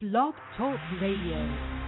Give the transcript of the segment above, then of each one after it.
Blog Talk Radio.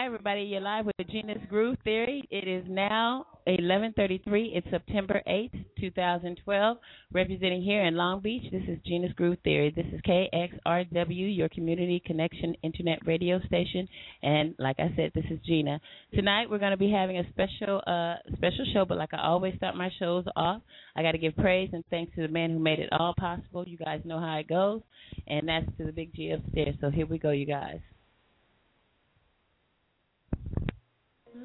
Hi, everybody. You're live with the Gena's Groove Theory. It is now 11:33. It's September 8th, 2012. Representing here in Long Beach, this is Gena's Groove Theory. This is KXRW, your community connection internet radio station, and like I said, this is Gena. Tonight we're going to be having a special uh special show, but like I always start my shows off, I got to give praise and thanks to the man who made it all possible. You guys know how it goes, and that's to the big G upstairs. So here we go, you guys. Oh,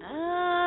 I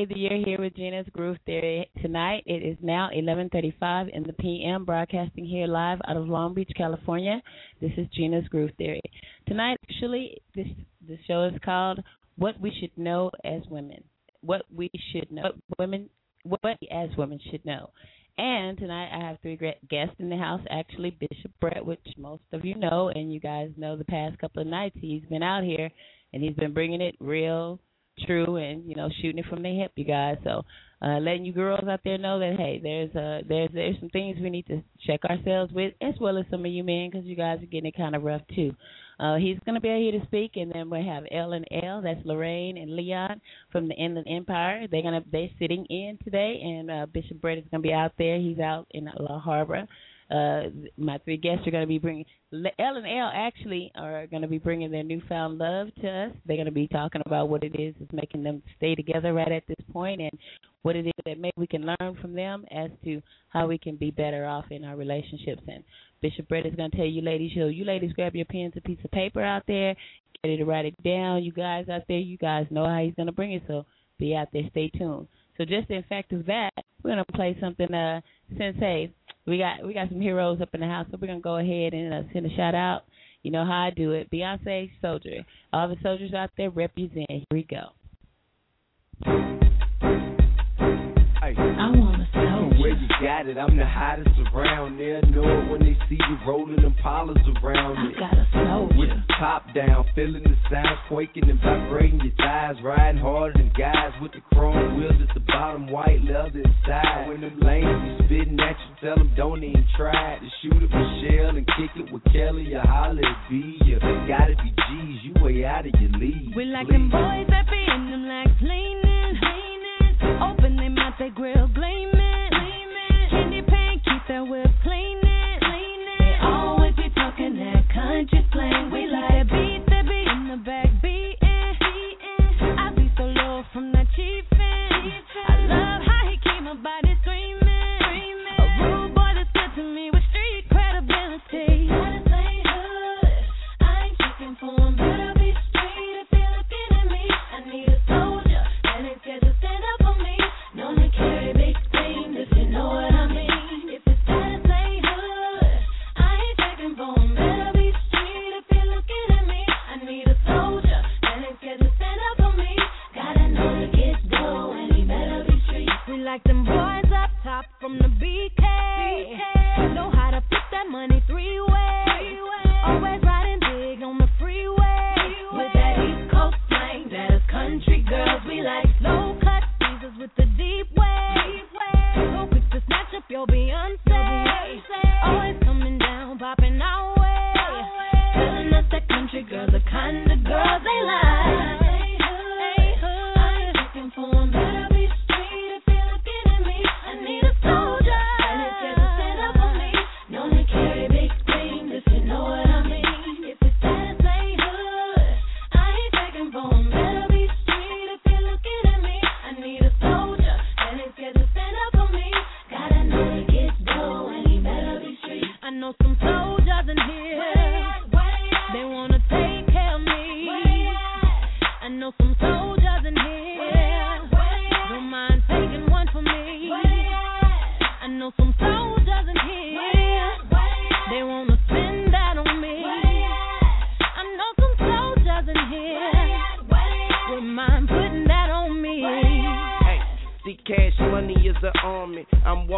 Everybody. You're here with Gena's Groove Theory tonight. It is now 11:35 in the p.m. Broadcasting here live out of Long Beach, California. This is Gina's Groove Theory. Tonight, actually, this the show is called "What We Should Know as Women." What we should know, women, what we as women should know. And tonight I have three great guests in the house. Actually, Bishop Brett, which most of you know, and you guys know the past couple of nights he's been out here and he's been bringing it real true and you know shooting it from the hip, you guys. So uh, letting you girls out there know that hey, there's uh there's there's some things we need to check ourselves with, as well as some of you men, because you guys are getting it kind of rough too. Uh, he's going to be here to speak, and then we have L and L. That's Lorraine and Leon from the Inland Empire. They're gonna they're sitting in today, and uh, Bishop Brett is going to be out there. He's out in La Habra. Uh, my three guests are going to be bringing L and L actually are going to be bringing their newfound love to us. They're going to be talking about what it is that's making them stay together right at this point, and what it is that maybe we can learn from them as to how we can be better off in our relationships. And Bishop Brett is going to tell you ladies, so you ladies grab your pens and piece of paper out there, get ready to write it down. You guys out there, you guys know how he's going to bring it, so be out there, stay tuned. So just in fact of that, we're gonna play something. Uh, hey, we got we got some heroes up in the house, so we're gonna go ahead and uh, send a shout out. You know how I do it. Beyonce Soldier. All the soldiers out there represent. Here we go. Got it. I'm the hottest around there. Know it when they see you rolling them polars around it. Gotta slow With the top down, feeling the sound quaking and vibrating your thighs, riding harder than guys with the chrome wheels at the bottom, white leather inside. When them lanes be spitting at you, tell them don't even try to shoot it with Shell and kick it with Kelly or holler at B. You gotta be G's, you way out of your league. We like them boys that be in them legs leaning, leaning, open them out, they grill gleaming country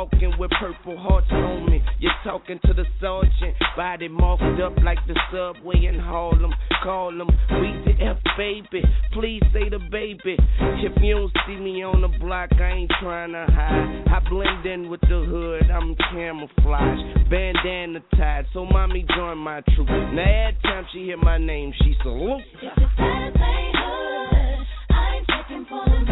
walking with purple hearts on me. You're talking to the sergeant, body marked up like the subway in Harlem. Call him, we the F baby. Please say the baby. If you don't see me on the block, I ain't trying to hide. I blend in with the hood, I'm camouflage. Bandana tied, so mommy join my troop. Now every time she hear my name, she salute. If it's Saturday hood, I ain't checking for them.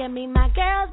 Give me, my girls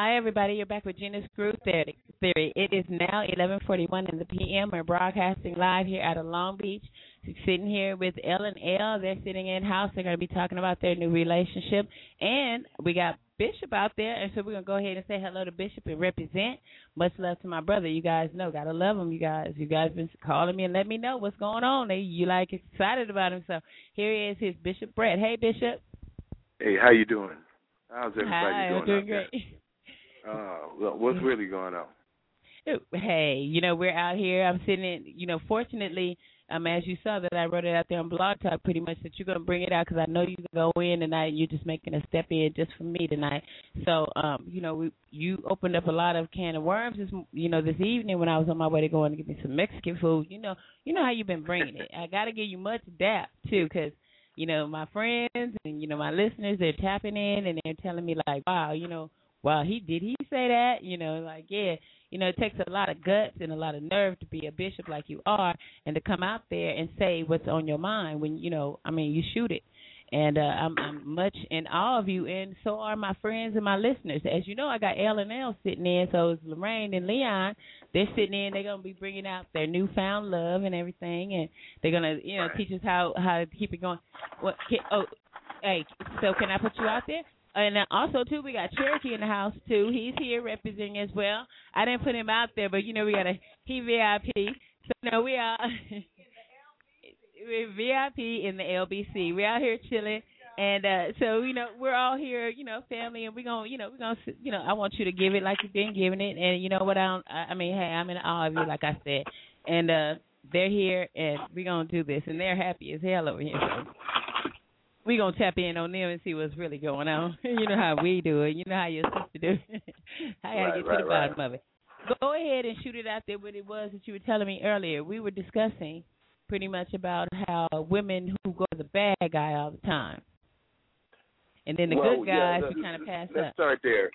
Hi, everybody. You're back with Gena's Groove Theory. It is now 11:41 in the p.m. We're broadcasting live here out of Long Beach. Sitting here with L and L. They're sitting in house. They're going to be talking about their new relationship, and we got Bishop out there, and so we're gonna go ahead and say hello to Bishop and represent. Much love to my brother. You guys know, gotta love him. You guys, you guys been calling me and let me know what's going on. You like excited about him. So here he is, his Bishop Brett. Hey, Bishop. Hey, how you doing? How's everybody Hi, doing? I'm doing great. Uh, what's really going on? Hey, you know we're out here. I'm sitting in. You know, fortunately, um, as you saw that I wrote it out there on Blog Talk, pretty much that you're gonna bring it out because I know you can go in tonight. You're just making a step in just for me tonight. So, um, you know, we you opened up a lot of can of worms. This, you know, this evening when I was on my way to go and get me some Mexican food. You know, you know how you've been bringing it. I got to give you much dap too, because you know my friends and you know my listeners they're tapping in and they're telling me like, wow, you know wow, he did he say that? You know, like yeah, you know, it takes a lot of guts and a lot of nerve to be a bishop like you are, and to come out there and say what's on your mind when you know, I mean, you shoot it. And uh, I'm, I'm much in awe of you, and so are my friends and my listeners. As you know, I got L and L sitting in, so it's Lorraine and Leon. They're sitting in. They're gonna be bringing out their newfound love and everything, and they're gonna, you know, teach us how how to keep it going. What? Can, oh, hey, so can I put you out there? And also too, we got Cherokee in the house too. He's here representing as well. I didn't put him out there, but you know we got a he VIP. So no, we are we're VIP in the LBC. We're out here chilling, and uh so you know we're all here, you know, family, and we're gonna, you know, we're gonna, you know, I want you to give it like you've been giving it, and you know what I don't, I mean, hey, I'm in awe of you, like I said, and uh they're here, and we're gonna do this, and they're happy as hell over here. So we gonna tap in on them and see what's really going on. you know how we do it. You know how your sister do. it. I gotta Right, get to right, the right. bottom of it. Go ahead and shoot it out there. What it was that you were telling me earlier. We were discussing pretty much about how women who go to the bad guy all the time, and then the well, good guys let- who kind of pass up. Let's start there.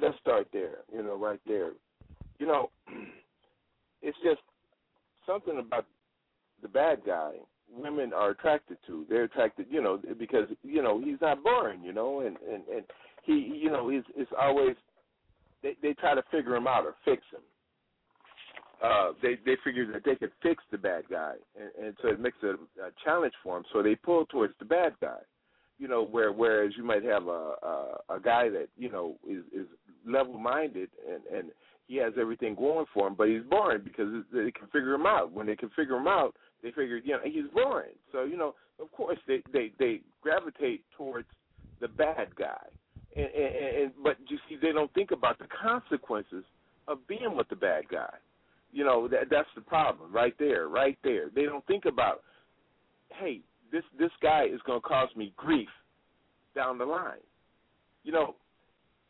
Let's start there. You know, right there. You know, it's just something about the bad guy. Women are attracted to. They're attracted, you know, because you know he's not boring. You know, and and and he, you know, he's it's always they they try to figure him out or fix him. Uh, they they figure that they could fix the bad guy, and, and so it makes it a, a challenge for them. So they pull towards the bad guy you know, where whereas you might have a a, a guy that you know is is level minded and and he has everything going for him, but he's boring because they can figure him out. When they can figure him out, they figure you know he's boring. So you know, of course they they they gravitate towards the bad guy, and, and, and but you see they don't think about the consequences of being with the bad guy. You know that that's the problem right there, right there. They don't think about, hey, this this guy is going to cause me grief down the line. You know,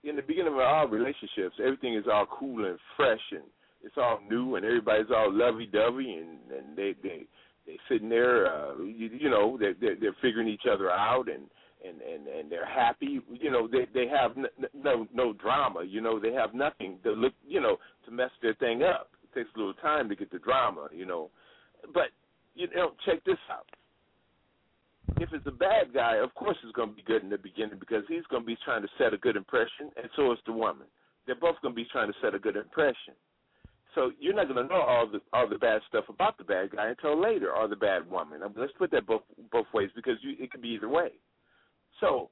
in the beginning of our relationships, everything is all cool and fresh, and it's all new, and everybody's all lovey-dovey, and and they they they sitting there, uh, you, you know, they're, they're they're figuring each other out, and and and and they're happy. You know, they they have n- n- no no drama. You know, they have nothing to look, you know, to mess their thing up. It takes a little time to get the drama, you know, but you know, check this out if it's a bad guy, of course it's going to be good in the beginning because he's going to be trying to set a good impression, and so is the woman. They're both going to be trying to set a good impression. So you're not going to know all the all the bad stuff about the bad guy until later, or the bad woman. I mean, let's put that both both ways because you, it could be either way. So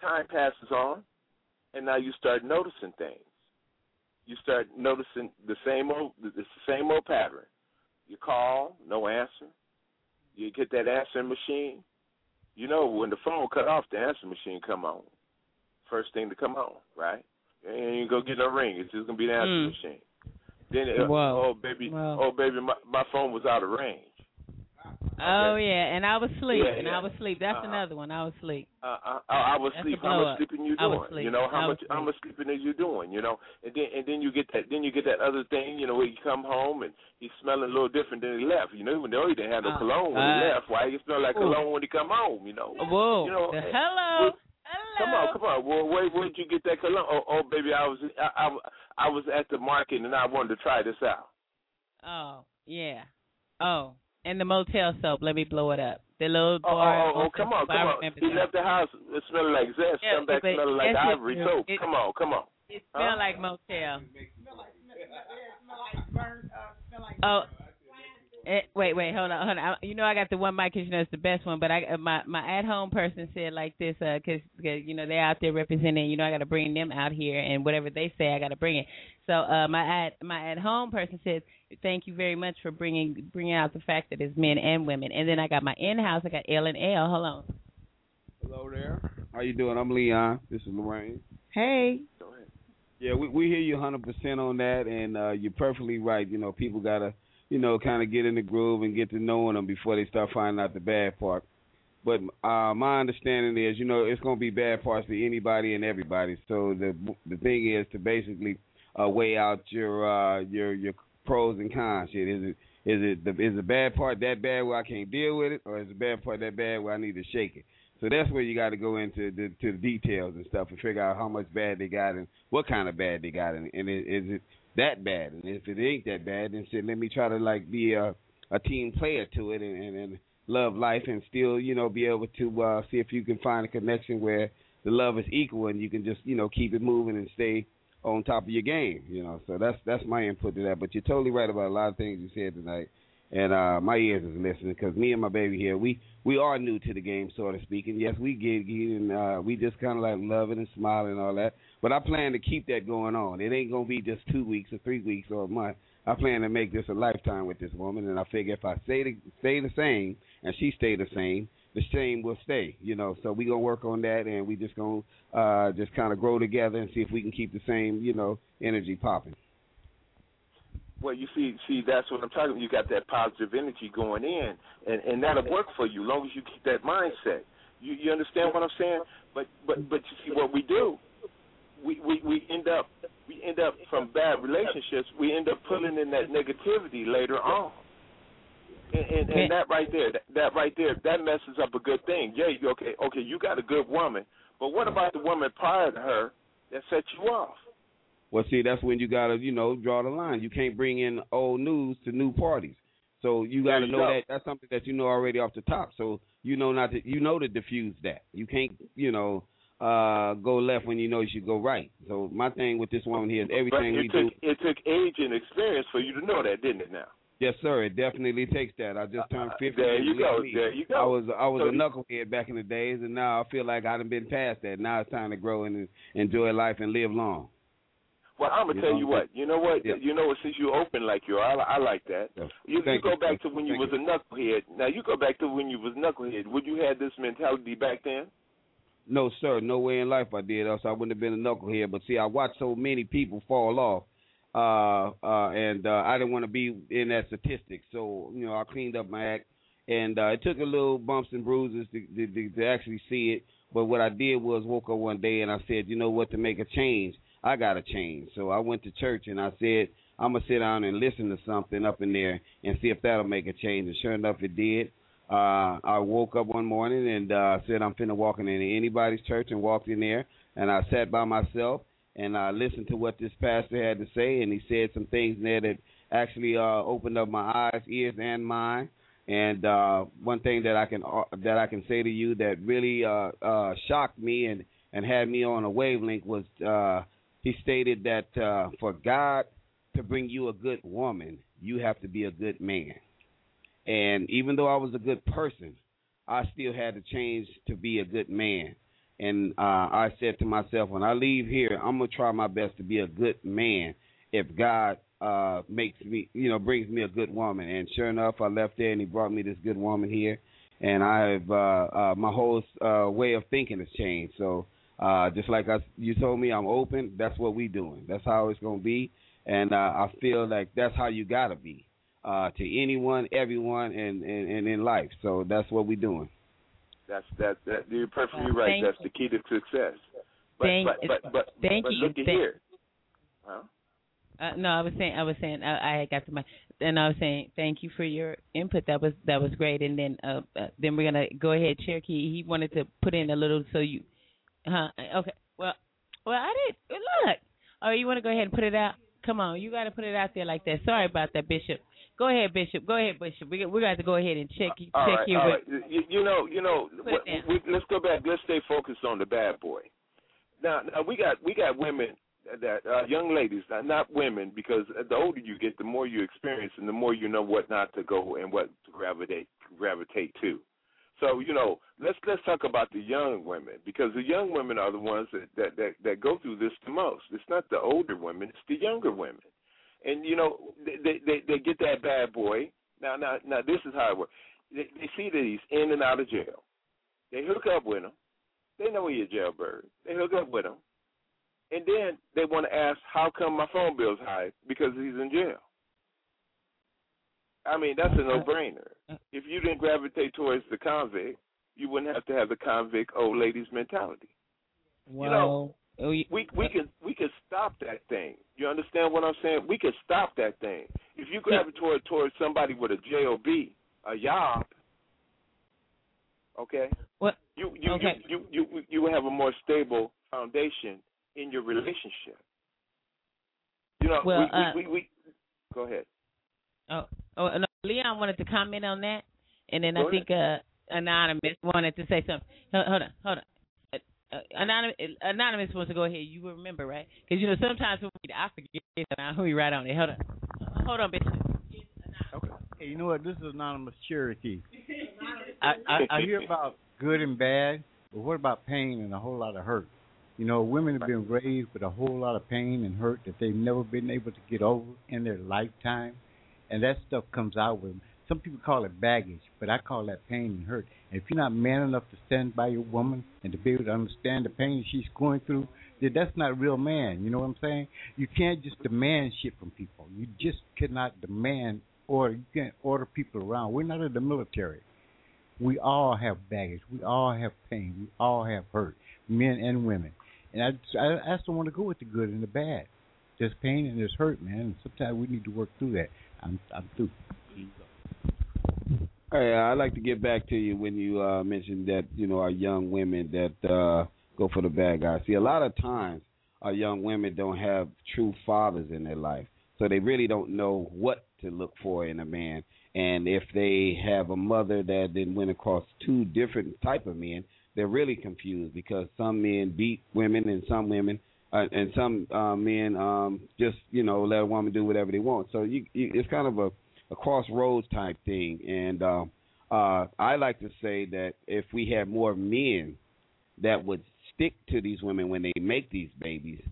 time passes on, and now you start noticing things. You start noticing the same old the the same old pattern. You call, no answer. You get that answering machine. You know when the phone cut off, the answering machine come on. First thing to come on, right? And you ain't get no ring. It's just gonna be the answering Mm. machine. Then it, Whoa. oh baby, Whoa. oh baby, my my phone was out of range. Oh yeah, and I was asleep, Yeah, and yeah. I was asleep. That's Uh-uh. another one. I was asleep. Uh, I, I, I was That's sleep. How much sleeping you doing? You know how much how much sleeping are you doing? You know, and then and then you get that then you get that other thing. You know, where you come home and he's smelling a little different than he left. You know, even though he didn't have no Uh, cologne when he uh, left, why he smell like ooh. cologne when he come home? You know. Whoa. You know, The- eh, hello. Well, hello. Come on, come on. Well, where where'd you get that cologne? Oh, oh baby, I was I, I, I was at the market and I wanted to try this out. Oh yeah. Oh, and the motel soap. Let me blow it up. The little Oh, bar. oh, oh, oh motel come on, come on. He that. left the house it smelling like zest. Yeah, come back but smelling like that's ivory It- soap. it- come on, come on. It smell Huh? like motel. uh, Oh. Eh, wait, wait, hold on, hold on. You know I got the one mic 'cause you know it's the best one, but I uh, my my at home person said like this uh 'cause 'cause, you know they're out there representing. You know I got to bring them out here, and whatever they say I got to bring it. So uh my at my at home person says thank you very much for bringing bringing out the fact that it's men and women. And then I got my in house. I got L and L. Hold on. Hello there. How you doing? I'm Leon. This is Lorraine. Hey. Go ahead. Yeah, we we hear you 100% on that, and uh, you're perfectly right. You know, people gotta, you know, kind of get in the groove and get to knowing them before they start finding out the bad part. But uh, my understanding is, you know, it's gonna be bad parts to anybody and everybody. So the the thing is to basically uh, weigh out your uh, your your pros and cons. Shit, is it is it the is the bad part that bad where I can't deal with it, or is the bad part that bad where I need to shake it? So that's where you got to go into the to the details and stuff and figure out how much bad they got and what kind of bad they got and, and is it that bad? And if it ain't that bad, then shit, let me try to like be a a team player to it and, and, and love life and still you know be able to uh, see if you can find a connection where the love is equal and you can just you know keep it moving and stay on top of your game. You know, so that's that's my input to that. But you're totally right about a lot of things you said tonight. And uh my ears is listening because me and my baby here, we we are new to the game, so to speak. And yes, we get and uh, we just kind of like loving and smiling and all that. But I plan to keep that going on. It ain't gonna be just two weeks or three weeks or a month. I plan to make this a lifetime with this woman, and I figure if I stay the, stay the same and she stay the same, the same will stay. You know, so we gonna work on that, and we just gonna uh just kind of grow together and see if we can keep the same you know energy popping. Well, you see, see, that's what I'm talking about. You got that positive energy going in, and and that'll work for you, as long as you keep that mindset. You you understand what I'm saying? But but but you see what we do, we we we end up we end up from bad relationships. We end up pulling in that negativity later on. And, and, and that right there, that, that right there, that messes up a good thing. Yeah, you okay, okay, you got a good woman, but what about the woman prior to her that set you off? Well, see, that's when you gotta, you know, draw the line. You can't bring in old news to new parties. So you gotta you know go. that that's something that you know already off the top. So you know not to, you know to diffuse that. You can't, you know, uh go left when you know you should go right. So my thing with this woman here is everything we it do. took it took age and experience for you to know that, didn't it? Now. Yes, sir. It definitely takes that. I just turned Uh, fifty. there you go. me, There you go. I was I was So a knucklehead back in the days, and now I feel like I've been past that. Now it's time to grow and enjoy life and live long. Well, I'm gonna You tell know, you what. You know what? yeah. You know what? Since you open like you are, I, I like that. Yeah. You, you go back to when you thank was a knucklehead. Now you go back to when you was knucklehead. Would you have this mentality back then? No, sir. No way in life I did, else I wouldn't have been a knucklehead. But see, I watched so many people fall off, uh, uh, and uh, I didn't want to be in that statistic. So you know, I cleaned up my act, and uh, it took a little bumps and bruises to, to, to, actually see it. But what I did was woke up one day and I said, you know what, to make a change, I got to change. So I went to church and I said, I'm gonna sit down and listen to something up in there and see if that'll make a change. And sure enough, it did. Uh, I woke up one morning and uh, said I'm finna walk into anybody's church and walked in there and I sat by myself and I listened to what this pastor had to say and he said some things in there that actually uh, opened up my eyes, ears, and mind. And uh, one thing that I can uh, that I can say to you that really uh, uh, shocked me and and had me on a wavelength was uh, he stated that uh, for God to bring you a good woman, you have to be a good man. And even though I was a good person, I still had to change to be a good man. And uh, I said to myself, when I leave here, I'm gonna try my best to be a good man. If God uh, makes me, you know, brings me a good woman. And sure enough, I left there, and He brought me this good woman here. And I've uh, uh, my whole uh, way of thinking has changed. So uh, just like I, you told me, I'm open. That's what we doing. That's how it's gonna be. And I feel like that's how you gotta be uh, to anyone, everyone, and, and and in life. So that's what we're doing. That's that. that you're perfectly Well, right. thank That's the key to success. But Thank- but but but, thank but you. look at Thank- here. Huh? Uh, no, I was saying, I was saying, I, I got to my, and I was saying, thank you for your input. That was that was great. And then, uh, uh then we're gonna go ahead, Cherokee. He wanted to put in a little, so you, huh? Okay. Well, well, I did. Look. Oh, you want to go ahead and put it out? Come on, you got to put it out there like that. Sorry about that, Bishop. Go ahead, Bishop. Go ahead, Bishop. We we got to go ahead and check check All right, your. all right. You, you know, you know. What- we, let's go back. Let's stay focused on the bad boy. Now, now we got we got women that uh, young ladies, not, not women, because the older you get, the more you experience, and the more you know what not to go and what to gravitate gravitate to. So you know, let's let's talk about the young women because the young women are the ones that that that, that go through this the most. It's not the older women; it's the younger women. And you know, they they they get that bad boy. Now now now, this is how it works. They, they see that he's in and out of jail. They hook up with him. They know he's a jailbird. They hook up with him, and then they want to ask, "How come my phone bill's high?" Because he's in jail. I mean, that's a uh, no-brainer. Uh, if you didn't gravitate towards the convict, you wouldn't have to have the convict old lady's mentality. Well, you know, oh, you- we we can we can stop that thing. You understand what I'm saying? We can stop that thing. If you gravitate toward towards somebody with a job, a job, okay, what? you you, Okay. you you you you have a more stable foundation in your relationship. You know, Well, we, uh, we, we, we go ahead. Oh, oh no, Leon wanted to comment on that, and then Go I ahead. think uh, anonymous wanted to say something. Hold, hold on, hold on. Uh, anonymous, anonymous wants to go ahead. You will remember, right? Because you know sometimes when we, I forget who we write on it. Hold on, hold on, bitch. Hey, you know what? This is anonymous charity. I, I I hear about good and bad, but what about pain and a whole lot of hurt? You know, women have been raised with a whole lot of pain and hurt that they've never been able to get over in their lifetime, and that stuff comes out with them. Some people call it baggage, but I call that pain and hurt. And if you're not man enough to stand by your woman and to be able to understand the pain she's going through, then that's not real man. You know what I'm saying? You can't just demand shit from people. You just cannot demand or you can't order people around. We're not in the military. We all have baggage. We all have pain. We all have hurt, men and women. And I, I, I just don't want to go with the good and the bad. There's pain and there's hurt, man. And sometimes we need to work through that. I'm, I'm through. Hey, I'd like to get back to you when you uh, mentioned that you know our young women that uh, go for the bad guys. See, a lot of times our young women don't have true fathers in their life, so they really don't know what to look for in a man. And if they have a mother that then went across two different type of men, they're really confused because some men beat women and some women uh, and some uh, men um, just you know let a woman do whatever they want. So you, you it's kind of a a crossroads type thing. And uh, uh, I like to say that if we had more men that would stick to these women when they make these babies,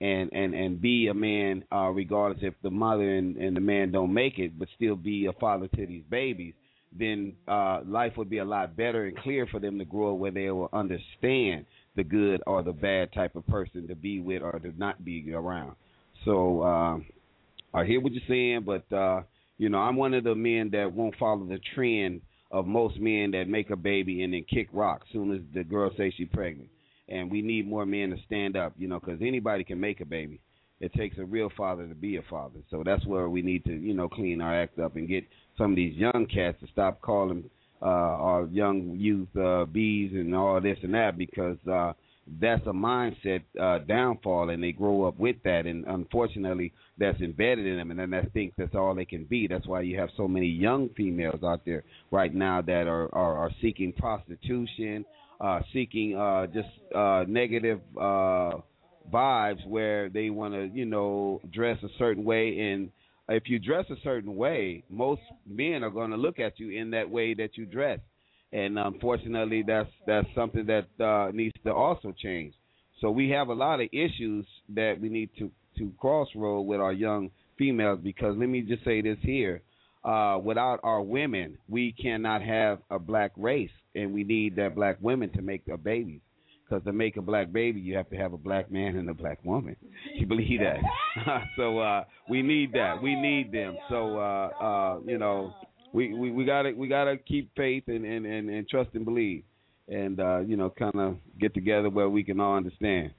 and and and be a man, uh, regardless if the mother and, and the man don't make it, but still be a father to these babies, then uh, life would be a lot better and clear for them to grow up where they will understand the good or the bad type of person to be with or to not be around. So uh, I hear what you're saying, but uh, you know, I'm one of the men that won't follow the trend of most men that make a baby and then kick rock soon as the girl says she's pregnant. And we need more men to stand up, you know, because anybody can make a baby. It takes a real father to be a father. So that's where we need to, you know, clean our act up and get some of these young cats to stop calling uh, our young youth uh, bees and all this and that because uh, that's a mindset uh, downfall, and they grow up with that, and unfortunately, that's embedded in them, and then they think that's all they can be. That's why you have so many young females out there right now that are are, are seeking prostitution, uh, seeking uh, just uh, negative uh, vibes where they want to, you know, dress a certain way, and if you dress a certain way, most men are going to look at you in that way that you dress and unfortunately that's that's something that uh, needs to also change. So we have a lot of issues that we need to to crossroad with our young females because let me just say this here: uh, without our women, we cannot have a black race, and we need that black women to make the babies. Because to make a black baby, you have to have a black man and a black woman. You believe that? so uh, we need that. We need them. So uh, uh, you know we we gotta we gotta keep faith and and and, and trust and believe, and uh, you know, kind of get together where we can all understand.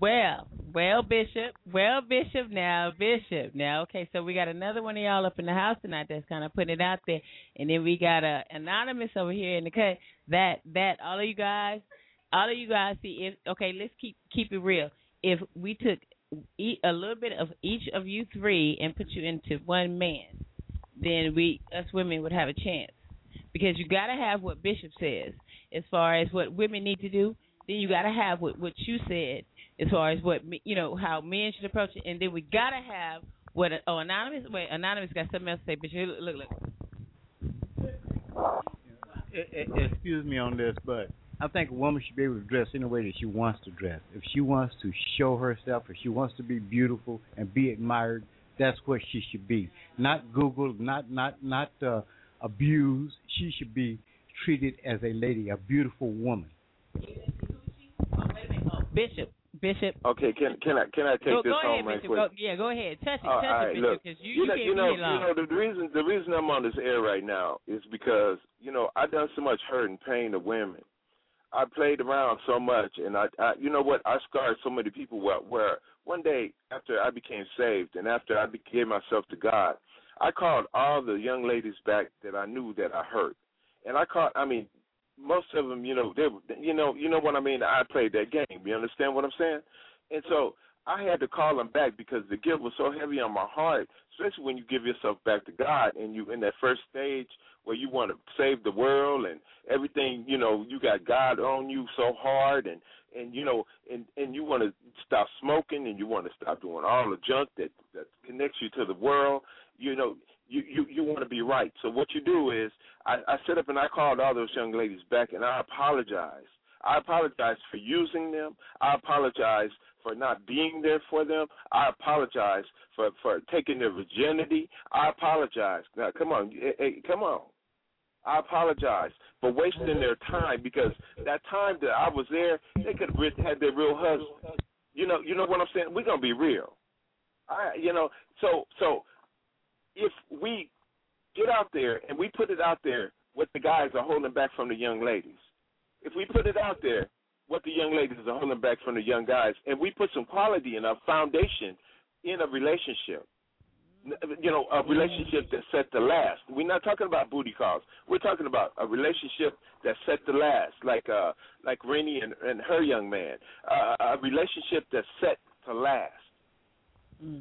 Well, well, Bishop. Well, Bishop. Now, Bishop. Now, okay. So we got another one of y'all up in the house tonight that's kind of putting it out there, and then we got a anonymous over here in the cut. That that all of you guys, all of you guys see. If okay, let's keep keep it real. If we took a little bit of each of you three and put you into one man, then we us women would have a chance because you got to have what Bishop says as far as what women need to do. then you got to have what what you said as far as what you know how men should approach it, and then we got to have what oh anonymous wait anonymous got something else to say, you look look. E- excuse me on this, but I think a woman should be able to dress any way that she wants to dress. If she wants to show herself, if she wants to be beautiful and be admired, that's what she should be. Not Google, not not not uh, abused. She should be treated as a lady, a beautiful woman. Bishop, Bishop. Okay, can can I can I take Go, this go home ahead, right Bishop. quick? Go, yeah, go ahead. Touch it, Uh, touch all right, it, Bishop, because you, you, know, can't you know, be long. you know, the reason the reason I'm on this air right now is because you know I've done so much hurt and pain to women. I played around so much, and I, I you know what, I scarred so many people. Where, where one day after I became saved, and after I gave myself to God, I called all the young ladies back that I knew that I hurt, and I called. I mean, most of them, you know, they, you know, you know what I mean. I played that game. You understand what I'm saying? And so I had to call them back because the guilt was so heavy on my heart, especially when you give yourself back to God and you in that first stage where you want to save the world and everything, you know, you got God on you so hard and and you know and and you want to stop smoking and you want to stop doing all the junk that that connects you to the world, you know, you you you want to be right. So what you do is I I sit up and I called all those young ladies back and I apologize. I apologize for using them. I apologize for not being there for them. I apologize for for taking their virginity. I apologize. Now, come on, hey, hey, come on. I apologize for wasting their time because that time that I was there, they could have had their real husband. You know, you know what I'm saying? We're gonna be real. I, you know, so so if we get out there and we put it out there, what the guys are holding back from the young ladies. If we put it out there, what the young ladies are holding back from the young guys, and we put some quality in a foundation in a relationship, you know, a relationship that's set to last. We're not talking about booty calls. We're talking about a relationship that's set to last, like uh, like Rainey and, and her young man. Uh, a relationship that's set to last.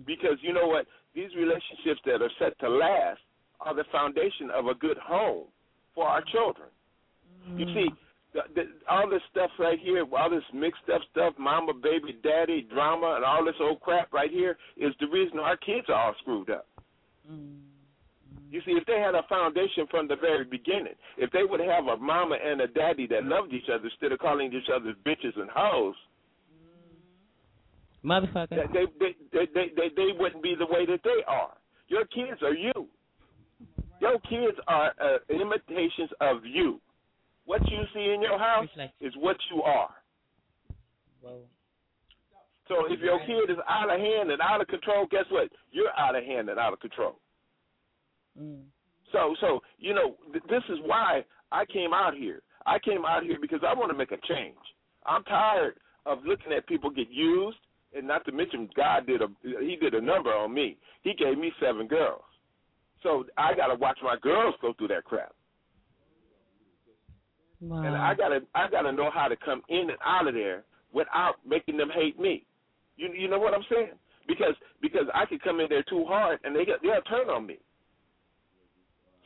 Because you know what, these relationships that are set to last are the foundation of a good home for our children. You see, the, the, all this stuff right here, all this mixed up stuff, mama, baby, daddy, drama, and all this old crap right here is the reason our kids are all screwed up. You see, if they had a foundation from the very beginning, if they would have a mama and a daddy that loved each other instead of calling each other bitches and hoes, Motherfucker. they, they, they, they, they, they wouldn't be the way that they are. Your kids are you. Your kids are uh, imitations of you. What you see in your house is what you are. So if your kid is out of hand and out of control, guess what? You're out of hand and out of control. Mm. So, so you know, th- this is why I came out here. I came out here because I want to make a change. I'm tired of looking at people get used, and not to mention God did a he did a number on me. He gave me seven girls, so I got to watch my girls go through that crap. And I gotta I gotta know how to come in and out of there without making them hate me. You you know what I'm saying? Because because I could come in there too hard and they they'll turn on me.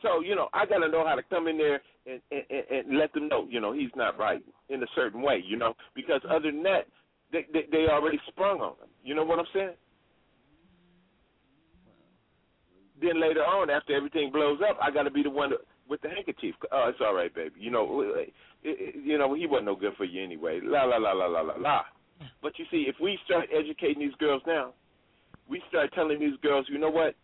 So you know I gotta know how to come in there and, and and and let them know you know he's not right in a certain way. You know because other than that they they, they already sprung on him. You know what I'm saying? Then later on, after everything blows up, I got to be the one to, with the handkerchief. Oh, it's all right, baby. You know, it, it, you know he wasn't no good for you anyway. La la la la la la la. But you see, if we start educating these girls now, we start telling these girls, you know what?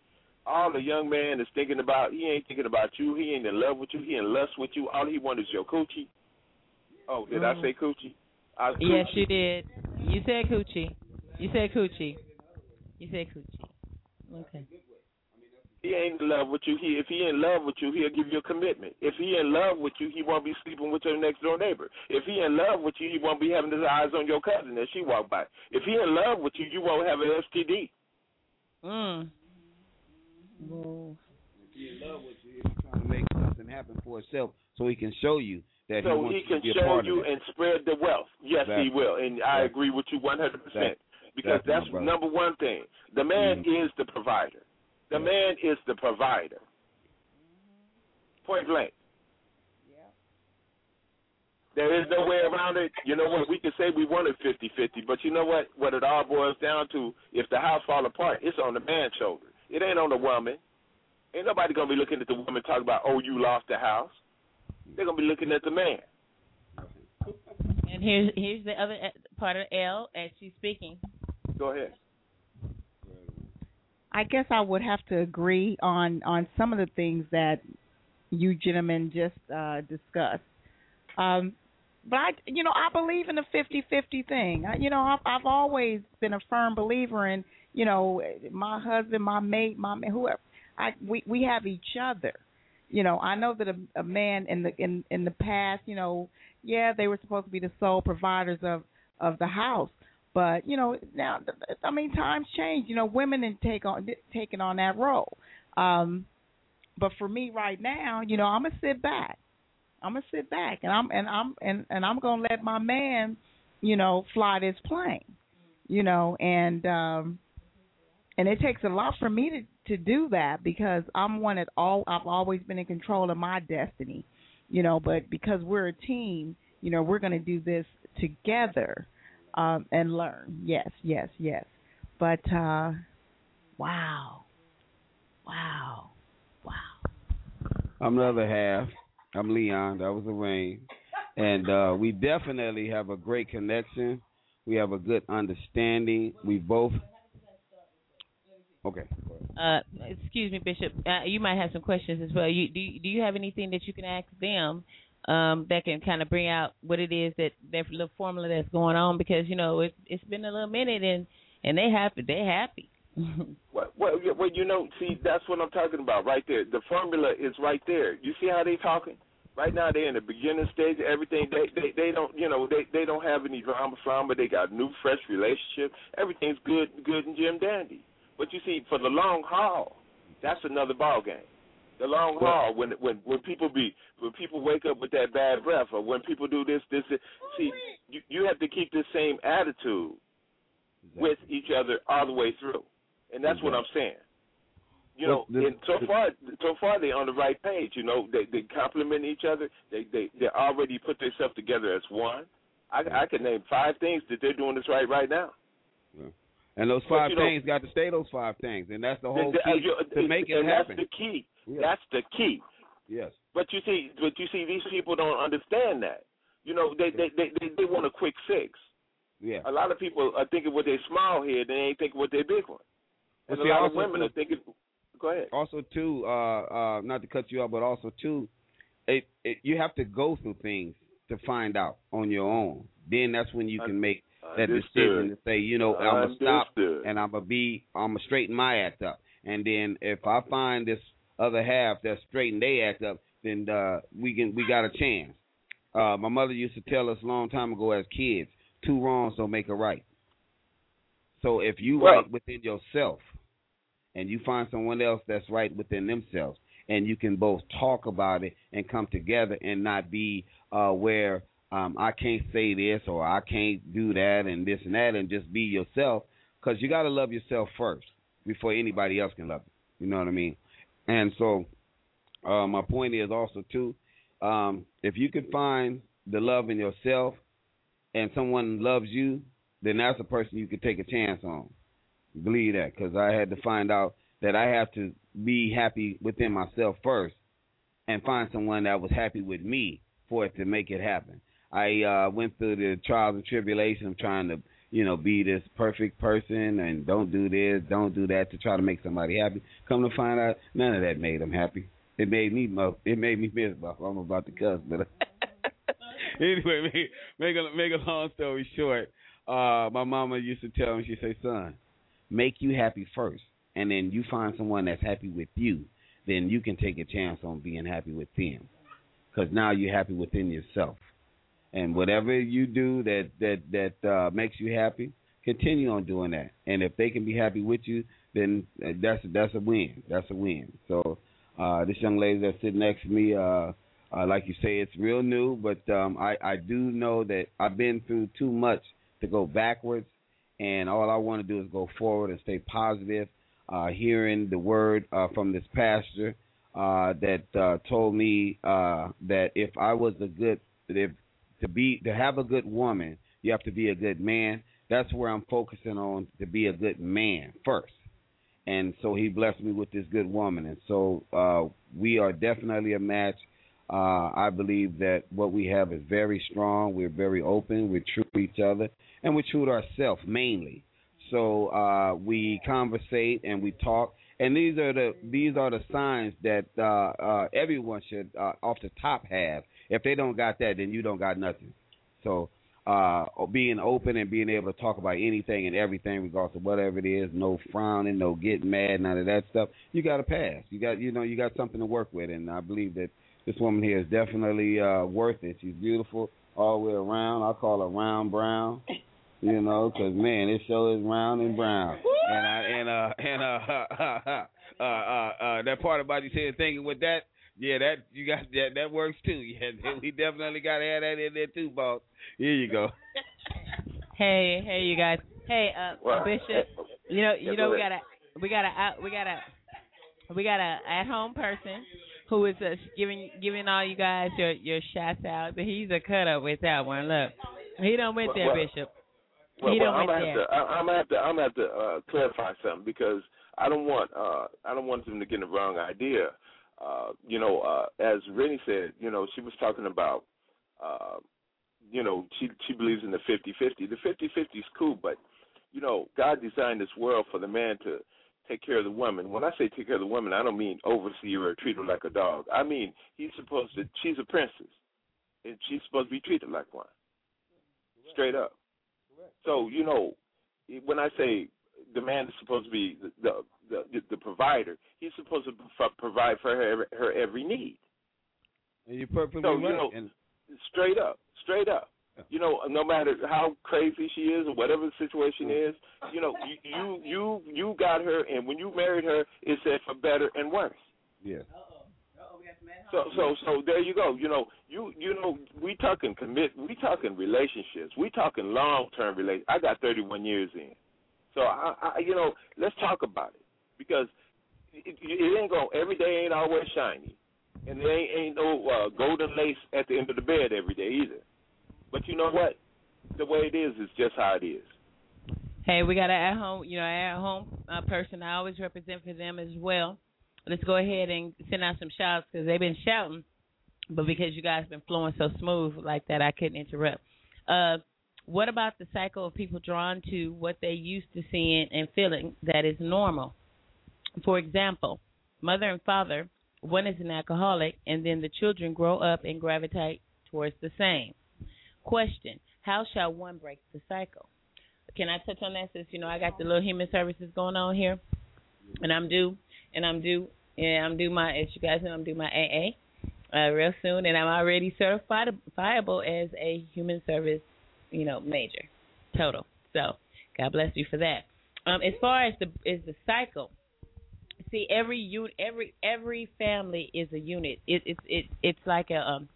All the young man is thinking about, he ain't thinking about you. He ain't in love with you. He in lust with you. All he wants is your coochie. Oh, did I Mm. say coochie? I, Yes, you did. You said coochie. You said coochie. You said coochie. Okay. He ain't in love with you. He if he in love with you, he'll give you a commitment. If he in love with you, he won't be sleeping with your next door neighbor. If he in love with you, he won't be having his eyes on your cousin as she walk by. If he in love with you, you won't have an STD. Mm. If he in love with you, he's trying to make something happen for himself so he can show you that he so wants he can to be a show part you of it. and spread the wealth. Yes, he will, and I Exactly. agree with you one hundred percent. Because Exactly, that's number one thing. The man Mhm. is the provider. The man is the provider. Point blank. There is no way around it. You know what? We can say we want it 50-50, but you know what? What it all boils down to, if the house fall apart, it's on the man's shoulder. It ain't on the woman. Ain't nobody gonna be looking at the woman talking about, oh, you lost the house. They're gonna be looking at the man. And here's here's the other part of L as she's speaking. Go ahead. I guess I would have to agree on on some of the things that you gentlemen just uh, discussed. Um, but I, you know, I believe in the fifty-fifty thing. I, you know, I've, I've always been a firm believer in, you know, my husband, my mate, my whoever. I we we have each other. You know, I know that a, a man in the in in the past, you know, yeah, they were supposed to be the sole providers of of the house, but you know, now I mean, times change. You know, women and take on taking on that role. Um, but for me right now, you know, I'm gonna sit back. I'm gonna sit back, and I'm and I'm and and I'm gonna let my man, you know, fly this plane. You know, and um, and it takes a lot for me to to do that because I'm one that all I've always been in control of my destiny. You know, but because we're a team, you know, we're gonna do this together um, and learn. Yes, yes, yes. But uh, wow, wow, wow. I'm the other half. I'm Leon. That was Lorraine, and uh, we definitely have a great connection. We have a good understanding. We both. Okay. Uh, excuse me, Bishop. Uh, you might have some questions as well. You do. Do you have anything that you can ask them um, that can kind of bring out what it is that that little formula that's going on because you know it, it's been a little minute and and they happy they happy. well, well, well, you know, see, that's what I'm talking about right there. The formula is right there. You see how they talking? Right now, they're in the beginning stage. Everything they they they don't you know they they don't have any drama drama. They got new fresh relationship. Everything's good good and Jim dandy. But you see, for the long haul, that's another ball game the long haul when when when people be when people wake up with that bad breath or when people do this this, this see you you have to keep the same attitude exactly. with each other all the way through and that's exactly. what i'm saying you know and so far so far they're on the right page you know they they complement each other they they they already put themselves together as one i i can name five things that they're doing this right right now yeah. And those five things got to stay those five things, and that's the whole the, key uh, to make it happen. That's the key. Yes. That's the key. Yes. But you see, but you see, these people don't understand that. You know, they they they they, they want a quick fix. Yeah. A lot of people are thinking with their small head, they ain't thinking with their big one. And well, a lot of women too, are thinking. Go ahead. Also, too, uh, uh, not to cut you off, but also too, it, it, you have to go through things to find out on your own. Then that's when you can make that Understood. decision to say, you know, I'm gonna stop and I'm gonna be, I'm gonna straighten my act up. And then if I find this other half that straighten they act up, then uh, we can we got a chance. Uh, my mother used to tell us a long time ago as kids, two wrongs don't make a right. So if you well, right within yourself, and you find someone else that's right within themselves, and you can both talk about it and come together and not be uh, where um, I can't say this or I can't do that and this and that, and just be yourself, because you got to love yourself first before anybody else can love you. You know what I mean? And so, uh, my point is also too, um, if you can find the love in yourself, and someone loves you, then that's a person you could take a chance on. Believe that, because I had to find out that I have to be happy within myself first, and find someone that was happy with me for it to make it happen. I uh, went through the trials and tribulations of trying to you know, be this perfect person and don't do this, don't do that to try to make somebody happy. Come to find out, none of that made them happy. It made me it made me miserable. I'm about to cuss, but anyway, make, make a make a long story short. Uh, my mama used to tell me, she say, "Son, make you happy first, and then you find someone that's happy with you. Then you can take a chance on being happy with them, because now you're happy within yourself." And whatever you do that that that uh, makes you happy, continue on doing that. And if they can be happy with you, then that's that's a win. That's a win. So uh, this young lady that's sitting next to me, uh, uh, like you say, it's real new, but um, I I do know that I've been through too much to go backwards, and all I want to do is go forward and stay positive. Uh, hearing the word uh, from this pastor uh, that uh, told me uh, that if I was a good, if to be to have a good woman, you have to be a good man. That's where I'm focusing on to be a good man first. And so he blessed me with this good woman, and so uh, we are definitely a match. Uh, I believe that what we have is very strong. We're very open. We're true to each other, and we're true to ourselves mainly. So uh, we conversate and we talk, and these are the these are the signs that uh, uh, everyone should uh, off the top have. If they don't got that, then you don't got nothing. So uh, being open and being able to talk about anything and everything, regardless of whatever it is, no frowning, no getting mad, none of that stuff. You got to pass. You got you know you got something to work with, and I believe that this woman here is definitely uh, worth it. She's beautiful all the way around. I call her round brown. You know, 'cause man, this show is round and brown, and I and uh and uh uh uh uh that part about you saying thinking with that, yeah, that you got that that works too. Yeah, we definitely got to add that in there too, boss. Here you go. Hey, hey, you guys. Hey, uh, Well, Bishop. You know, you know, we got ahead. a, we got a, we got a, we got a at-home person who is uh, giving giving all you guys your your shots out. But he's a cut up with that one. Look, he don't went there, Well, Bishop. Well, he well, don't I'm went gonna have there. to. I, I'm gonna have to. I'm gonna have to uh, clarify something because I don't want. Uh, I don't want them to get the wrong idea. Uh, you know, uh, as Rennie said, you know, she was talking about. Uh, you know, she she believes in the 50-50. The 50-50 is cool, but you know, God designed this world for the man to take care of the woman. When I say take care of the woman, I don't mean oversee her or treat her like a dog. I mean he's supposed to. She's a princess, and she's supposed to be treated like one. Straight up. Correct. So you know, when I say the man is supposed to be the the the, the provider, he's supposed to pro- provide for her her every need. And you're perfectly So, right. you know, and Straight up, straight up. You know, no matter how crazy she is or whatever the situation mm-hmm. is, you know, you you you, you got her, and when you married her, it said for better and worse. yeah. So so so there you go. You know, you you know, we talking commit, we talking relationships, we talking long term relation. I got 31 years in, so I, I you know, let's talk about it because it, it ain't going every day ain't always shiny, and there ain't ain't no uh, golden lace at the end of the bed every day either. But you know what? The way it is is just how it is. Hey, we got an at home, you know, at home uh, person. I always represent for them as well. Let's go ahead and send out some shouts because they've been shouting, but because you guys been flowing so smooth like that, I couldn't interrupt. Uh, what about the cycle of people drawn to what they used to seeing and feeling that is normal? For example, mother and father, one is an alcoholic, and then the children grow up and gravitate towards the same. Question: How shall one break the cycle? Can I touch on that since you know I got the little human services going on here, and I'm due, and I'm due, and I'm due my as you guys know I'm due my AA uh, real soon, and I'm already certifiable as a human service, you know, major, total. So God bless you for that. Um, as far as the is the cycle, see every unit, every every family is a unit. It, it's it it's like a um,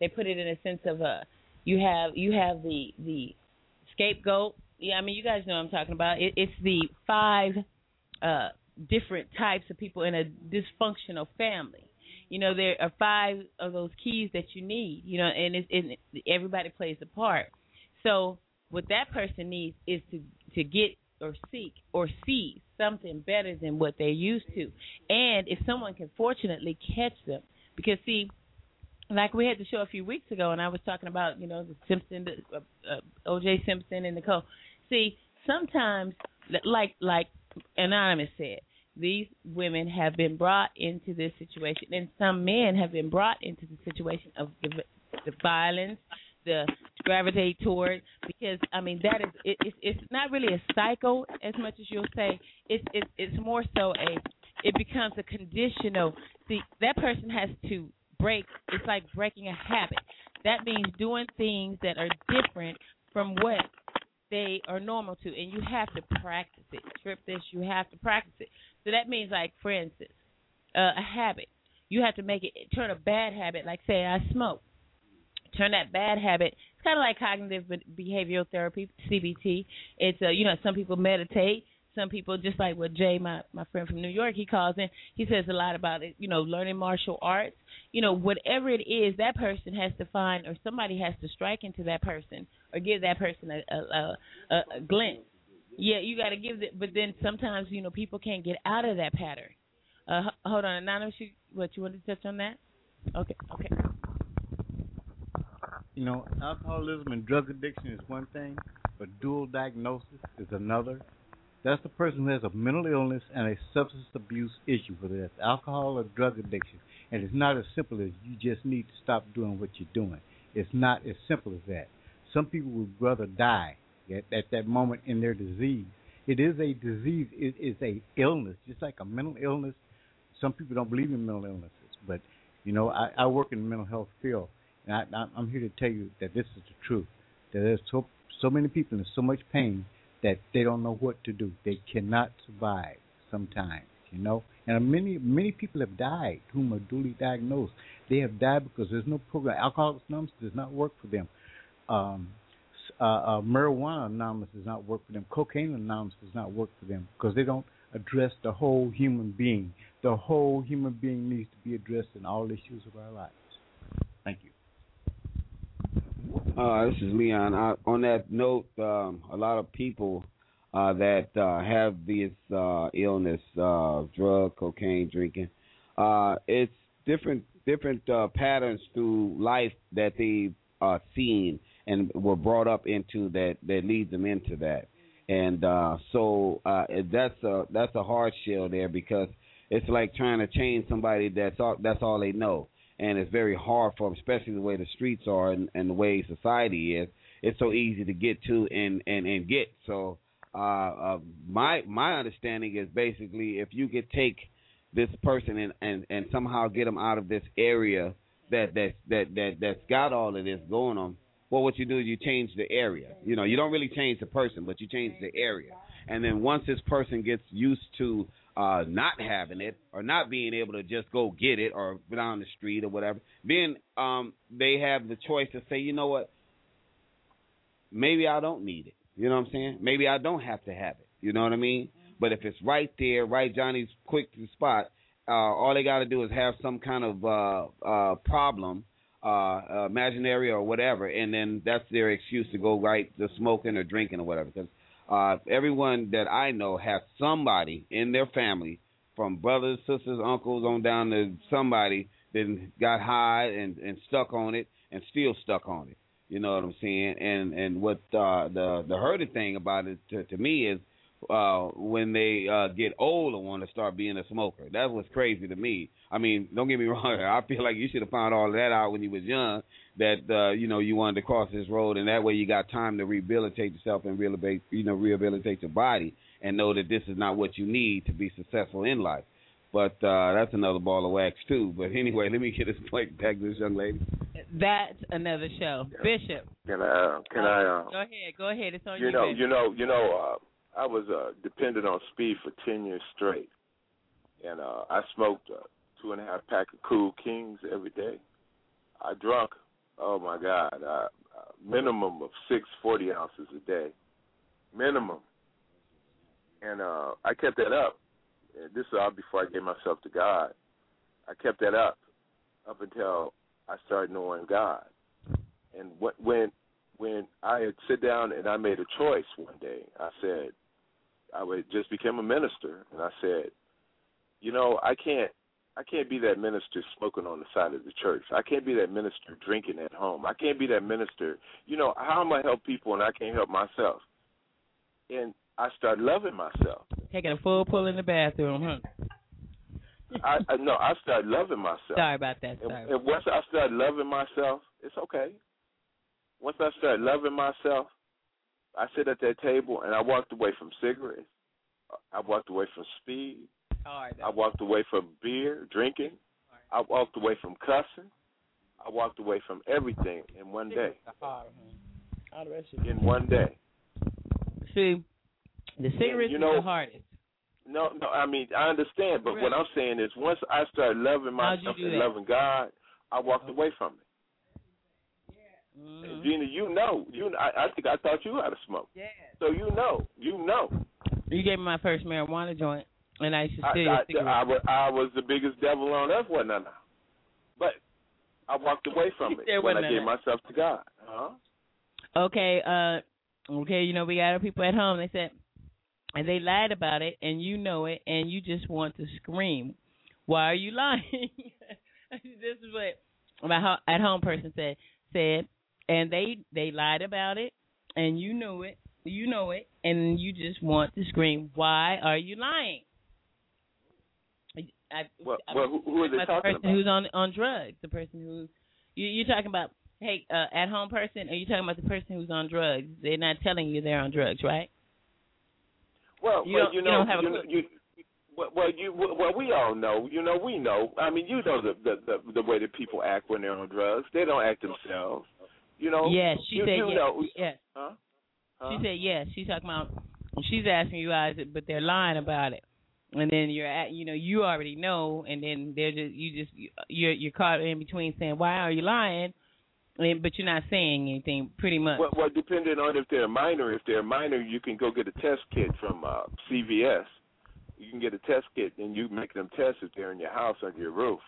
they put it in a sense of a you have you have the the scapegoat. Yeah, I mean you guys know what I'm talking about. It, it's the five uh different types of people in a dysfunctional family. You know there are five of those keys that you need. You know, and it's and everybody plays a part. So what that person needs is to to get or seek or see something better than what they're used to. And if someone can fortunately catch them, because see, like we had the show a few weeks ago, and I was talking about you know the Simpson, the, uh, uh, O.J. Simpson, and Nicole. See, sometimes like like Anonymous said, these women have been brought into this situation, and some men have been brought into the situation of the, the violence, the gravitate toward because I mean that is it, it's it's not really a cycle as much as you'll say. It's it's it's more so a it becomes a conditional. See that person has to break it's like breaking a habit. That means doing things that are different from what they are normal to and you have to practice it. Trip this you have to practice it. So that means like for instance uh, a habit. You have to make it turn a bad habit like say I smoke turn that bad habit. It's kind of like cognitive behavioral therapy, CBT. It's uh, you know some people meditate, some people just like what Jay, my my friend from New York, he calls in. He says a lot about it. You know, learning martial arts. You know, whatever it is, that person has to find, or somebody has to strike into that person, or give that person a a, a, a glimpse. Yeah, you got to give it. But then sometimes you know people can't get out of that pattern. Uh, hold on, anonymous. You, what you wanted to touch on that? Okay, okay. You know, alcoholism and drug addiction is one thing, but dual diagnosis is another. That's the person who has a mental illness and a substance abuse issue, whether that's alcohol or drug addiction. And it's not as simple as you just need to stop doing what you're doing. It's not as simple as that. Some people would rather die at, at that moment in their disease. It is a disease. It is a illness, just like a mental illness. Some people don't believe in mental illnesses, but you know, I, I work in the mental health field, and I, I'm here to tell you that this is the truth. That there's so so many people in so much pain that they don't know what to do. They cannot survive sometimes, you know. And many many people have died whom are duly diagnosed. They have died because there's no program. Alcoholics Anonymous does not work for them. Um, uh, uh, marijuana Anonymous does not work for them. Cocaine Anonymous does not work for them because they don't address the whole human being. The whole human being needs to be addressed in all issues of our lives. Uh, this is Leon. On that note, um, a lot of people uh, that uh, have this uh, illness, uh, drug, cocaine, drinking, uh, it's different different uh, patterns through life that they've seen and were brought up into that that leads them into that. And uh, so uh, that's a that's a hard shell there because it's like trying to change somebody that's all that's all they know, and it's very hard for them, especially the way the streets are and, and the way society is. It's so easy to get to and and and get. So uh, uh, my my understanding is basically if you could take this person and and and somehow get them out of this area that that that that that's got all of this going on well, what you do is you change the area. You know, you don't really change the person, but you change the area. And then once this person gets used to uh not having it or not being able to just go get it or down the street or whatever, then um they have the choice to say, you know what, maybe I don't need it. You know what I'm saying? Maybe I don't have to have it. You know what I mean? But if it's right there, right Johnny's quick to the spot, uh all they got to do is have some kind of uh uh problem uh, imaginary or whatever, and then that's their excuse to go right to smoking or drinking or whatever. Because uh, everyone that I know has somebody in their family, from brothers, sisters, uncles, on down to somebody that got high and and stuck on it and still stuck on it. You know what I'm saying? And and what uh, the the hurting thing about it to, to me is uh when they uh get old and want to start being a smoker. That's what's crazy to me. I mean, don't get me wrong. I feel like you should have found all that out when you was young. That uh, you know you wanted to cross this road, and that way you got time to rehabilitate yourself and rehabilitate, you know, rehabilitate your body, and know that this is not what you need to be successful in life. But uh that's another ball of wax too. But anyway, let me get this point back to this young lady. That's another show, Bishop. Can I? Can I? Uh, Go ahead, go ahead. It's on you you. know, baby. you know, you know. Uh, I was uh, dependent on speed for ten years straight, and uh, I smoked uh, two and a half pack of Kool Kings every day. I drunk, oh my God, uh, uh, minimum of six forty ounces a day, minimum. And uh, I kept that up. And this is all before I gave myself to God. I kept that up up until I started knowing God. And wh- when when I had sit down and I made a choice one day, I said, I would just became a minister, and I said, you know, I can't, I can't be that minister smoking on the side of the church. I can't be that minister drinking at home. I can't be that minister. You know, how am I help people and I can't help myself? And I start loving myself. Taking a full pull in the bathroom, huh? I, I no, I start loving myself. Sorry about that. And, Sorry. and once I start loving myself, it's okay. Once I start loving myself, I sit at that table and I walked away from cigarettes. I walked away from speed. I walked away from beer, drinking. I walked away from cussing. I walked away from everything in one day. In one day. See, the cigarettes you know- is the hardest. No, no, I mean I understand, but what I'm saying is once I started loving myself and that? loving God, I walked away from it. Mm-hmm. And Gena, you know, you I, I think I taught you how to smoke. Yeah. So you know, you know. You gave me my first marijuana joint, and I used to I, steal I, your I, was, I was the biggest devil on earth, wasn't I? now? But I walked away from There it when I gave myself to God. Huh? Okay, uh, okay, you know we got our people at home. They said, and they lied about it, and you know it, and you just want to scream. Why are you lying? this is what my ho- at home person said. Said, and they they lied about it, and you knew it. You know it, and you just want to scream. Why are you lying? I, Well, I- well who, who are they about the talking person about? who's on on drugs, the person who you you're talking about. Hey, uh, at home person, are you talking about the person who's on drugs? They're not telling you they're on drugs, right? Well, You well, you you don't have a you, clue. you, well, well, you, well, we all know. You know, we know. I mean, you know the the the, the way that people act when they're on drugs. They don't act themselves. You know. yes, she you, said you yes. Know, yes. huh? Huh? She said yes. She's talking about. She's asking you guys, but they're lying about it. And then you're at, you know, you already know, and then they're just, you just, you're you're caught in between saying, why are you lying? And, but you're not saying anything, pretty much. Well, well, depending on if they're a minor. If they're a minor, you can go get a test kit from uh, CVS. You can get a test kit, and you make them test if they're in your house under your roof.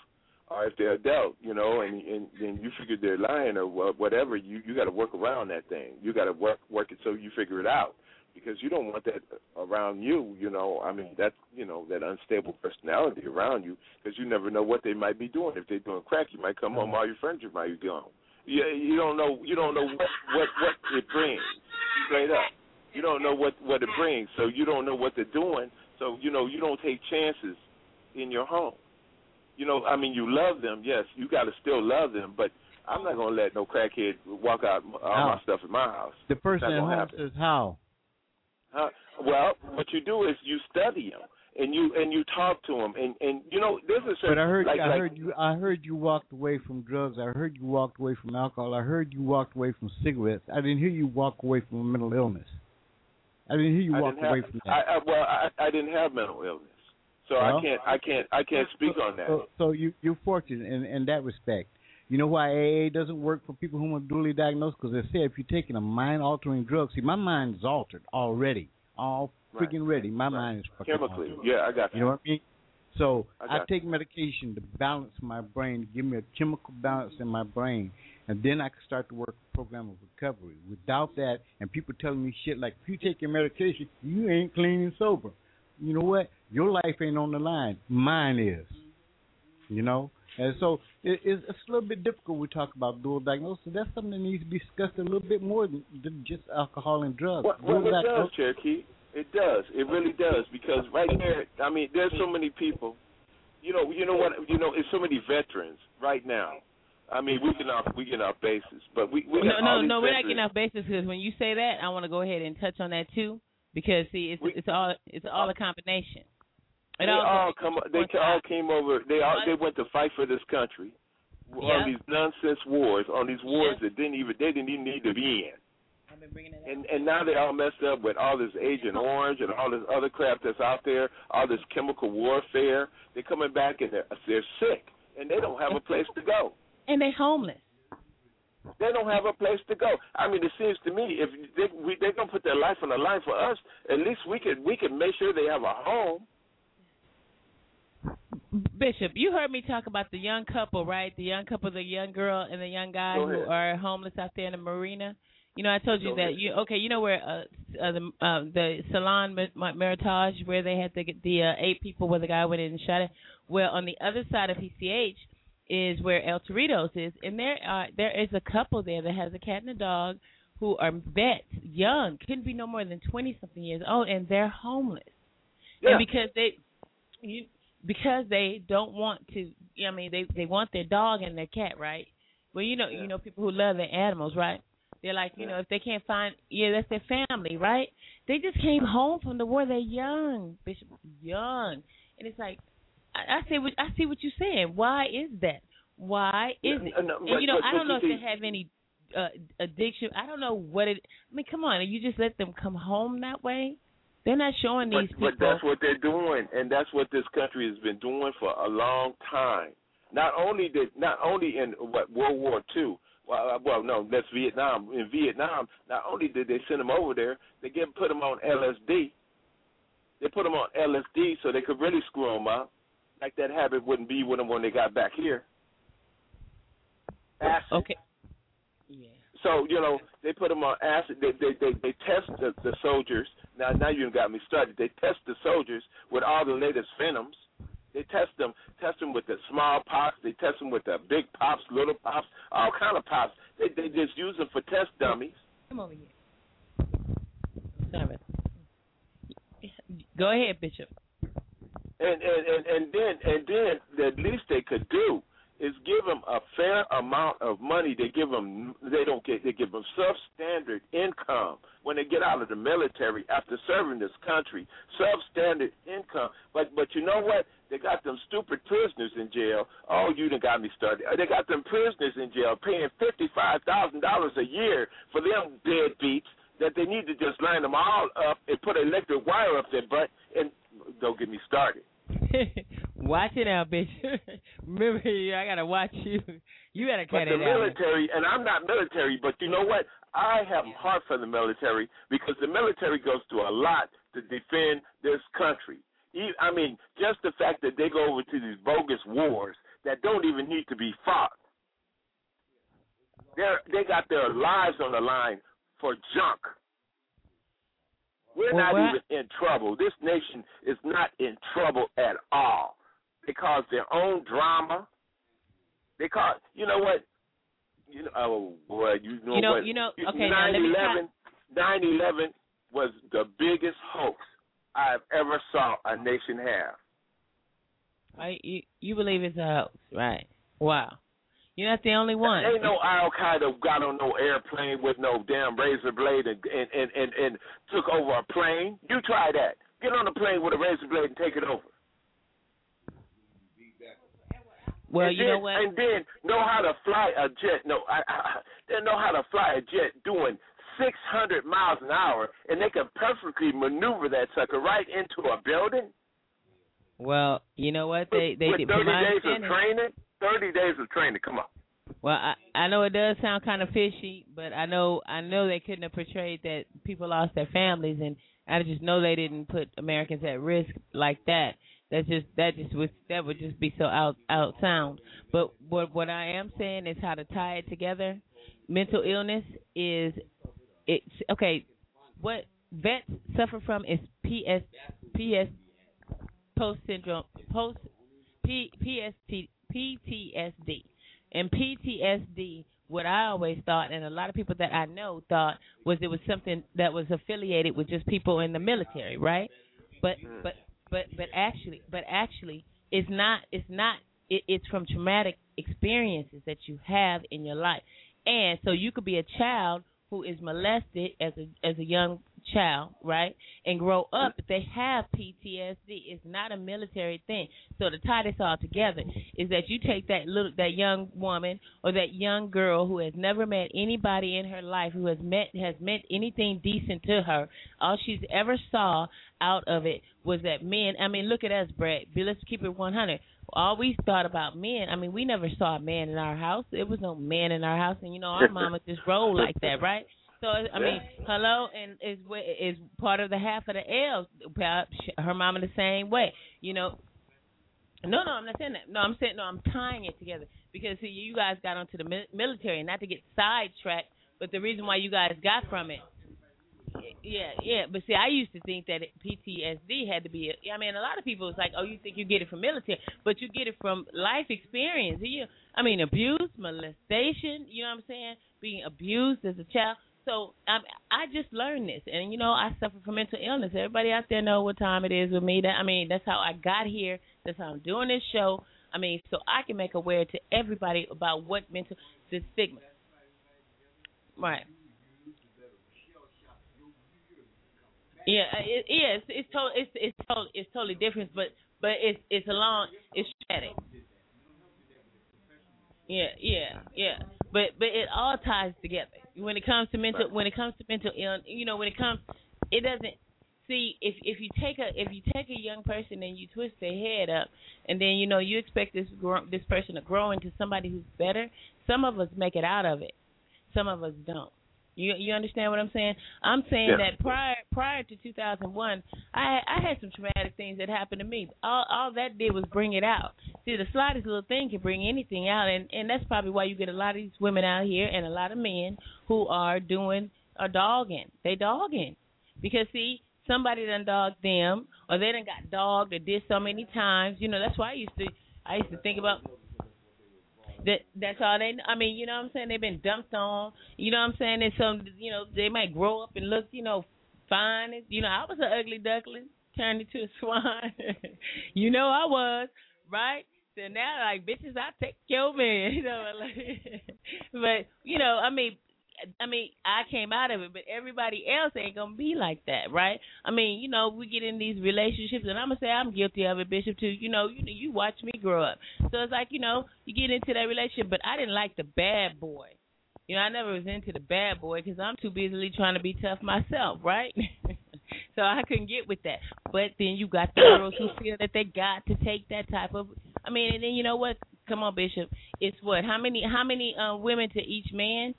Or if they're adult, you know, and and, then you figure they're lying or whatever, you you got to work around that thing. You got to work work it so you figure it out because you don't want that around you. You know, I mean that's you know that unstable personality around you because you never know what they might be doing. If they're doing crack, you might come home, all your furniture might be gone. You you don't know you don't know what what what it brings straight up. You don't know what what it brings, so you don't know what they're doing. So you know you don't take chances in your home. You know, I mean, you love them, yes. You got to still love them, but I'm not gonna let no crackhead walk out all my stuff in my house. The person at home happen. says how. Huh? Well, what you do is you study them and you and you talk to them and and you know this is But I heard like, I like, heard you I heard you walked away from drugs. I heard you walked away from alcohol. I heard you walked away from cigarettes. I didn't hear you walk away from a mental illness. I didn't hear you walk away have, from I, that. I, well, I, I didn't have mental illness, so I can't I can't I can't speak on that. So, so you you're fortunate in in that respect. You know why AA doesn't work for people who are duly diagnosed? Because they say if you're taking a mind altering drug, see my mind's altered already, all freaking ready. My Right. mind is fucking Chemically, altered. yeah, I got You You know what I mean? So I I, take medication to balance my brain, to give me a chemical balance in my brain, and then I can start to work a program of recovery. Without that, and people telling me shit like, if you take your medication, you ain't clean and sober. You know what? Your life ain't on the line. Mine is. You know? And so it, it's, it's a little bit difficult. We talk about dual diagnosis. That's something that needs to be discussed a little bit more than, than just alcohol and drugs. Well, well, it does, Cherokee. It does. It really does because right there, I mean, there's so many people. You know, you know what? You know, it's so many veterans right now. I mean, we can off we get off bases, but we we no, got no, all these no, we're not getting off basis because when you say that, I want to go ahead and touch on that too because see, it's We- it's all it's all a combination. It They all all come. They one all came over. They all they went to fight for this country Yeah. on these nonsense wars, on these wars Yeah. that didn't even they didn't even need to be in. I've been bringing it up. And and now they all messed up with all this Agent Orange and all this other crap that's out there, all this chemical warfare. They're coming back and they're they're sick and they don't have a place to go. and they're homeless. They don't have a place to go. I mean, it seems to me if they we, they're gonna put their life on the line for us, at least we could we could make sure they have a home. Bishop, you heard me talk about the young couple, right? The young couple, the young girl and the young guy who are homeless out there in the marina. You know, I told you Go that ahead. you okay. You know where uh, uh the uh, the Salon Mer- Meritage where they had the the uh, eight people where the guy went in and shot it. Well, on the other side of PCH is where El Torito's is, and there are there is a couple there that has a cat and a dog who are vets, young, couldn't be no more than twenty something years old, and they're homeless. Yeah. And because they, you, because they don't want to. I mean, they they want their dog and their cat, right? Well, you know, Yeah. you know, people who love their animals, right? They're like, you Yeah. know, if they can't find, yeah, that's their family, right? They just came home from the war. They're young, Bishop, young, and it's like, I, I say, what I see what you're saying. Why is that? Why is No, it? no, and but- you know, but- I don't know if see- they have any uh addiction. I don't know what it. I mean, come on, you just let them come home that way. They're not showing But, these people. but that's what they're doing, and that's what this country has been doing for a long time. Not only did, not only in what World War Two. Well, uh, well, no, that's Vietnam. In Vietnam, not only did they send them over there, they get put them on LSD. They put them on LSD so they could really screw them up. Like that habit wouldn't be with them when they got back here. Acid. Okay. Yeah. So you know they put them on acid. They they they, they test the, the soldiers. Now now you got me started. They test the soldiers with all the latest venoms. They test them test them with the smallpox. They test them with the big pops, little pops, all kind of pops. They they just use them for test dummies. Come over here. Sorry. Go ahead, Bishop. And and and and then and then the least they could do is give them a fair amount of money. They give them they don't get they give them substandard income when they get out of the military after serving this country. Substandard income. But but you know what? They got them stupid prisoners in jail. Oh, you done got me started. Uh, they got them prisoners in jail paying fifty five thousand dollars a year for them deadbeats that they need to just line them all up and put an electric wire up their butt and don't get me started. watch it out, bitch. Remember, I gotta watch you. You gotta cut but it the out. military, and I'm not military, but you know what? I have heart for the military because the military goes through a lot to defend this country. I mean, just the fact that they go over to these bogus wars that don't even need to be fought. They're, they got their lives on the line for junk. We're Well, not what- even in trouble. This nation is not in trouble at all. Cause their own drama. They cause, you know what? You know, oh boy, you know You know- what? you know- okay, now let me 9/11, 9/11 was the biggest hoax I've ever saw a nation have. I, you, you believe it's a hoax, right? Wow. You're not the only one. Ain't no Al Qaeda got on no airplane with no damn razor blade and and, and and and took over a plane. You try that. Get on a plane with a razor blade and take it over. well, and you then, know what? And then know how to fly a jet. No, I, I they know how to fly a jet doing 600 miles an hour, and they can perfectly maneuver that sucker right into a building. Well, you know what? They they with did. 30 from my days of training. 30 days of training. To come on. Well, I I know it does sound kind of fishy, but I know I know they couldn't have portrayed that people lost their families, and I just know they didn't put Americans at risk like that. That's just that just was that would just be so out out sound. But what what I am saying is how to tie it together. Mental illness is it's okay. What vets suffer from is PS PS post syndrome post P, PST, PTSD. And PTSD, what I always thought, and a lot of people that I know thought, was it was something that was affiliated with just people in the military, right? But mm. but but but actually, but actually, it's not. It's not. It, it's from traumatic experiences that you have in your life, and so you could be a child who is molested as a as a young child, right, and grow up, mm-hmm. they have PTSD. It's not a military thing. So to tie this all together is that you take that little that young woman or that young girl who has never met anybody in her life who has met has meant anything decent to her. All she's ever saw out of it was that men. I mean, look at us, Brett. Let's keep it 100. All we thought about men. I mean, we never saw a man in our house. There was no man in our house, and you know, our mama just rolled like that, right? So I mean, hello, and is is part of the half of the L. Her mama the same way, you know. No, no, I'm not saying that. No, I'm saying no. I'm tying it together because see, you guys got onto the mi- military, not to get sidetracked, but the reason why you guys got from it. Yeah, yeah, but see, I used to think that PTSD had to be. A, I mean, a lot of people was like, "Oh, you think you get it from military, but you get it from life experience." You, I mean, abuse, molestation. You know what I'm saying? Being abused as a child. So um, I just learned this, and you know, I suffer from mental illness. Everybody out there know what time it is with me. That I mean, that's how I got here. That's how I'm doing this show. I mean, so I can make aware to everybody about what mental the stigma. Right. Yeah, it, yeah, it's it's totally it's it's it's totally different, but but it's it's long, it's static. Yeah, yeah, yeah. But but it all ties together. When it comes to mental when it comes to mental illness, you know, when it comes, it doesn't. See, if if you take a if you take a young person and you twist their head up, and then you know you expect this grow, this person to grow into somebody who's better. Some of us make it out of it, some of us don't. You you understand what I'm saying? I'm saying Yeah. that prior prior to 2001, I I had some traumatic things that happened to me. All all that did was bring it out. See, the slightest little thing can bring anything out, and and that's probably why you get a lot of these women out here and a lot of men who are doing a dogging. They dogging because see somebody done dogged them or they done got dogged or did so many times. You know that's why I used to I used to think about that that's all they I mean, you know what I'm saying? They've been dumped on. You know what I'm saying? And some you know, they might grow up and look, you know, fine. You know, I was an ugly duckling, turned into a swan. you know I was, right? So now like bitches I take of me, you know, like, but you know, I mean I mean, I came out of it, but everybody else ain't gonna be like that, right? I mean, you know, we get in these relationships, and I'm gonna say I'm guilty of it, Bishop, too. You know, you you watch me grow up, so it's like, you know, you get into that relationship, but I didn't like the bad boy. You know, I never was into the bad boy because I'm too busily trying to be tough myself, right? so I couldn't get with that. But then you got the girls who feel that they got to take that type of. I mean, and then you know what? Come on, Bishop. It's what? How many? How many uh, women to each man?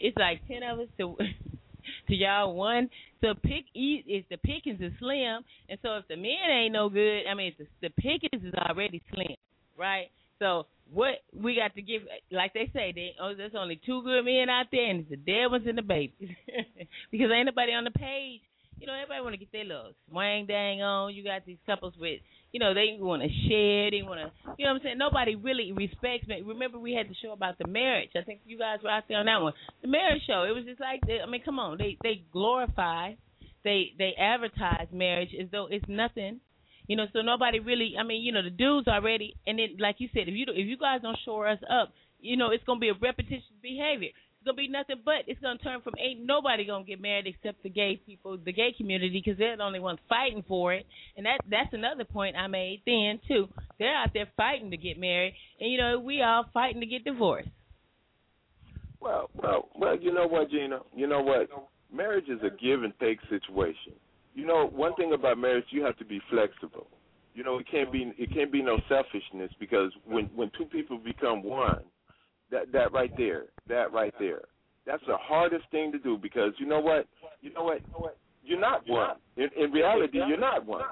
It's like ten of us to to y'all one. So pick if the pickings is slim, and so if the men ain't no good, I mean the, the pickings is already slim, right? So what we got to give, like they say, they oh there's only two good men out there, and it's the dead ones and the babies, because ain't nobody on the page. You know, everybody want to get their little swang dang on. You got these couples with you know, they want to share, they want to, you know what I'm saying? Nobody really respects me. Remember, we had the show about the marriage. I think you guys were out there on that one. The marriage show. It was just like, they, I mean, come on, they they glorify, they they advertise marriage as though it's nothing. You know, so nobody really. I mean, you know, the dudes already, and then like you said, if you if you guys don't shore us up, you know, it's gonna be a repetitious behavior it's gonna be nothing but it's gonna turn from ain't nobody gonna get married except the gay people, the gay community, because they're the only ones fighting for it. And that that's another point I made then too. They're out there fighting to get married, and you know we all fighting to get divorced. Well, well, well. You know what, Gena? You know what? Marriage is a give and take situation. You know, one thing about marriage, you have to be flexible. You know, it can't be it can't be no selfishness because when when two people become one, that that right there, that right there, that's the hardest thing to do because you know what, you know what, you're not one. In, in reality, you're not one.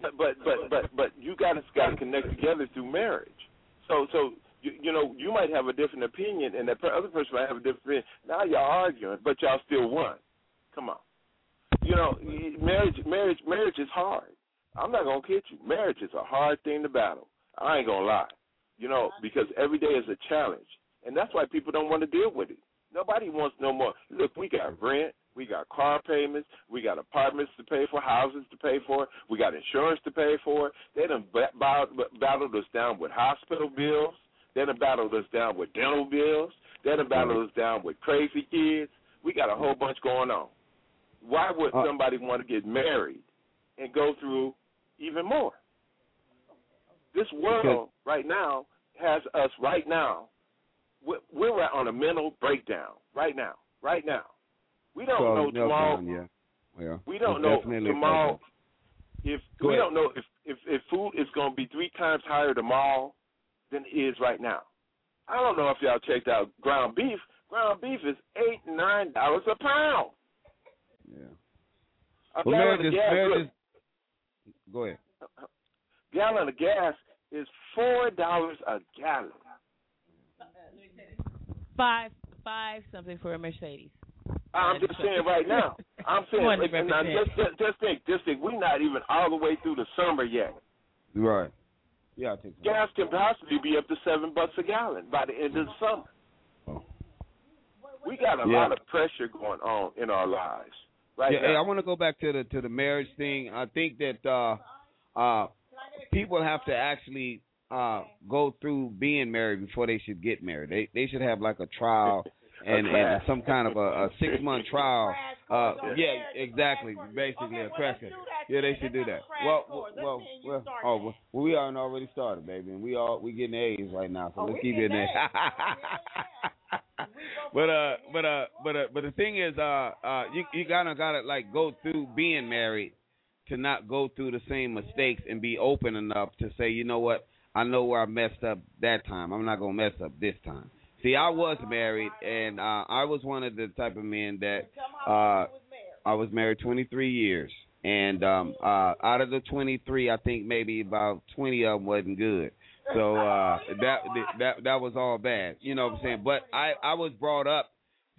But but but but you guys got to connect together through marriage. So so you, you know you might have a different opinion, and that other person might have a different opinion. Now y'all arguing, but y'all still one. Come on. You know, marriage marriage marriage is hard. I'm not gonna kid you. Marriage is a hard thing to battle. I ain't gonna lie. You know, because every day is a challenge, and that's why people don't want to deal with it. Nobody wants no more. Look, we got rent, we got car payments, we got apartments to pay for, houses to pay for, we got insurance to pay for. They done ba- battled, battled us down with hospital bills. They done battled us down with dental bills. They done battled us down with crazy kids. We got a whole bunch going on. Why would Uh, somebody want to get married and go through even more? This world right now has us right now. We're, we're on a mental breakdown right now. Right now, we don't So, know tomorrow. yeah. Yeah. We don't know tomorrow if Go we ahead. don't know if, if if food is going to be three times higher tomorrow than it is right now. I don't know if y'all checked out ground beef. Ground beef is eight nine dollars a pound. Yeah. A Well, gallon of gas, look, go ahead. gallon of gas is four dollars a gallon. Five five something for a Mercedes. I'm just saying right now. I'm saying now just, just just think, just think. We're not even all the way through the summer yet. Right. Yeah, I think some. Gas can possibly be up to seven bucks a gallon by the end of the summer. Oh. We got a Yeah. lot of pressure going on in our lives right yeah, hey, I want to go back to the to the marriage thing. I think that uh uh people have to actually uh go through being married before they should get married. They they should have like a trial and, and some kind of a, a six month trial. Uh yeah, exactly. Basically a crash. Yeah, they should do that. Well, well, well, well, oh, well, we aren't already started, baby, and we all we getting A's right now, so let's keep it there. but uh, but uh, but uh, but the thing is, uh, uh, you you gotta gotta like go through being married to not go through the same mistakes and be open enough to say, you know what, I know where I messed up that time. I'm not gonna mess up this time. See, I was married, and uh, I was one of the type of men that uh, I was married 23 years, and um, uh, out of the 23, I think maybe about 20 of them wasn't good. So uh, that that that was all bad. You know what I'm saying? But I I was brought up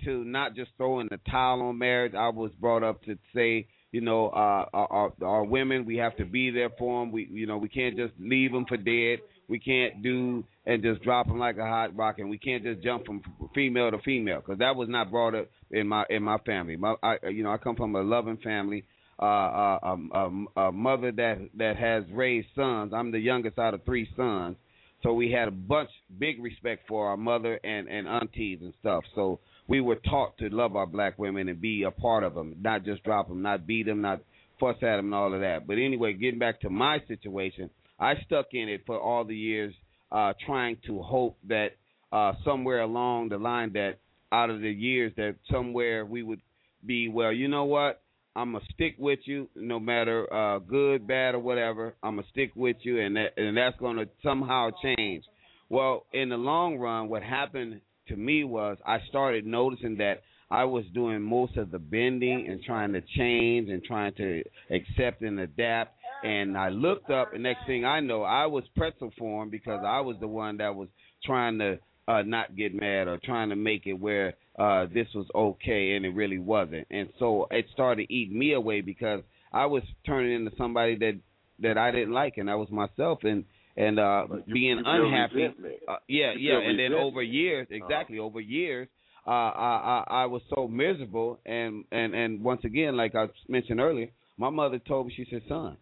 to not just throw in the towel on marriage. I was brought up to say, you know, uh, our, our women, we have to be there for them. We, you know, we can't just leave them for dead. We can't do and just drop them like a hot rock, and we can't just jump from female to female because that was not brought up in my in my family. My, I, you know, I come from a loving family. Uh, uh, a, a, a mother that that has raised sons. I'm the youngest out of three sons, so we had a bunch big respect for our mother and and aunties and stuff. So we were taught to love our black women and be a part of them, not just drop them, not beat them, not fuss at them, and all of that. But anyway, getting back to my situation, I stuck in it for all the years, uh, trying to hope that uh, somewhere along the line that out of the years that somewhere we would be well. You know what? I'm gonna stick with you, no matter uh, good, bad, or whatever. I'm gonna stick with you, and that, and that's gonna somehow change. Well, in the long run, what happened to me was I started noticing that I was doing most of the bending and trying to change and trying to accept and adapt. And I looked up, and next thing I know, I was pretzel form because I was the one that was trying to uh, not get mad or trying to make it where uh, this was okay and it really wasn't. And so it started eating me away because I was turning into somebody that that I didn't like, and I was myself. And and uh you, being you unhappy. Uh, yeah, you yeah, and then over years, exactly uh-huh. over years, uh, I, I I was so miserable, and and and once again, like I mentioned earlier, my mother told me, she said, "Son,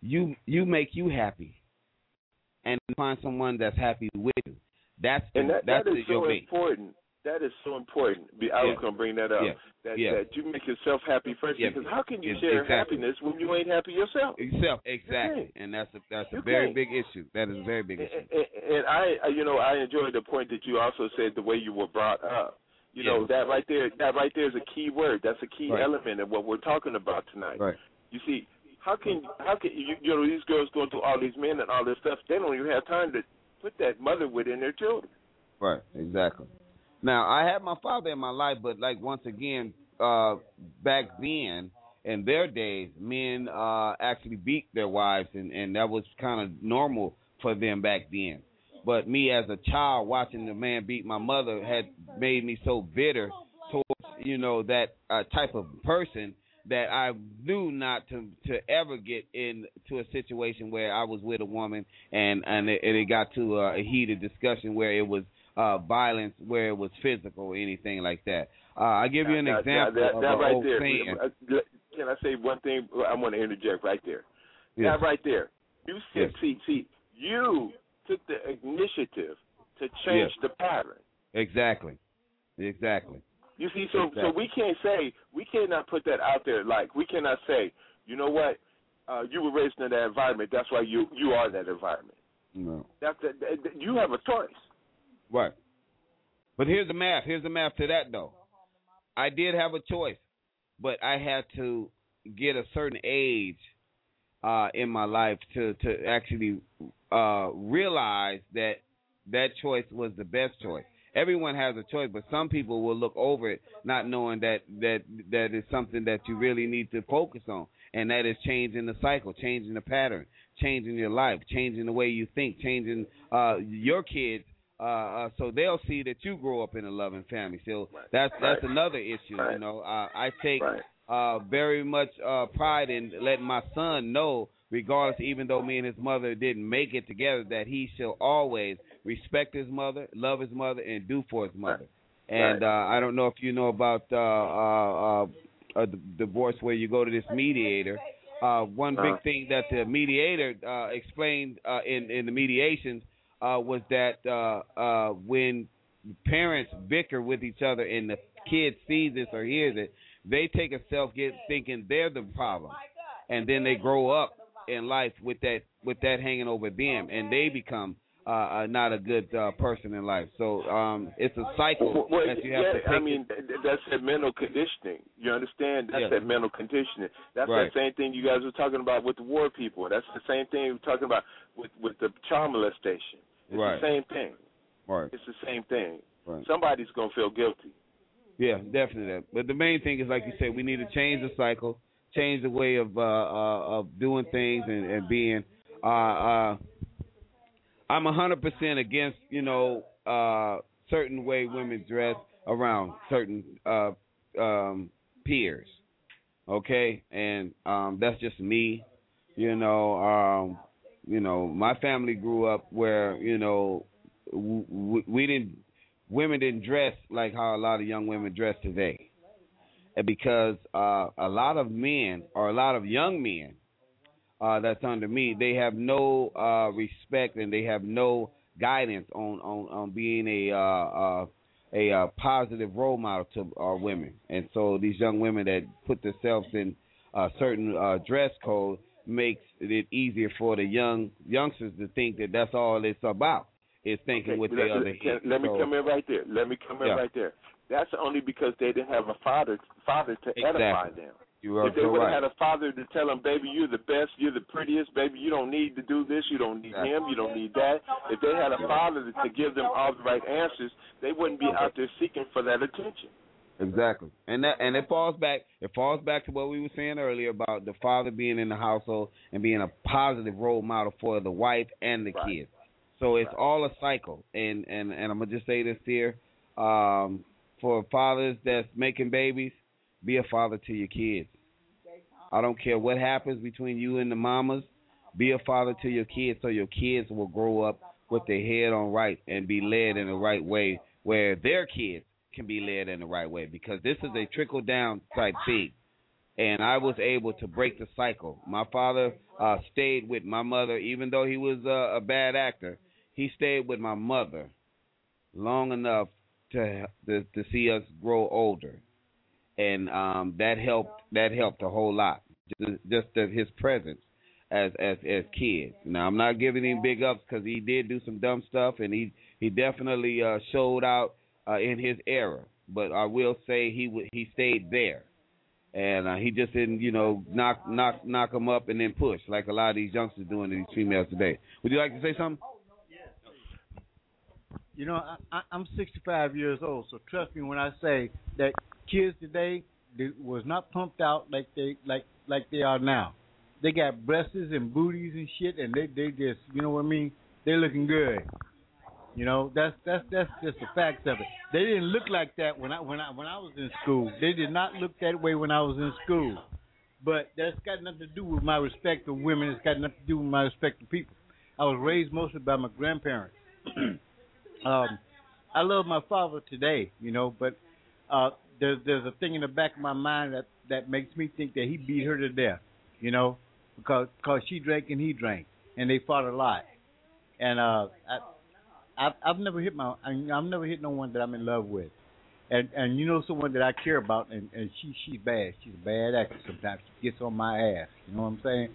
you you make you happy, and find someone that's happy with you. That's the, and that, that's that is the, your so important. That is so important. I Yeah. was gonna bring that up. Yeah. That Yeah. that you make yourself happy first. Because how can you share exactly. happiness when you ain't happy yourself? Yourself, exactly, and that's a that's a You very can't. big issue. That is a very big And, issue. and, and I, you know, I enjoyed the point that you also said the way you were brought up. You know, that right there, that right there is a key word. That's a key Right. element of what we're talking about tonight. Right. You see, how can how can you, you know these girls going through all these men and all this stuff? They don't even have time to put that mother within their children. Right, exactly. Now I had my father in my life, but like once again, uh back then in their days, men uh actually beat their wives and, and that was kinda normal for them back then. But me as a child watching the man beat my mother had made me so bitter towards, you know, that uh, type of person that I knew not to to ever get into a situation where I was with a woman and and it, it got to a heated discussion where it was uh violence, where it was physical, or anything like that. Uh, I give you an Now- now, example that, of that right there. saying. uh, Can I say one thing? I want to interject right there. That right there. You said, Yes. see, see, you took the initiative to change Yes. the pattern. Exactly, exactly. You see, so so we can't say we cannot put that out there. Like we cannot say, you know what, uh, you were raised in that environment. That's why you you are that environment. No. That's that, that, you have a choice. Right. But here's the math. Here's the math to that though. I did have a choice, but I had to get a certain age uh in my life to to actually uh realize that that choice was the best choice. Everyone has a choice, but some people will look over it not knowing that that that is something that you really need to focus on and that is changing the cycle, changing the pattern, changing your life, changing the way you think, changing uh your kids uh, uh, so they'll see that you grow up in a loving family. So that's that's Right. another issue. Right. You know, uh, I take Right. uh, very much uh, pride in letting my son know, regardless, even though me and his mother didn't make it together, that he shall always respect his mother, love his mother, and do for his mother. And uh, I don't know if you know about uh, uh, uh, a d- divorce where you go to this mediator. Uh, one Uh-huh. big thing that the mediator uh, explained uh, in in the mediations uh, was that uh, uh, when parents bicker with each other and the kid sees this or hears it, they take a self get thinking they're the problem, and then they grow up in life with that with that hanging over them, and they become uh, uh, not a good uh, person in life. So um, it's a cycle Well, that you have yeah, to take. I mean, th- th- that's that mental conditioning. You understand? That's Yeah. that mental conditioning. That's Right. that same thing you guys were talking about with the war people. That's the same thing we're talking about with with the child molestation. It's Right. the same thing. right. It's the same thing. Right. somebody's gonna feel guilty. Yeah, definitely. That. But the main thing is, like you said, we need to change the cycle, change the way of uh, uh, of doing things and, and being. Uh, uh, I'm a hundred percent against you know uh, certain way women dress around certain uh, um, peers. Okay, and um, that's just me. You know, um, you know, my family grew up where you know w- w- we didn't women didn't dress like how a lot of young women dress today. And because uh, a lot of men or a lot of young men uh, that's under me, they have no uh, respect and they have no guidance on on, on being a uh, uh, a uh, positive role model to our women. And so these young women that put themselves in a certain uh, dress code makes it easier for the young youngsters to think that that's all it's about. Is thinking Okay, with their other let- let me So- come in right there. Let me come in Yeah. right there. That's only because they didn't have a father father to edify them. You are if they would have right. had a father to tell them, baby, you're the best, you're the prettiest, baby, you don't need to do this, you don't need Exactly. him, you don't need that. If they had a father to, to give them all the right answers, they wouldn't be out there seeking for that attention. Exactly, and that and it falls back. It falls back to what we were saying earlier about the father being in the household and being a positive role model for the wife and the Right. kids. So it's Right. all a cycle, and and and I'm gonna just say this here, um, for fathers that's making babies, be a father to your kids. I don't care what happens between you and the mamas. Be a father to your kids so your kids will grow up with their head on right and be led in the right way where their kids can be led in the right way because this is a trickle down type thing. And I was able to break the cycle. My father uh stayed with my mother even though he was uh, a bad actor. He stayed with my mother long enough to to, to see us grow older. And um that helped that helped a whole lot. Just, just that his presence as as as kids. Now I'm not giving him big ups because he did do some dumb stuff and he he definitely uh, showed out uh, in his era. But I will say he w- he stayed there, and uh, he just didn't you know knock knock knock him up and then push like a lot of these youngsters doing to these females today. Would you like to say something? You know, I, I'm 65 years old, so trust me when I say that kids today they was not pumped out like they like like they are now. They got breasts and booties and shit, and they they just you know what I mean. They looking good. You know, that's that's that's just the facts of it. They didn't look like that when I when I when I was in school. They did not look that way when I was in school. But that's got nothing to do with my respect for women. It's got nothing to do with my respect for people. I was raised mostly by my grandparents. um, I love my father today, you know, but uh, there's there's a thing in the back of my mind that that makes me think that he beat her to death, you know, because cause she drank and he drank, and they fought a lot. And uh, I, I've I've never hit my I, I've never hit no one that I'm in love with, and and you know someone that I care about, and and she she's bad. She's a bad actress. Sometimes she gets on my ass. You know what I'm saying?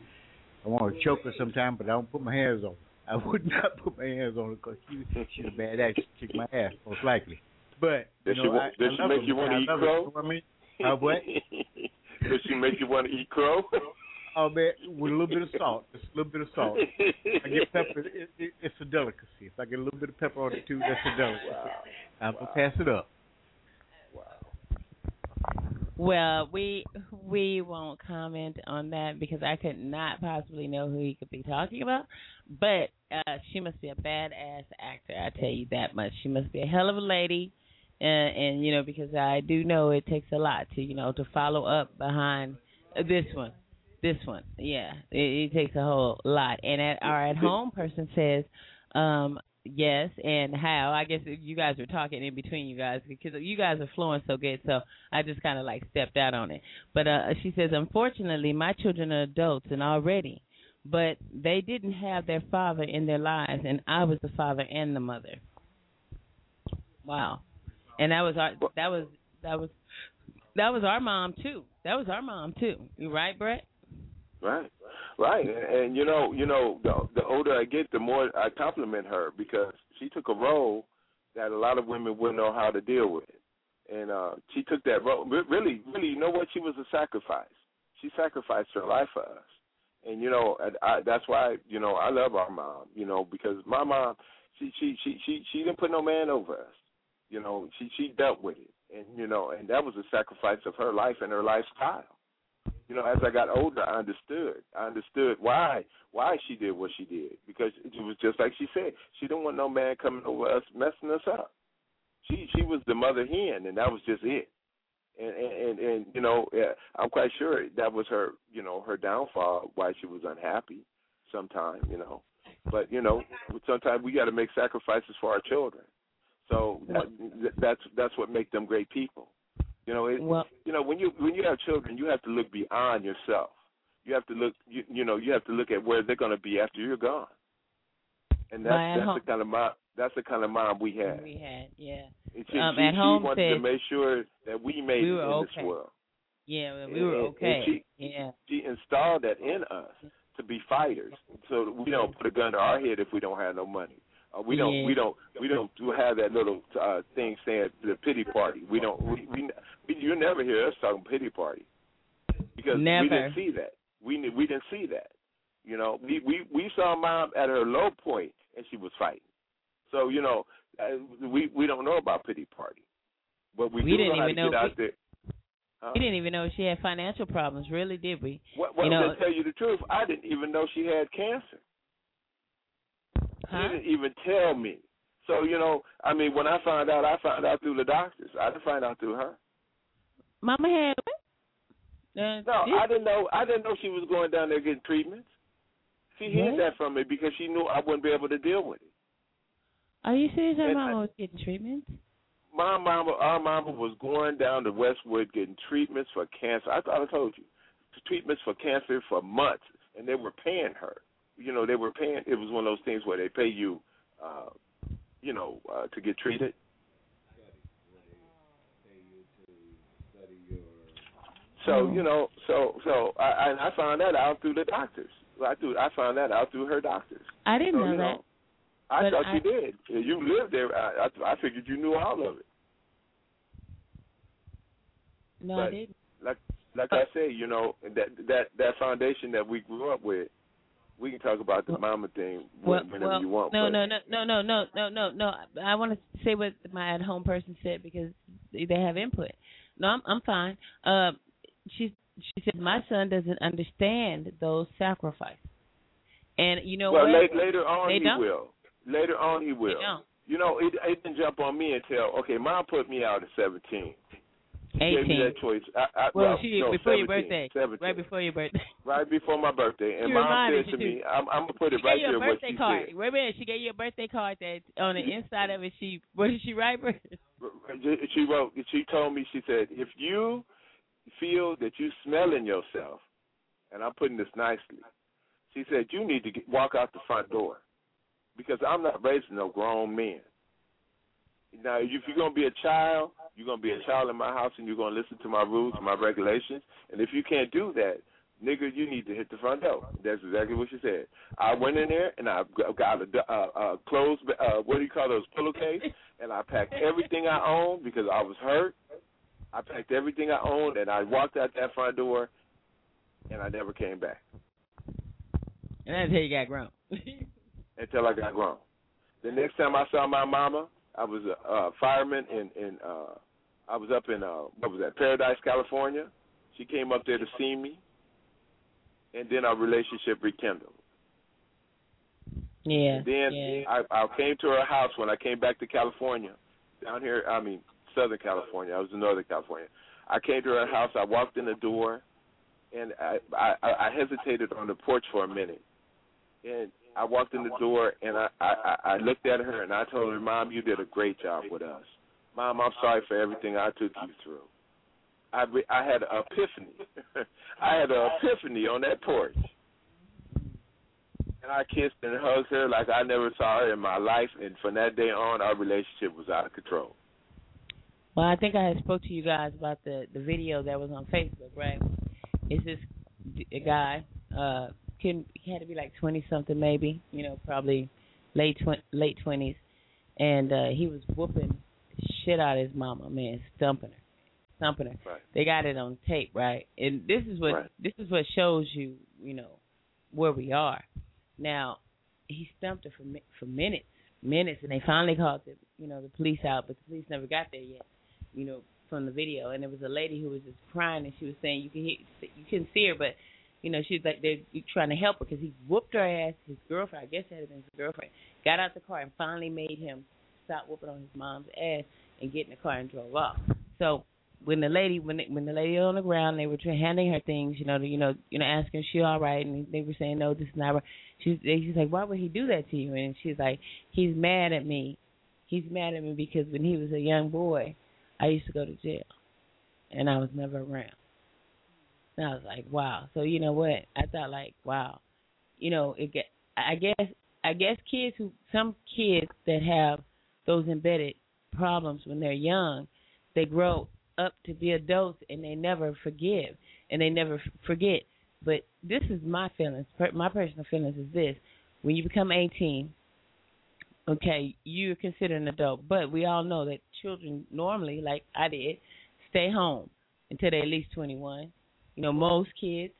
I want to choke her sometimes, but I don't put my hands on. her. I would not put my hands on her because she she's a bad actress. Kick my ass most likely. But you Does know, she I, does I she make her, you wanna eat love her, crow? You know what I mean? Uh, what? Does she make you want to eat crow? Oh man, with a little bit of salt, just a little bit of salt. I get pepper. It, it, it's a delicacy. If I get a little bit of pepper on it too, that's a delicacy. I'm gonna pass it up. Well, we we won't comment on that because I could not possibly know who he could be talking about. But uh she must be a badass actor. I tell you that much. She must be a hell of a lady, and and you know because I do know it takes a lot to you know to follow up behind this one. This one, yeah, it, it takes a whole lot. And at our at home person says, um, yes, and how? I guess you guys were talking in between you guys because you guys are flowing so good. So I just kind of like stepped out on it. But uh, she says, unfortunately, my children are adults and already, but they didn't have their father in their lives, and I was the father and the mother. Wow, and that was our that was that was that was our mom too. That was our mom too. You right, Brett? Right, right, and, and you know, you know, the the older I get, the more I compliment her because she took a role that a lot of women wouldn't know how to deal with, and uh she took that role. Really, really, you know what? She was a sacrifice. She sacrificed her life for us, and you know, and I, that's why you know I love our mom. You know, because my mom, she she she she she didn't put no man over us. You know, she she dealt with it, and you know, and that was a sacrifice of her life and her lifestyle. You know, as I got older, I understood. I understood why why she did what she did because it was just like she said. She didn't want no man coming over us messing us up. She she was the mother hen, and that was just it. And and and, and you know, I'm quite sure that was her you know her downfall. Why she was unhappy. Sometime, you know, but you know, sometimes we got to make sacrifices for our children. So that, that's that's what makes them great people. You know, it, well, you know when you when you have children, you have to look beyond yourself. You have to look, you, you know, you have to look at where they're going to be after you're gone. And that's that's home- the kind of mom that's the kind of mom we had. we had, yeah, And she, um, she, at she home wanted to make sure that we made We it in okay. this world. yeah, we And- were and- and okay. she- yeah, She installed that in us to be fighters, so we don't put a gun to our head if we don't have no money. Uh, we don't, we don't, we don't do have that little uh, thing saying the pity party. We don't, we, we, we you never hear us talking pity party because we didn't see that. We we didn't see that. You know, we we we saw mom at her low point and she was fighting. So you know, uh, we we don't know about pity party, but we, We do didn't know even to know get out we- there. Huh? we didn't even know she had financial problems. Really, did we? Well, well you know- to tell you the truth, I didn't even know she had cancer. Huh? She didn't even tell me. So you know, I mean, when I found out, I found out through the doctors. I didn't find out through her. Mama had? Uh, No, this- I didn't know. I didn't know she was going down there getting treatments. She hid that from me because she knew I wouldn't be able to deal with it. Are you serious? Her mama I- was getting treatment. My mama, our mama, was going down to Westwood getting treatments for cancer. I thought I told you, treatments for cancer for months, and they were paying her. You know, they were paying. It was one of those things where they pay you, uh, you know, uh, to get treated. So Oh. you know, so so I I found that out through the doctors. I through I found that out through her doctors. I didn't So, know you that. I But thought I- you did. You lived there. I, I I figured you knew all of it. No, I didn't. Like like I say, you know that that that foundation that we grew up with. We can talk about the mama thing Well, whenever well, you want. no, no, no, no, no, no, no, no, no. I want to say what my at-home person said because they have input. No, I'm I'm fine. Uh, she she said my son doesn't understand those sacrifices, and you know well, what? la- later on They he don't. will. Later on he will. You know, it, it didn't jump on me until okay. Mom put me out at seventeen. She gave me 18. that choice. I, I, Well, well, she no, before your birthday, 17. right before your birthday. right before my birthday, and She mom said to too. me, "I'm, I'm gonna put it she right gave you here a what birthday she card. said." Wait a minute, she gave you a birthday card that on the inside of it. She what did she write? She wrote. She told me. She said, "If you feel that you smelling yourself, and I'm putting this nicely, she said you need to get, walk out the front door, because I'm not raising no grown men. Now, if you're gonna be a child, you're gonna be a child in my house, and you're gonna listen to my rules my regulations. And if you can't do that, nigga, you need to hit the front door. That's exactly what she said. I went in there and I got a, a, a closed, uh, what do you call those pillowcase, and I packed everything I owned because I was hurt. I packed everything I owned, and I walked out that front door, and I never came back And that's how you got grown. until I got grown. The next time I saw my mama, I was a uh, fireman in in uh, I was up in uh, what was that Paradise, California. She came up there to see me, and then our relationship rekindled. yeah. And then yeah. I, I came to her house when I came back to California, down here. I mean, Southern California. I was in Northern California. I came to her house. I walked in the door, and I I, I hesitated on the porch for a minute, and I walked in the door and I, I I looked at her and I told her, "Mom, you did a great job with us. Mom, I'm sorry for everything I took you through." I I had an epiphany. I had an epiphany on that porch. And I kissed and hugged her like I never saw her in my life. And from that day on, our relationship was out of control. Well, I think I had spoke to you guys about the the video that was on Facebook, right? It's this guy, uh, can he had to be like twenty something, maybe, you know, probably late twen- late twenties, and uh he was whooping shit out of his mama, man, stumping her, stumping her. Right. They got it on tape, right? And this is what Right. this is what shows you, you know, where we are. Now, he stumped her for mi- for minutes, minutes, and they finally called the you know, the police out, but the police never got there yet. You know, from the video, and there was a lady who was just crying, and she was saying you can hear, you couldn't see her, but you know, she's like they're trying to help her because he whooped her ass. His girlfriend, I guess that had been his girlfriend, got out the car and finally made him stop whooping on his mom's ass and get in the car and drove off. So when the lady when they, when the lady on the ground, they were handing her things, you know, you know, you know, asking she all right, and they were saying no, this is not right. She's she's like, why would he do that to you? And she's like, he's mad at me. He's mad at me because when he was a young boy, I used to go to jail, and I was never around. And I was like, wow. So you know what? I thought like, wow. You know, it get. I guess I guess kids who some kids that have those embedded problems when they're young, they grow up to be adults and they never forgive and they never forget. But this is my feelings. My personal feelings is this: when you become 18, okay, you're considered an adult. But we all know that children normally, like I did, stay home until they're at least 21 you know, most kids,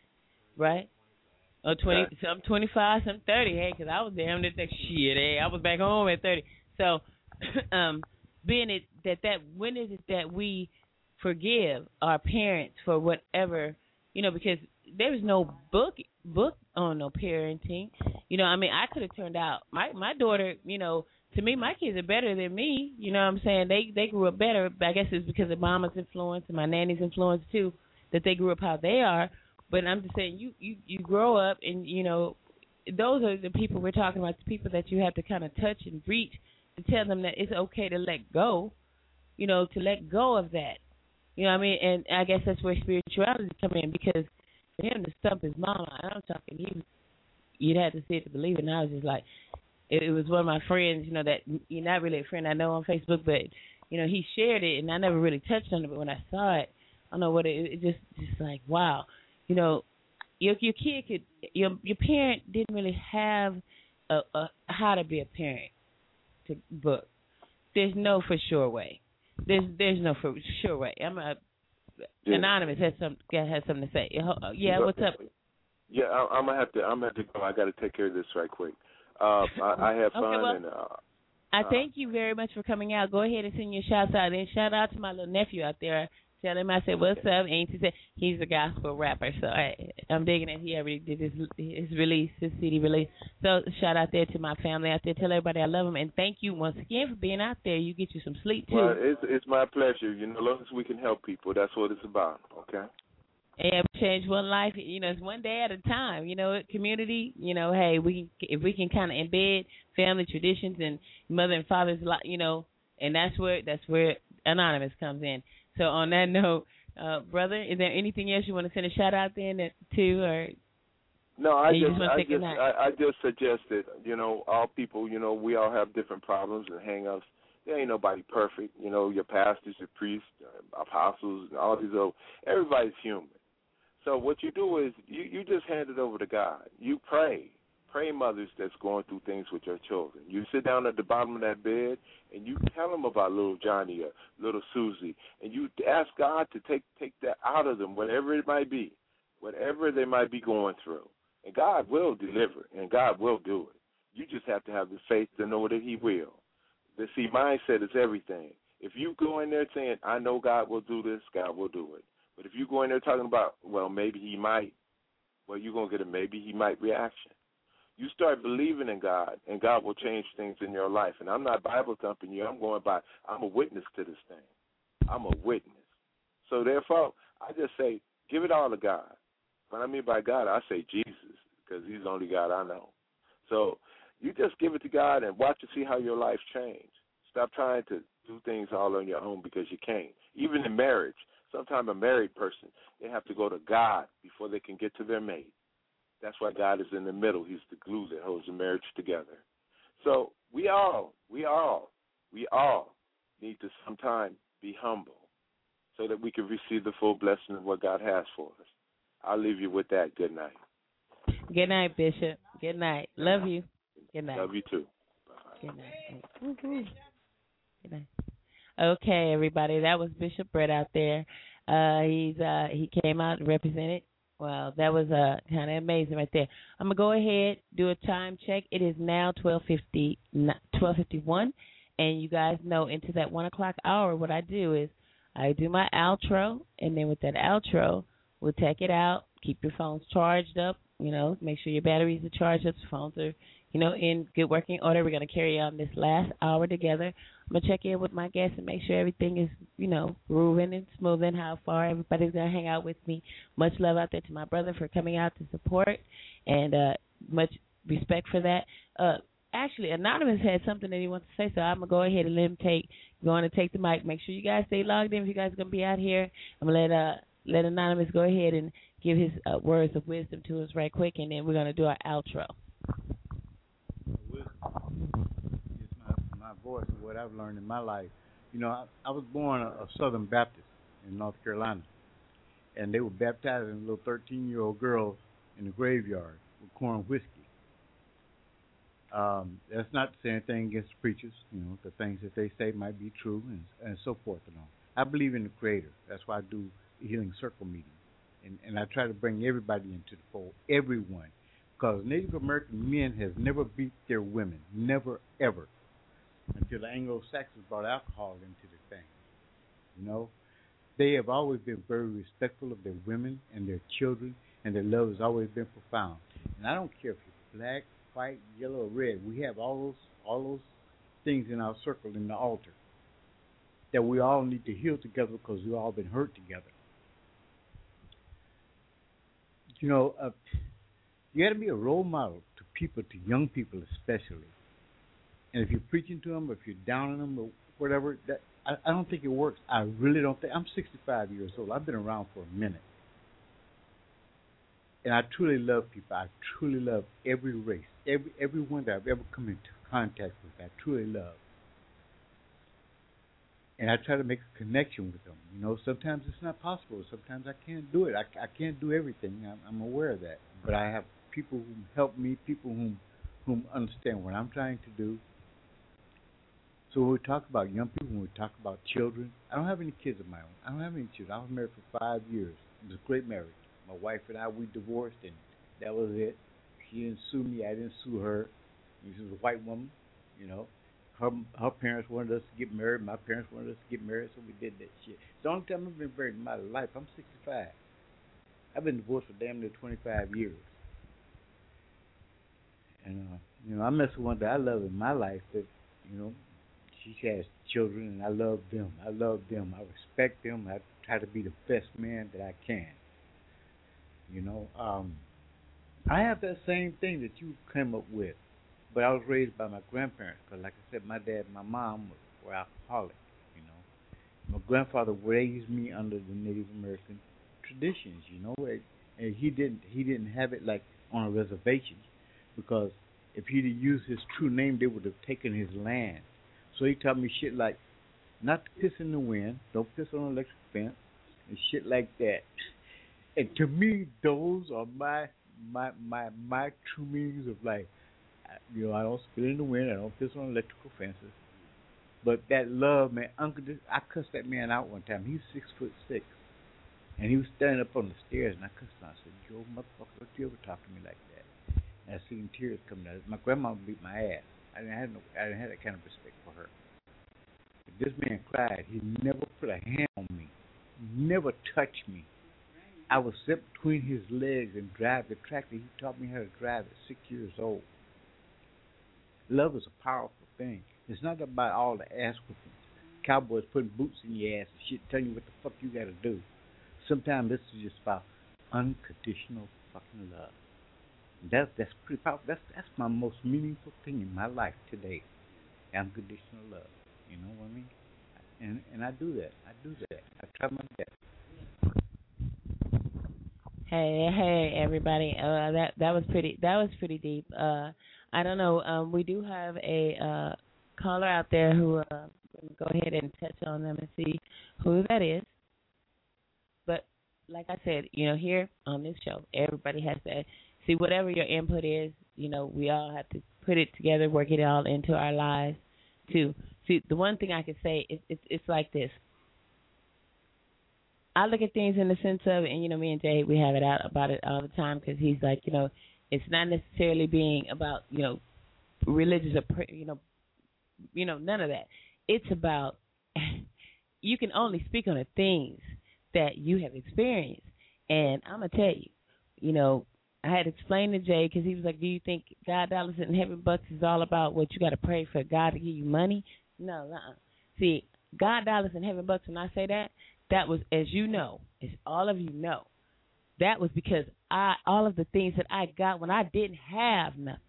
right? Or twenty, some twenty five, some thirty. Hey, because I was damn near that shit. Hey, I was back home at thirty. So, um, being it that that when is it that we forgive our parents for whatever you know because there was no book book on no parenting. You know, I mean, I could have turned out my my daughter. You know, to me, my kids are better than me. You know what I'm saying? They they grew up better. I guess it's because of mama's influence and my nanny's influence too that they grew up how they are. But I'm just saying, you you you grow up, and you know, those are the people we're talking about. The people that you have to kind of touch and reach to tell them that it's okay to let go. You know, to let go of that. You know what I mean? And I guess that's where spirituality come in because for him to stump his mama, I'm talking, he you'd have to see it to believe it. And I was just like, it, it was one of my friends, you know, that you're not really a friend I know on Facebook, but you know, he shared it, and I never really touched on it. But when I saw it, I don't know what it, it just just like wow, you know, your your kid could your your parent didn't really have a, a how to be a parent to book. There's no for sure way. There's there's no for sure way. I'm a yeah. anonymous has some has something to say. Yeah, what's up? Yeah, I, am gonna have to. I'm gonna have to go. I got to take care of this right quick. Uh, I, I have fun okay, well, and. Uh, I thank you very much for coming out. Go ahead and send your shouts out. And shout out to my little nephew out there. Tell him I said, "What's up?" And he said he's a gospel rapper, so I, I'm digging it. He already did his his release, his CD release. So shout out there to my family out there. Tell everybody I love them, and thank you once again for being out there. You get you some sleep too. Well, it's it's my pleasure. You know, as long as we can help people, that's what it's about. Okay. And change one life. You know, it's one day at a time. You know, community. You know, hey, we if we can kind of embed family traditions and mother and father's, you know, and that's where that's where anonymous comes in. So on that note, uh, brother, is there anything else you want to send a shout out then to, or no, I just, just I just, I, I just suggested, you know, all people, you know, we all have different problems and hangups. There ain't nobody perfect, you know. Your pastors, your priests, uh, apostles, all these old. Everybody's human. So what you do is you you just hand it over to God. You pray, pray mothers that's going through things with your children. You sit down at the bottom of that bed and you tell them about little Johnny or little Susie, and you ask God to take take that out of them, whatever it might be, whatever they might be going through, and God will deliver, and God will do it. You just have to have the faith to know that He will. The see mindset is everything. If you go in there saying, "I know God will do this," God will do it. But if you go in there talking about, "Well, maybe He might," well, you're gonna get a maybe He might reaction you start believing in God, and God will change things in your life. And I'm not Bible thumping you. I'm going by. I'm a witness to this thing. I'm a witness. So therefore, I just say, give it all to God. When I mean by God, I say Jesus, because He's the only God I know. So you just give it to God and watch to see how your life change. Stop trying to do things all on your own because you can't. Even in marriage, sometimes a married person they have to go to God before they can get to their mate. That's why God is in the middle. He's the glue that holds the marriage together. So we all, we all, we all need to sometime be humble so that we can receive the full blessing of what God has for us. I'll leave you with that. Good night. Good night, Bishop. Good night. Love you. Good night. Love you too. Good night. Good night. Okay, everybody. That was Bishop Brett out there. Uh, he's uh, he came out and represented Wow, that was uh, kind of amazing right there. I'm gonna go ahead do a time check. It is now 12:50, 12:51, And you guys know into that one o'clock hour, what I do is I do my outro, and then with that outro, we'll take it out. Keep your phones charged up. You know, make sure your batteries are charged up. The phones are, you know, in good working order. We're gonna carry on this last hour together. I'm gonna check in with my guests and make sure everything is, you know, grooving and smoothing. How far everybody's gonna hang out with me. Much love out there to my brother for coming out to support, and uh much respect for that. Uh actually Anonymous had something that he wants to say, so I'm gonna go ahead and let him take going to take the mic. Make sure you guys stay logged in if you guys are gonna be out here. I'm gonna let uh let Anonymous go ahead and give his uh, words of wisdom to us right quick, and then we're gonna do our outro. It's my, my voice and what I've learned in my life. You know, I, I was born a, a Southern Baptist in North Carolina, and they were baptizing a little 13-year-old girls in the graveyard with corn whiskey. Um, that's not to say anything against the preachers. You know, the things that they say might be true, and and so forth and on. I believe in the Creator. That's why I do Healing Circle meetings, and and I try to bring everybody into the fold, everyone, because Native American men has never beat their women, never ever, until the Anglo-Saxons brought alcohol into the thing. You know, they have always been very respectful of their women and their children, and their love has always been profound. And I don't care if you're black, white, yellow, or red. We have all those all those things in our circle in the altar that we all need to heal together because we've all been hurt together. You know, uh, you got to be a role model to people, to young people especially. And if you're preaching to them, or if you're downing them, or whatever, that I, I don't think it works. I really don't think. I'm 65 years old. I've been around for a minute and I truly love people. I truly love every race, every everyone that I've ever come into contact with. I truly love, and I try to make a connection with them. You know, sometimes it's not possible. Sometimes I can't do it. I, I can't do everything. I'm, I'm aware of that. But I have people who help me, people whom whom understand what I'm trying to do. So when we talk about young people, when we talk about children, I don't have any kids of my own. I don't have any children. I was married for five years. It was a great marriage. My wife and I we divorced, and that was it. She didn't sue me. I didn't sue her. She was a white woman, you know. Her her parents wanted us to get married. My parents wanted us to get married, so we did that shit. It's the only time I've been married in my life. I'm 65. I've been divorced for damn near 25 years. And uh, you know, I met someone that I love in my life that, you know, she has children, and I love them. I love them. I respect them. I try to be the best man that I can. You know, um, I have that same thing that you came up with, but I was raised by my grandparents. Because, like I said, my dad and my mom were, were alcoholics. You know, my grandfather raised me under the Native American traditions. You know, and he didn't he didn't have it like on a reservation because if he'd used his true name, they would have taken his land. So he taught me shit like not to piss in the wind, don't piss on an electric fence, and shit like that. And to me, those are my my my my true meanings of life. You know, I don't spit in the wind. I don't piss on electrical fences. But that love, man, Uncle, I cussed that man out one time. He's six foot six, and he was standing up on the stairs, and I cussed him. I said, "Yo, motherfucker, don't you ever talk to me like that?" And I seen tears coming out. My grandma beat my ass. I didn't have no, I have that kind of respect for her. But this man cried. He never put a hand on me, never touched me. I was sit between his legs and drive the tractor. He taught me how to drive at six years old. Love is a powerful thing. It's not about all the ass whooping. Cowboys putting boots in your ass and shit, telling you what the fuck you gotta do. Sometimes this is just about unconditional fucking love. That's that's pretty powerful. That's that's my most meaningful thing in my life today. Unconditional love. You know what I mean? And and I do that. I do that. I try my best. Hey, hey, everybody. Uh, that that was pretty. That was pretty deep. Uh, I don't know. Um, we do have a uh, caller out there who uh, go ahead and touch on them and see who that is. But like I said, you know, here on this show, everybody has to see whatever your input is. You know, we all have to put it together, work it all into our lives. Too. See, the one thing I can say is it's it's like this. I look at things in the sense of, and you know, me and Jay, we have it out about it all the time because he's like, you know, it's not necessarily being about, you know, religious or you know, you know, none of that. It's about you can only speak on the things that you have experienced. And I'm gonna tell you, you know, I had to explain to Jay because he was like, "Do you think God dollars and heaven bucks is all about what you got to pray for God to give you money?" No, uh-uh. See, God dollars and heaven bucks. When I say that, that was, as you know, as all of you know, that was because I all of the things that I got when I didn't have nothing.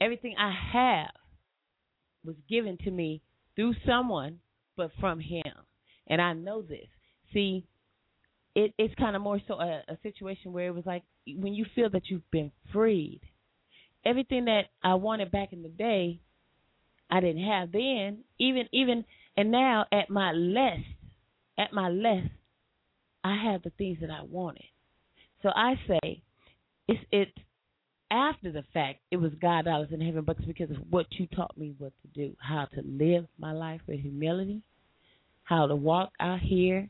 Everything I have was given to me through someone, but from Him, and I know this. See, it, it's kind of more so a, a situation where it was like when you feel that you've been freed. Everything that I wanted back in the day, I didn't have then. Even even and now at my less, at my less, I have the things that I wanted. So I say, it's it's after the fact. It was God that was in heaven, but it's because of what you taught me what to do, how to live my life with humility, how to walk out here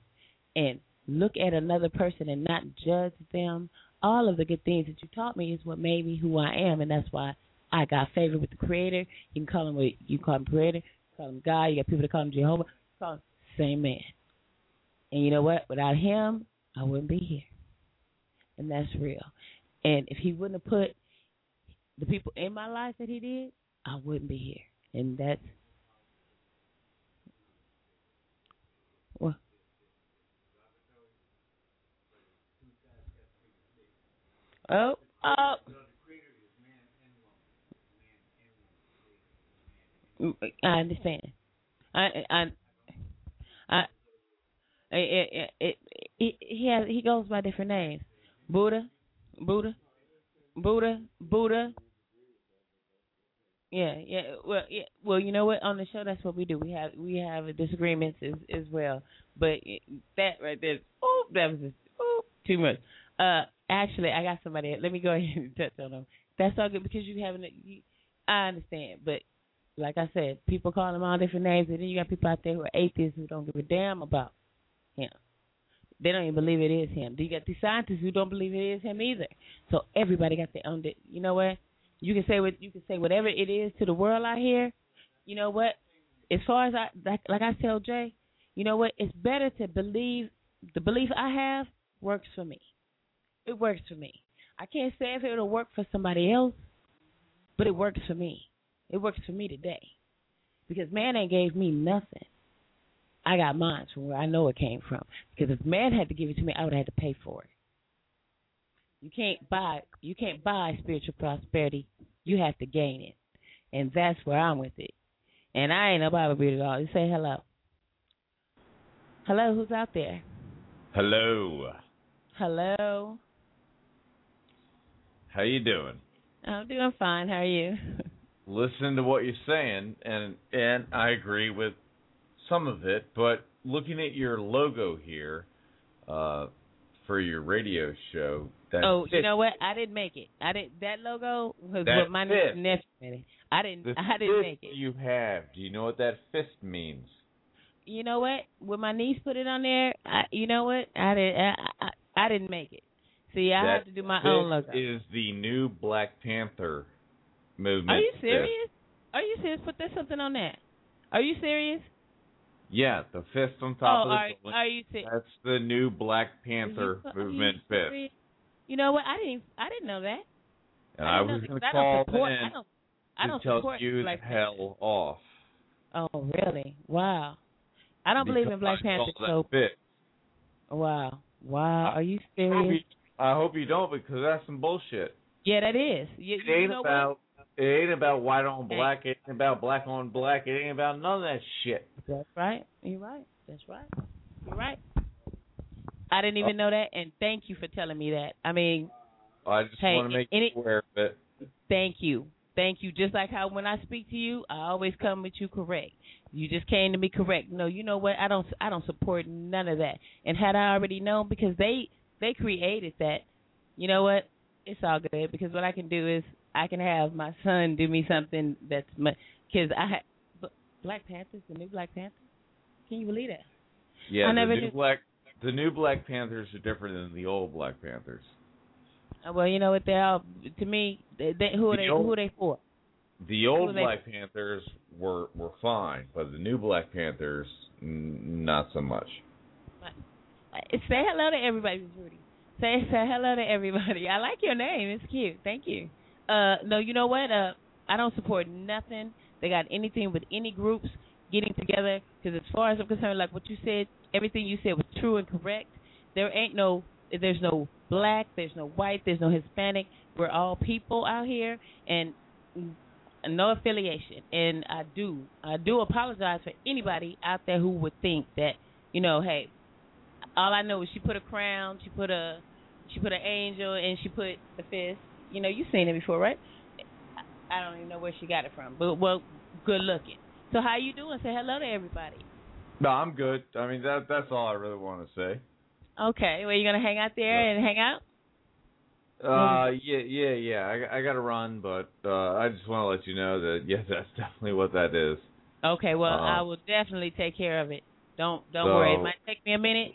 and look at another person and not judge them. All of the good things that you taught me is what made me who I am, and that's why I got favor with the Creator. You can call him what you call him Creator, call him God. You got people that call him Jehovah. Call him same man. And you know what? Without him, I wouldn't be here, and that's real. And if he wouldn't have put the people in my life that he did, I wouldn't be here. And that's well. Oh, oh. I understand. I, I, I, it, it, it, he has he goes by different names. Buddha, Buddha, Buddha, Buddha. Yeah, yeah. Well, yeah. Well, you know what? On the show, that's what we do. We have we have disagreements as as well. But that right there, oh, that was just too much. Uh, actually, I got somebody. Let me go ahead and touch on them. That's all good because you haven't. You, I understand, but like I said, people call him all different names, and then you got people out there who are atheists who don't give a damn about him. They don't even believe it is him. You got the scientists who don't believe it is him either? So everybody got their own. Di- You know what? You can say what you can say whatever it is to the world out here. You know what? As far as I like, like I tell Jay, you know what? It's better to believe the belief I have works for me. It works for me. I can't say if it'll work for somebody else, but it works for me. It works for me today. Because man ain't gave me nothing. I got mine from where I know it came from. Because if man had to give it to me, I would have had to pay for it. You can't buy you can't buy spiritual prosperity. You have to gain it. And that's where I'm with it. And I ain't no Bible reader at all. You say hello. Hello, who's out there? Hello. Hello. How you doing? I'm doing fine. How are you? Listening to what you're saying, and and I agree with some of it, but looking at your logo here uh, for your radio show, that oh, fits, you know what? I didn't make it. I didn't. That logo was That what my fits. nephew made. I didn't. the I didn't fist make it. you have. Do you know what that fist means? You know what? When my niece put it on there, I, you know what? I didn't. I, I, I didn't make it. See, I that have to do my own logo. Is the new Black Panther movement? Are you serious? Are you serious? Put that something on that. Are you serious? Yeah, the fist on top oh, of the are, building. are you serious? That's the new Black Panther you movement fist. You know what? I didn't. I didn't know that. And I I was going to I don't call support. in I don't. I don't tell support you the Black Panther. hell off. Oh, really? Wow. I don't believe in Black Panther. So, fist. wow, wow. Are you serious? I hope you don't because that's some bullshit. Yeah, that is. You, It ain't know about it ain't about white on black. It ain't about black on black. It ain't about none of that shit. That's right. You're right. That's right. You're right. I didn't even know that, and thank you for telling me that. I mean, I just Hey, want to make you aware of it. thank you. Thank you. Just like how when I speak to you, I always come with you correct. You just came to me correct. No, you know what? I don't. I don't support none of that. And had I already known, because they they created that, you know what? It's all good because what I can do is I can have my son do me something that's because I Black Panthers, the new Black Panther. Can you believe that? Yeah, I the never new knew- black the new Black Panthers are different than the old Black Panthers. Uh, Well, you know what? They're all to me. They, they, who are The they? old- Who are they for? The old Black Panthers were were fine, but the new Black Panthers, n- not so much. Say hello to everybody, Rudy. Say say hello to everybody. I like your name. It's cute. Thank you. Uh, no, you know what? Uh, I don't support nothing. They got anything with any groups getting together. Because as far as I'm concerned, like what you said, everything you said was true and correct. There ain't no, there's no black, there's no white, there's no Hispanic. We're all people out here, and no affiliation. And I do, I do apologize for anybody out there who would think that, you know, hey, all I know is she put a crown, she put a, she put an angel, and she put the fist. You know, you've seen it before, right? I don't even know where she got it from, but well, good looking. So how you doing? Say hello to everybody. No, I'm good. I mean that that's all I really want to say. Okay, well, you gonna hang out there and hang out? Uh, yeah, yeah, yeah. I I got to run, but uh I just want to let you know that yes, that's definitely what that is. Okay, well, Uh, I will definitely take care of it. Don't don't so- worry. It might take me a minute.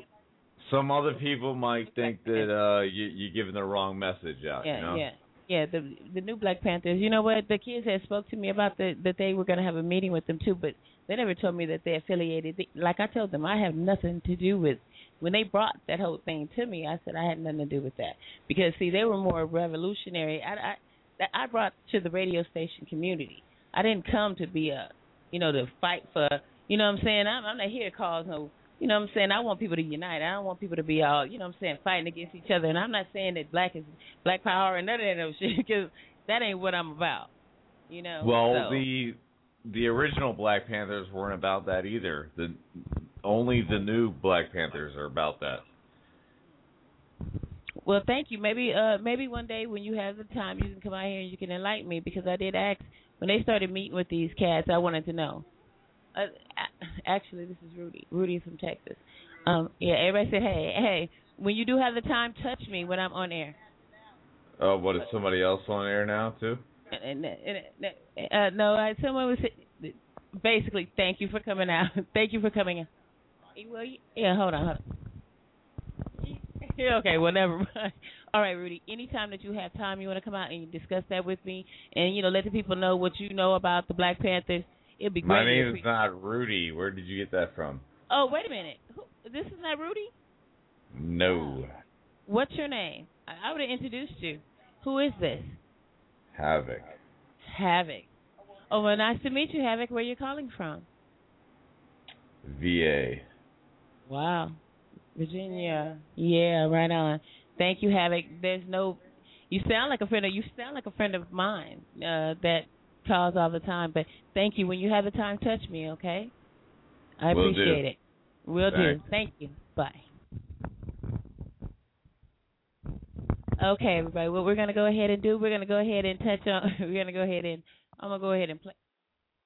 Some other people might think that uh you you're giving the wrong message out. Yeah, you know? yeah, yeah. The the new Black Panthers. You know what? The kids had spoke to me about the that they were going to have a meeting with them too, but they never told me that they affiliated. Like I told them, I have nothing to do with. When they brought that whole thing to me, I said I had nothing to do with that because see, they were more revolutionary. I I I brought to the radio station community. I didn't come to be a, you know, to fight for. You know what I'm saying? I'm, I'm not here to cause no. You know what I'm saying? I want people to unite. I don't want people to be all, you know what I'm saying, fighting against each other. And I'm not saying that black is black power and none of that shit because that ain't what I'm about. You know. Well, so. the the original Black Panthers weren't about that either. The only the new Black Panthers are about that. Well, thank you. Maybe uh maybe one day when you have the time you can come out here and you can enlighten me because I did ask when they started meeting with these cats, I wanted to know. Uh, actually, this is Rudy. Rudy from Texas. Um yeah, everybody said, "Hey, hey, when you do have the time, touch me when I'm on air." Oh, what is somebody else on air now too? And, and, and uh no, I someone was basically thank you for coming out. thank you for coming in. Well, yeah, hold on, hold on. Yeah, okay, well, never mind. All right, Rudy. Anytime that you have time, you want to come out and discuss that with me, and you know, let the people know what you know about the Black Panthers. It'd be great. My name is not Rudy. Where did you get that from? Oh, wait a minute. Who, this is not Rudy. No. What's your name? I, I would have introduced you. Who is this? Havoc. Havoc. Oh, well, nice to meet you, Havoc. Where are you calling from? VA. Wow. Virginia. Yeah, right on. Thank you, Havoc. There's no you sound like a friend of you sound like a friend of mine, uh, that calls all the time. But thank you. When you have the time, touch me, okay? I Will appreciate do. it. Will do. Thanks. Thank you. Bye. Okay, everybody. What we're gonna go ahead and do, we're gonna go ahead and touch on. We're gonna go ahead and I'm gonna go ahead and play.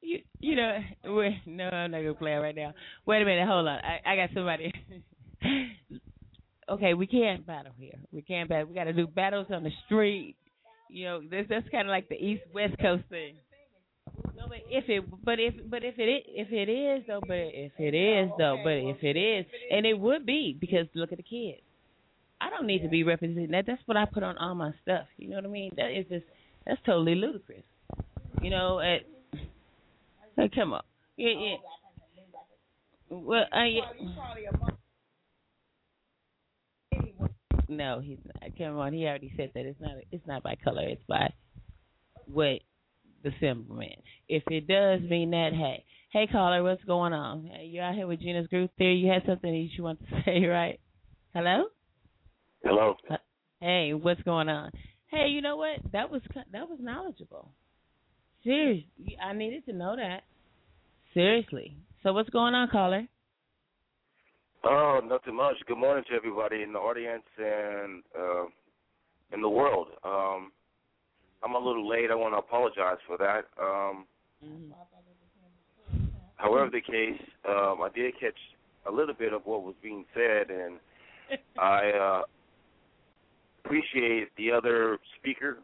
You, you know, we're, no, I'm not gonna play it right now. Wait a minute, hold on. I, I got somebody. okay, we can't battle here. We can't battle. We got to do battles on the street. You know, this that's kind of like the East West Coast thing. No, but if it, but if, but if it, if it is though, but if it oh, is though, but if it is, and it would be because look at the kids. I don't need to be representing that. That's what I put on all my stuff. You know what I mean? That is just that's totally ludicrous. You know, at hey, come on, yeah, yeah. Well, uh, I. No, he's not. Come on, he already said that it's not. It's not by color. It's by what the. If it does mean that, hey, hey, caller, what's going on? Hey, you out here with Gena's Groove Theory? You had something that you want to say, right? Hello. Hello. Hey, what's going on? Hey, you know what? That was that was knowledgeable. Seriously, I needed to know that. Seriously. So what's going on, caller? Oh, nothing much. Good morning to everybody in the audience and uh, in the world. Um, I'm a little late. I want to apologize for that. Um, however the case, um, I did catch a little bit of what was being said, and I uh, appreciate the other speaker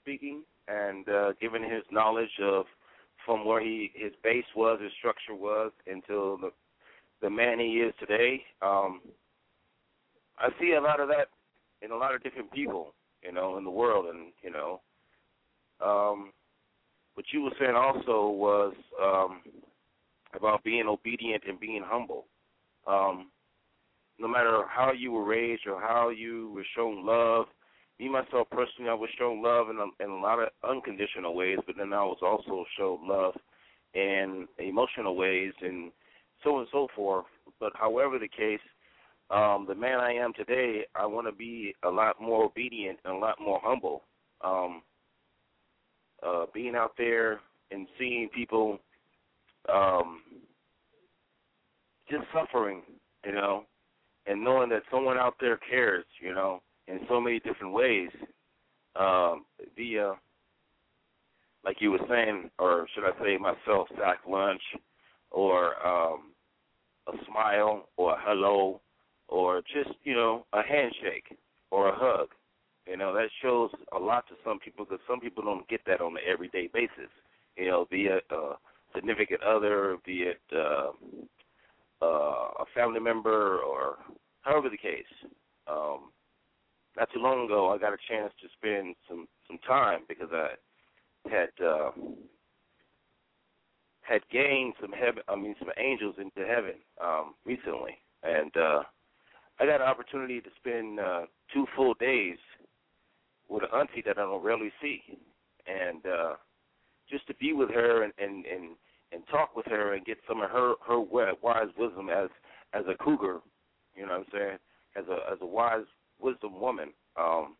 speaking and uh, giving his knowledge of from where he his base was, his structure was, until the the man he is today. Um, I see a lot of that in a lot of different people, you know, in the world, and you know, um, what you were saying also was um, about being obedient and being humble. Um, no matter how you were raised or how you were shown love, me myself personally, I was shown love in a, in a lot of unconditional ways, but then I was also shown love in emotional ways and so on and so forth. But however the case, um, the man I am today, I want to be a lot more obedient and a lot more humble. Um, uh, being out there and seeing people um, just suffering, you know, and knowing that someone out there cares, you know, in so many different ways, um, via, like you were saying, or should I say myself, sack lunch, or um, a smile, or a hello, or just you know a handshake or a hug. You know that shows a lot to some people because some people don't get that on an everyday basis. You know, be it a significant other, be it uh, uh, a family member, or however the case. Um, not too long ago, I got a chance to spend some some time because I had uh, had gained some heaven. I mean, some angels into heaven um, recently, and uh, I got an opportunity to spend uh, two full days with an auntie that I don't rarely see, and uh, just to be with her and and and and talk with her and get some of her her wise wisdom as as a cougar, you know what I'm saying, as a as a wise wisdom woman, um,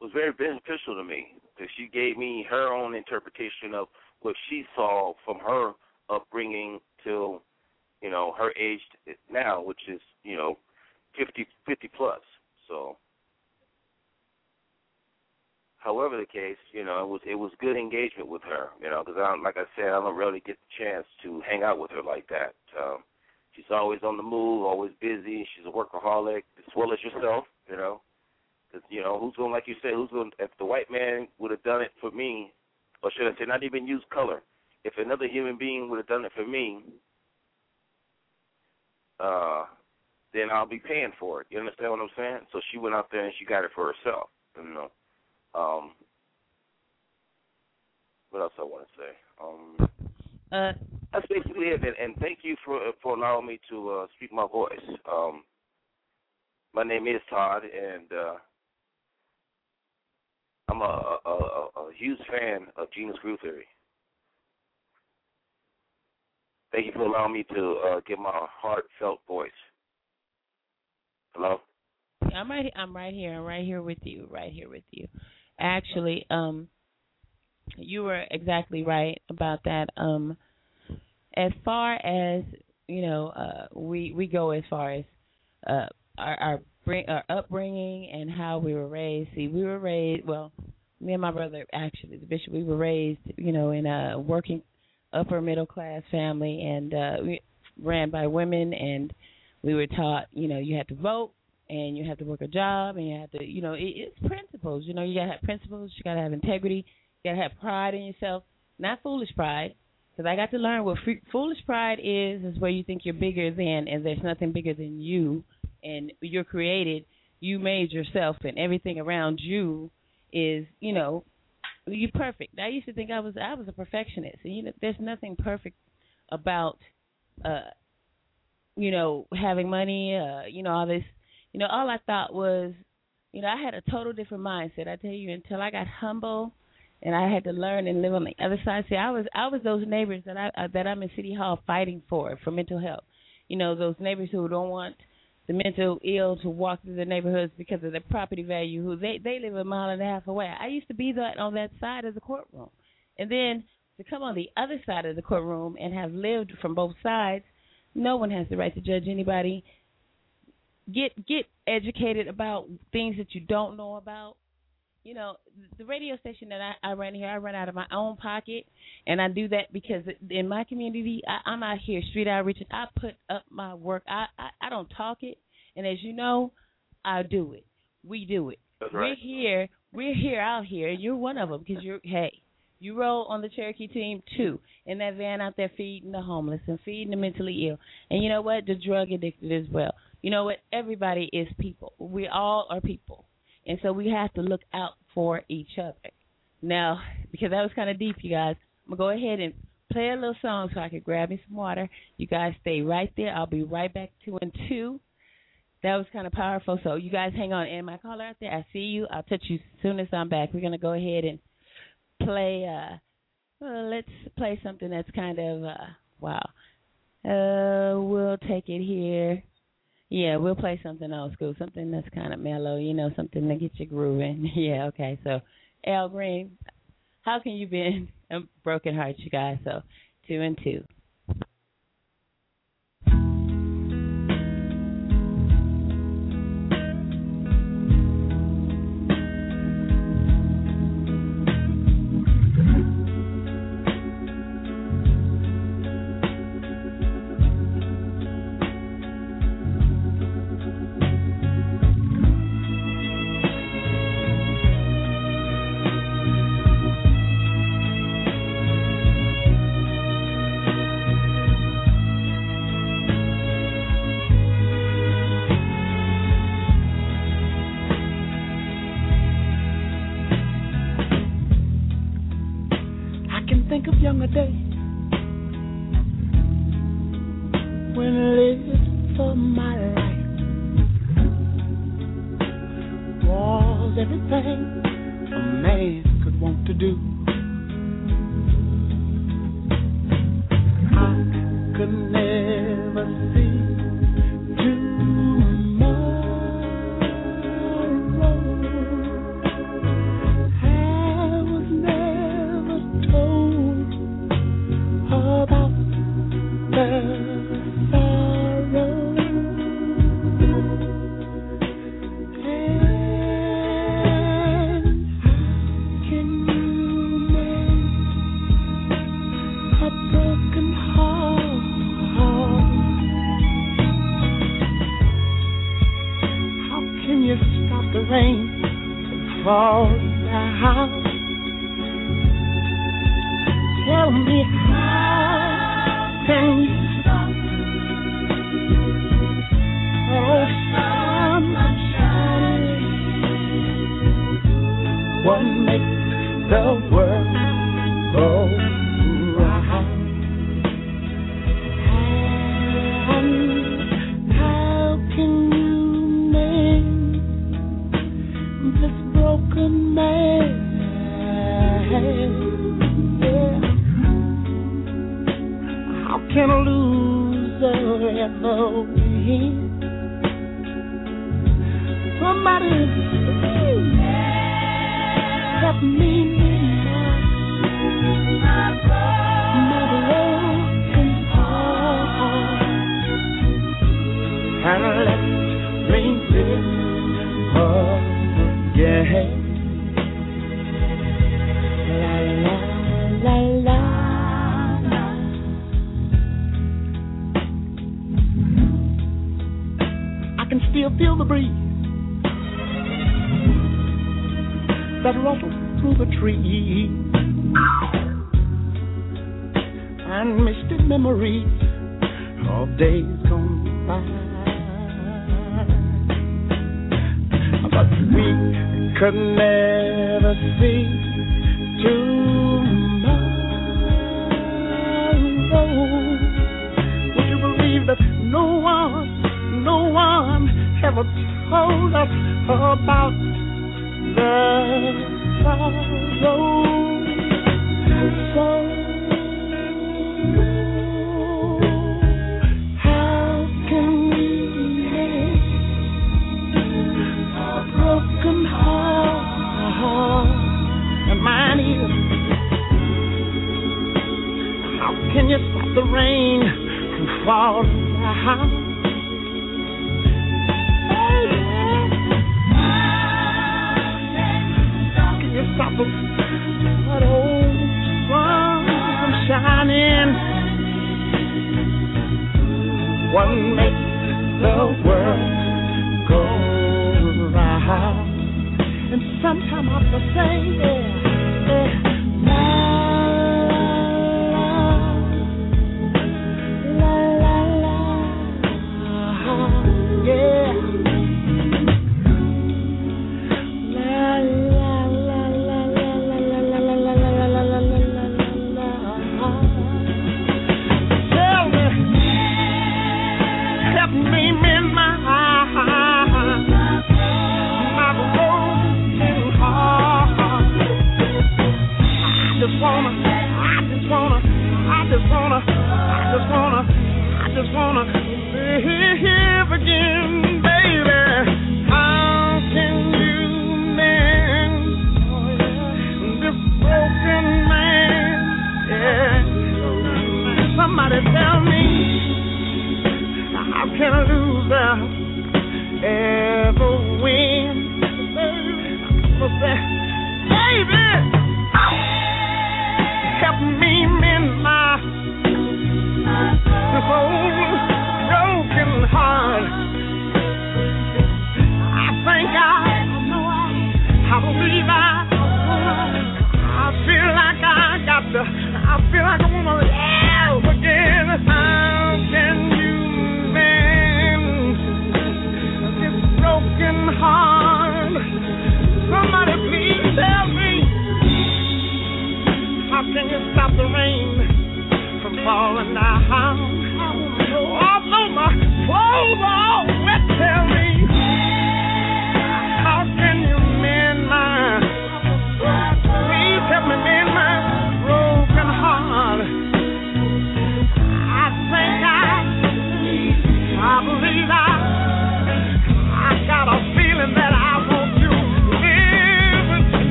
was very beneficial to me because she gave me her own interpretation of what she saw from her upbringing till you know her age now, which is you know fifty fifty plus. So, however the case, you know it was it was good engagement with her. You know because I don't, like I said I don't really get the chance to hang out with her like that. Um, she's always on the move, always busy. She's a workaholic as well as yourself. You know. Because you know who's going, like you said, who's going? If the white man would have done it for me, or should I say, not even use color, if another human being would have done it for me, uh, then I'll be paying for it. You understand what I'm saying? So she went out there and she got it for herself. You know. Um, what else I want to say? Um, uh, that's basically it. And, and thank you for for allowing me to uh, speak my voice. Um, my name is Todd, and uh, I'm a, a, a, a huge fan of Gena's Groove Theory. Thank you for allowing me to uh, give my heartfelt voice. Hello. I'm right. I'm right here. I'm right here with you. Right here with you. Actually, um, you were exactly right about that. Um, as far as you know, uh, we we go as far as uh, our our, bring, our upbringing and how we were raised. See, we were raised well. Me and my brother, actually, the bishop, we were raised, you know, in a working upper middle class family, and uh, we ran by women, and we were taught, you know, you had to vote, and you have to work a job, and you have to, you know, it, it's principles. You know, you gotta have principles. You gotta have integrity. You gotta have pride in yourself, not foolish pride. Because I got to learn what f- foolish pride is, is where you think you're bigger than, and there's nothing bigger than you, and you're created. You made yourself, and everything around you is, you know, you perfect. I used to think I was I was a perfectionist, and you know, there's nothing perfect about, uh, you know, having money, uh, you know, all this. You know, all I thought was, you know, I had a total different mindset. I tell you, until I got humble, and I had to learn and live on the other side. See, I was I was those neighbors that I uh, that I'm in City Hall fighting for for mental health. You know, those neighbors who don't want the mental ill to walk through the neighborhoods because of their property value who they they live a mile and a half away. I used to be that on that side of the courtroom. And then to come on the other side of the courtroom and have lived from both sides, no one has the right to judge anybody. Get get educated about things that you don't know about. You know, the radio station that I, I run here, I run out of my own pocket, and I do that because in my community, I, I'm out here street outreach, and I put up my work. I, I I don't talk it, and as you know, I do it. We do it. That's right. We're here. We're here out here. and You're one of them because you're hey. You roll on the Cherokee team too, in that van out there feeding the homeless and feeding the mentally ill, and you know what? The drug addicted as well. You know what? Everybody is people. We all are people, and so we have to look out for each other. Now, because that was kind of deep, you guys, I'm going to go ahead and play a little song so I can grab me some water. You guys stay right there. I'll be right back two and two. That was kind of powerful. So you guys hang on. And my caller out there, I see you. I'll touch you as soon as I'm back. We're going to go ahead and play, uh, well, let's play something that's kind of, uh, wow. Uh, we'll take it here. Yeah, we'll play something old school, something that's kind of mellow, you know, something to get you grooving. yeah, okay. So, Al Green, how can you be a broken heart, you guys? So, two and two.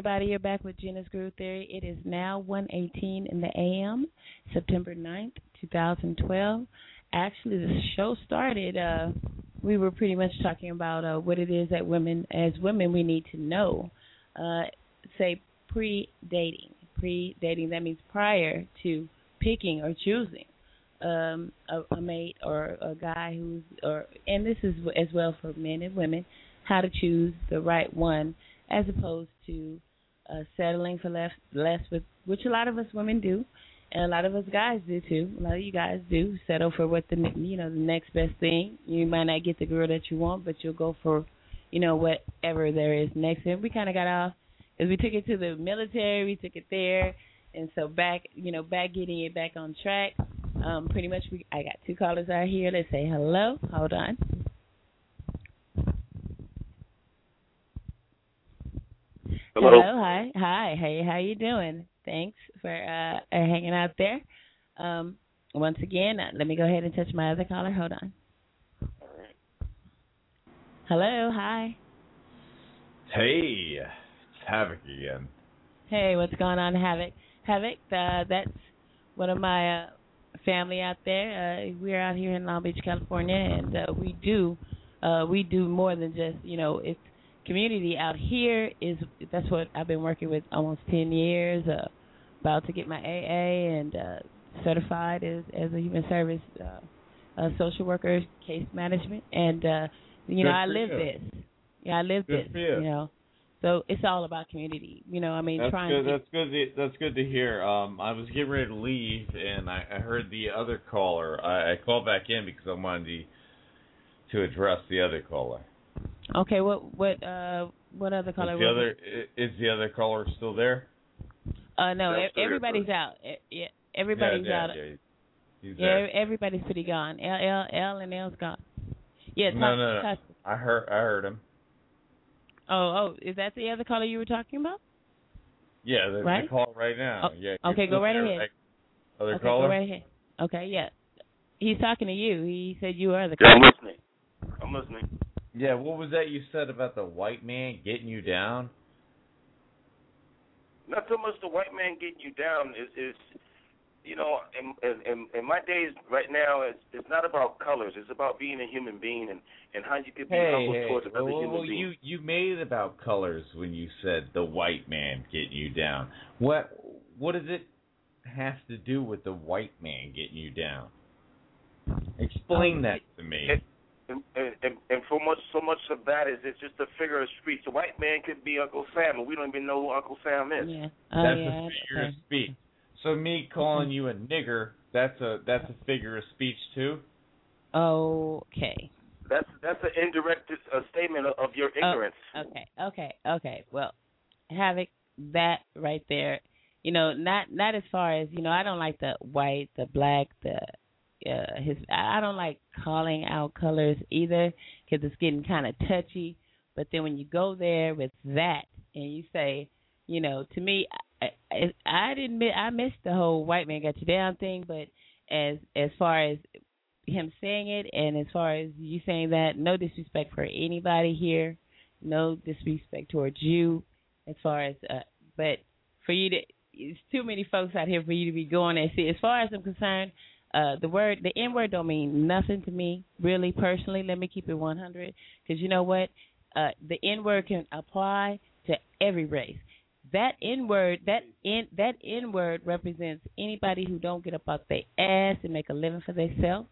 Everybody. You're back with Gena's Groove Theory. It is now 1:18 in the a.m., September 9th, 2012. Actually, the show started. Uh, we were pretty much talking about uh, what it is that women, as women, we need to know. Uh, say pre-dating. Pre-dating that means prior to picking or choosing um, a, a mate or a guy who's, or and this is as well for men and women, how to choose the right one as opposed to uh, settling for less, less with which a lot of us women do, and a lot of us guys do too. A lot of you guys do settle for what the you know the next best thing. You might not get the girl that you want, but you'll go for you know whatever there is next. And we kind of got off because we took it to the military, we took it there, and so back you know back getting it back on track. Um, pretty much, we I got two callers out here. Let's say hello. Hold on. Hello. Hi. Hi. Hey, how you doing? Thanks for uh, uh hanging out there. Um, once again, uh, let me go ahead and touch my other caller. Hold on. Hello. Hi. Hey, it's Havoc again. Hey, what's going on, Havoc? Havoc, uh, that's one of my uh, family out there. Uh, we're out here in Long Beach, California, and uh, we do uh, we do more than just you know it's community out here is that's what I've been working with almost ten years. Uh, about to get my AA and uh, certified as as a human service uh, a social worker, case management, and uh, you know Good I live you. this. Yeah, I live Good this. for you. know, so it's all about community. You know, I mean, That's trying good. to. That's good. To, that's good to hear. Um, I was getting ready to leave, and I, I heard the other caller. I, I called back in because I wanted to to address the other caller. Okay, what what uh what other color? Is the other i- is the other caller still there? Uh, no, That's e- everybody's difference. out. Yeah, everybody's yeah, out. Yeah, yeah. He's Yeah, there. everybody's pretty gone. L L L and L's gone. Yeah, no, talk, no, no. talk- I heard. I heard him. Oh, oh, is that the other caller you were talking about? Yeah, the, Right? the call right now. Oh, yeah. okay, go right there, ahead. right? Other okay, caller. go right ahead. Okay, yeah. He's talking to you. He said you are the Yeah, I'm listening. I'm listening. Yeah, what was that you said about the white man getting you down? Not so much the white man getting you down is is you know, in, in in my days right now, it's it's not about colors. It's about being a human being and and how you can be Hey, humble hey, towards well, another well, human well, being. you you made it about colors when you said the white man getting you down. What what does it have to do with the white man getting you down? Explain um, that to me. It, and, and and for much so much of that is it's just a figure of speech. The white man could be Uncle Sam, and we don't even know who Uncle Sam is. Yeah. Oh, that's yeah. a figure okay. of speech. So me calling you a nigger, that's a that's a figure of speech too. Okay. That's that's an indirect uh, statement of, of your Oh, ignorance. Okay, okay, okay. Well, Havoc, that right there, you know, not not as far as you know. I don't like the white, the black, the uh, his. I don't like calling out colors either because it's getting kind of touchy. But then when you go there with that and you say, you know, to me, I, I, I didn't. mi- I missed the whole white man got you down thing, but as as far as him saying it, and as far as you saying that, no disrespect for anybody here, no disrespect towards you, as far as, uh, but for you to, it's too many folks out here for you to be going and see. As far as I'm concerned, uh, the word, the N word, don't mean nothing to me, really personally. Let me keep it 100, because you know what, uh, the N word can apply to every race. That N word, that N that N word represents anybody who don't get up off their ass and make a living for themselves,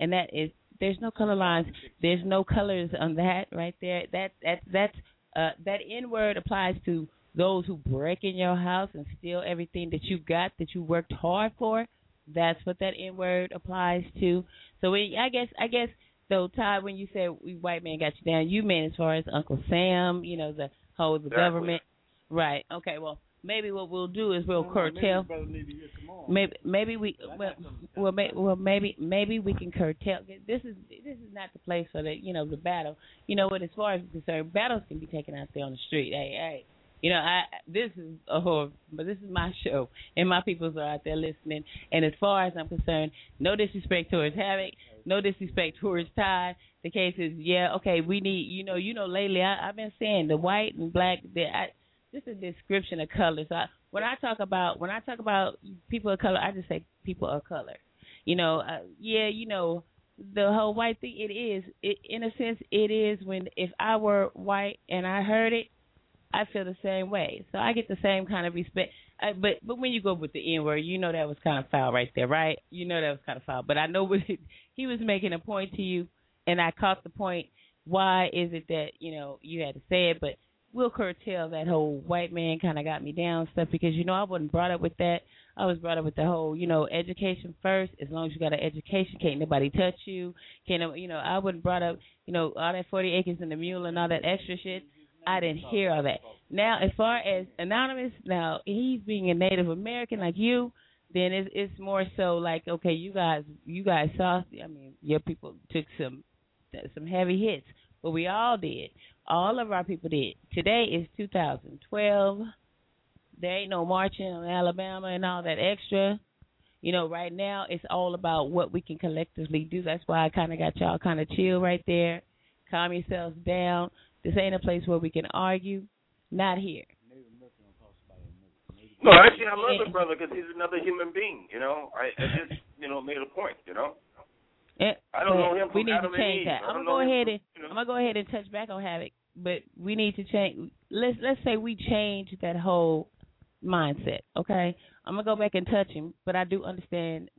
and that is there's no color lines, there's no colors on that right there. That that that's uh, that N word applies to those who break in your house and steal everything that you got that you worked hard for. That's what that N word applies to. So we, I guess I guess though Todd, when you said we white man got you down, you meant as far as Uncle Sam, you know the whole the Exactly. government. Right. Okay. Well, maybe what we'll do is we'll curtail. Maybe maybe we well well, may, well maybe maybe we can curtail. This is this is not the place for the you know the battle. You know what? As far as concerned, battles can be taken out there on the street. Hey hey. You know, I this is a horror, but this is my show, and my peoples are out there listening. And as far as I'm concerned, no disrespect towards Havoc, no disrespect towards Ty. The case is, yeah, okay, we need, you know, you know, lately I, I've been saying the white and black. The, I, just a description of colors. I, when I talk about when I talk about people of color, I just say people of color. You know, uh, yeah, you know, the whole white thing. It is, it, in a sense, it is when if I were white and I heard it, I feel the same way. So I get the same kind of respect. I, but but when you go with the N word, you know that was kind of foul right there, right? You know that was kind of foul. But I know what it, he was making a point to you, and I caught the point. Why is it that you know you had to say it? But we'll curtail that whole white man kind of got me down stuff because you know I wasn't brought up with that. I was brought up with the whole you know education first. As long as you got an education, can't nobody touch you. Can't you know I wasn't brought up you know all that forty acres and the mule and all that extra shit. I didn't hear all that. Now, as far as anonymous, now he's being a Native American like you, then it's it's more so like okay, you guys you guys saw. I mean, your people took some some heavy hits, but we all did. All of our people did. Today is 2012. There ain't no marching on Alabama and all that extra. You know, right now it's all about what we can collectively do. That's why I kind of got y'all kind of chill right there. Calm yourselves down. This ain't a place where we can argue. Not here. No, actually, I love the brother because he's another human being. You know, I, I just you know made a point. You know, I don't know him We need Adam to change that. I'm gonna go ahead and you know. I'm gonna go ahead and touch back on Havoc, but we need to change. Let's let's say we change that whole mindset. Okay, I'm gonna go back and touch him, but I do understand.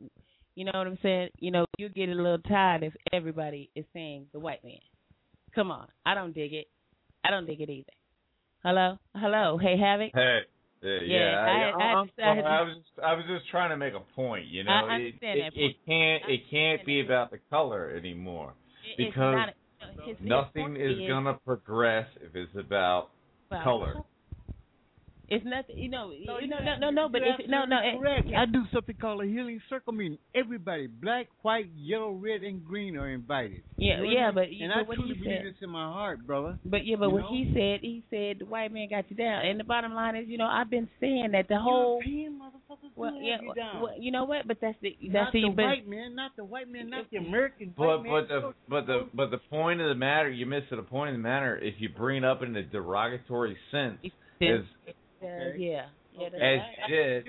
You know what I'm saying? You know, you get a little tired if everybody is saying the white man. Come on, I don't dig it. I don't dig it either. Hello, hello, hey Havoc. Hey, yeah, Yeah, I- I, I I was just, I was just trying to make a point. You know, I it, it, it can't, it can't be about the color anymore It's because not a- his- his nothing point is gonna progress if it's about about color. It's nothing. You know. No, you know. No. No. No. But you're no. No. it- I do something called a healing circle meeting. Everybody, black, white, yellow, red, and green are invited. Yeah, You know yeah, I but mean? you and know I what truly he believe said. this in my heart, brother. But yeah, but You what know? he said, he said the white man got you down. And the bottom line is, you know, I've been saying that the whole. European motherfuckers Well, yeah. you down. Well, you know what? But that's the not that's the but, white man, not the white man, not the American But white man. but the but the but the point of the matter, you miss the point of the matter. If you bring it up in a derogatory sense, is uh, yeah. Yeah, that's as right. you did.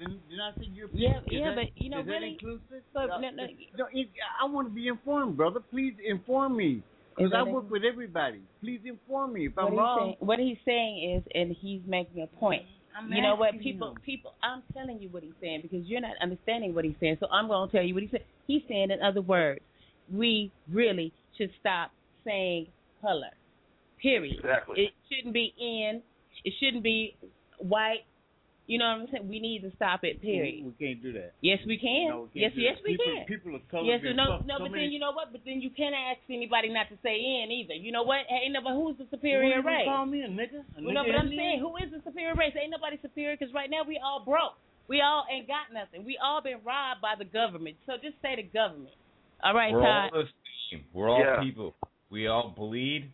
Then, then I say European. Yeah, Is yeah, that- but you know, is that really, inclusive? but no, no, no, it- I want to be informed, brother. Please inform me, because I that work with everybody. Please inform me if what I'm he's wrong. saying, what he's saying is, and he's making a point. I'm you know what? People, him. people. I'm telling you what he's saying because you're not understanding what he's saying. So I'm going to tell you what he said. He's saying, in other words, we really should stop saying color. Period. Exactly. It shouldn't be in. It shouldn't be white. You know what I'm saying? We need to stop it. Period. We, we can't do that. Yes, we can. No, we yes, can't do yes, we people, can. People of color. Yes, been no, fucked no, so but many then you know what? But then you can't ask anybody not to say in either. You know what? Hey, Ain't nobody who's the superior What you race. Call me a nigga. A Well, no, but I'm saying, who is the superior race? Ain't nobody superior because right now we all broke. We all ain't got nothing. We all been robbed by the government. So just say the government. All right, We're Todd. all the same. We're all Yeah. people. We all bleed.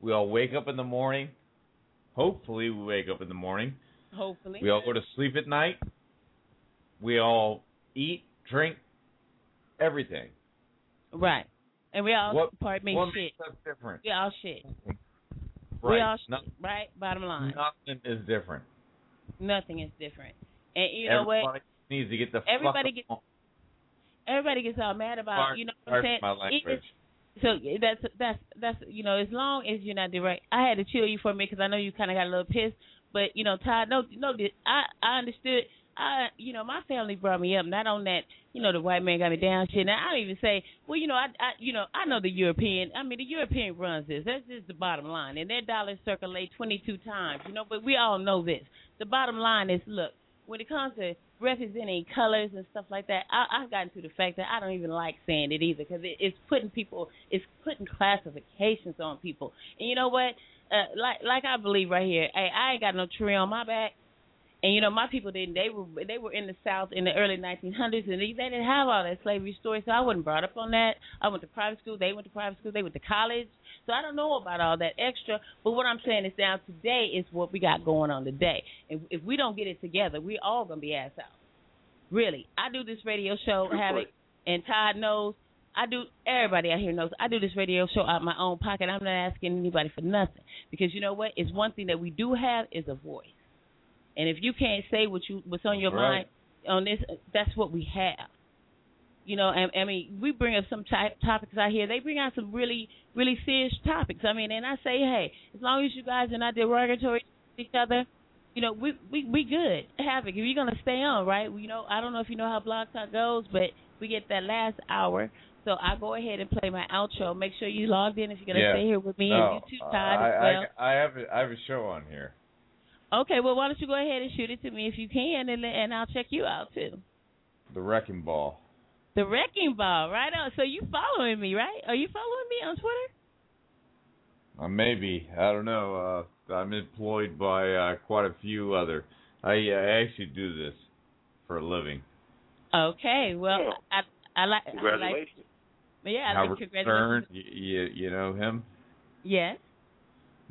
We all wake up in the morning. Hopefully, we wake up in the morning. Hopefully. We all go to sleep at night. We all eat, drink, everything. Right. And we all, What- pardon me, what shit. makes us different? We all shit. Right. We all shit, No- right? Bottom line. nothing is different. Nothing is different. And you know what? Everybody needs to get the Everybody fuck gets everybody gets all mad about you know what I'm saying. my language. So that's that's that's you know as long as you're not direct. I had to chill you for a minute because I know you kind of got a little pissed. But you know, Todd, no, no, I I understood. I you know my family brought me up not on that you know the white man got me down shit. Now I don't even say well you know I I you know I know the European. I mean the European runs this. That's just the bottom line. And their dollars circulate 22 times. You know, but we all know this. The bottom line is look when it comes to representing colors and stuff like that, I, I've gotten to the fact that I don't even like saying it either because it, it's putting people, it's putting classifications on people. And you know what? Uh, like like I believe right here, hey, I ain't got no tree on my back. And you know, my people didn't. They were they were in the South in the early 1900s, and they, they didn't have all that slavery story. So I wasn't brought up on that. I went to private school. They went to private school. They went to college. So I don't know about all that extra. But what I'm saying is, now today is what we got going on today. And if we don't get it together, we all gonna be ass out. Really, I do this radio show, Havoc, and Todd knows. I do. Everybody out here knows. I do this radio show out of my own pocket. I'm not asking anybody for nothing because you know what? It's one thing that we do have is a voice. And if you can't say what you what's on your Right. mind on this, that's what we have. You know, and I mean, we bring up some type topics out here. They bring out some really, really serious topics. I mean, and I say, hey, as long as you guys are not derogatory to each other, you know, we we we good. Havoc, if you're gonna stay on, right? You know, I don't know if you know how Blog Talk goes, but we get that last hour. So I'll go ahead and play my outro. Make sure you logged in if you're gonna Yeah. stay here with me No, and you too, uh, I, as well. I, I have a, I have a show on here. Okay, well, why don't you go ahead and shoot it to me if you can, and and I'll check you out too. The Wrecking Ball. The Wrecking Ball, right on. So you following me, right? Are you following me on Twitter? Uh, maybe I don't know. Uh, I'm employed by uh, quite a few other. I, uh, I actually do this for a living. Okay, well, Yeah. I I like I like Congratulations. yeah, I Howard think Stern, congratulations. you, you you know him? Yes.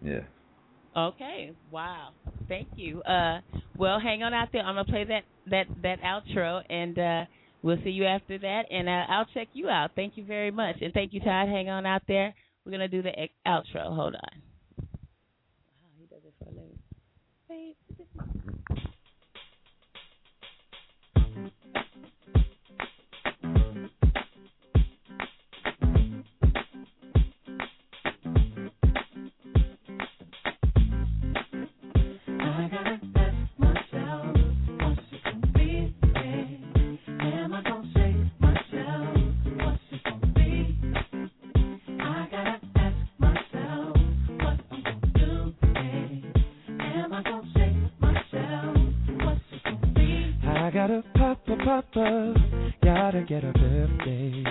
Yeah. Okay. Wow. Thank you. Uh, well, hang on out there. I'm gonna play that that that outro, and uh, we'll see you after that. And uh, I'll check you out. Thank you very much, and thank you, Todd. Hang on out there. We're gonna do the outro. Hold on. Wow, he does it for a living. Wait. I got a papa papa, gotta get a birthday.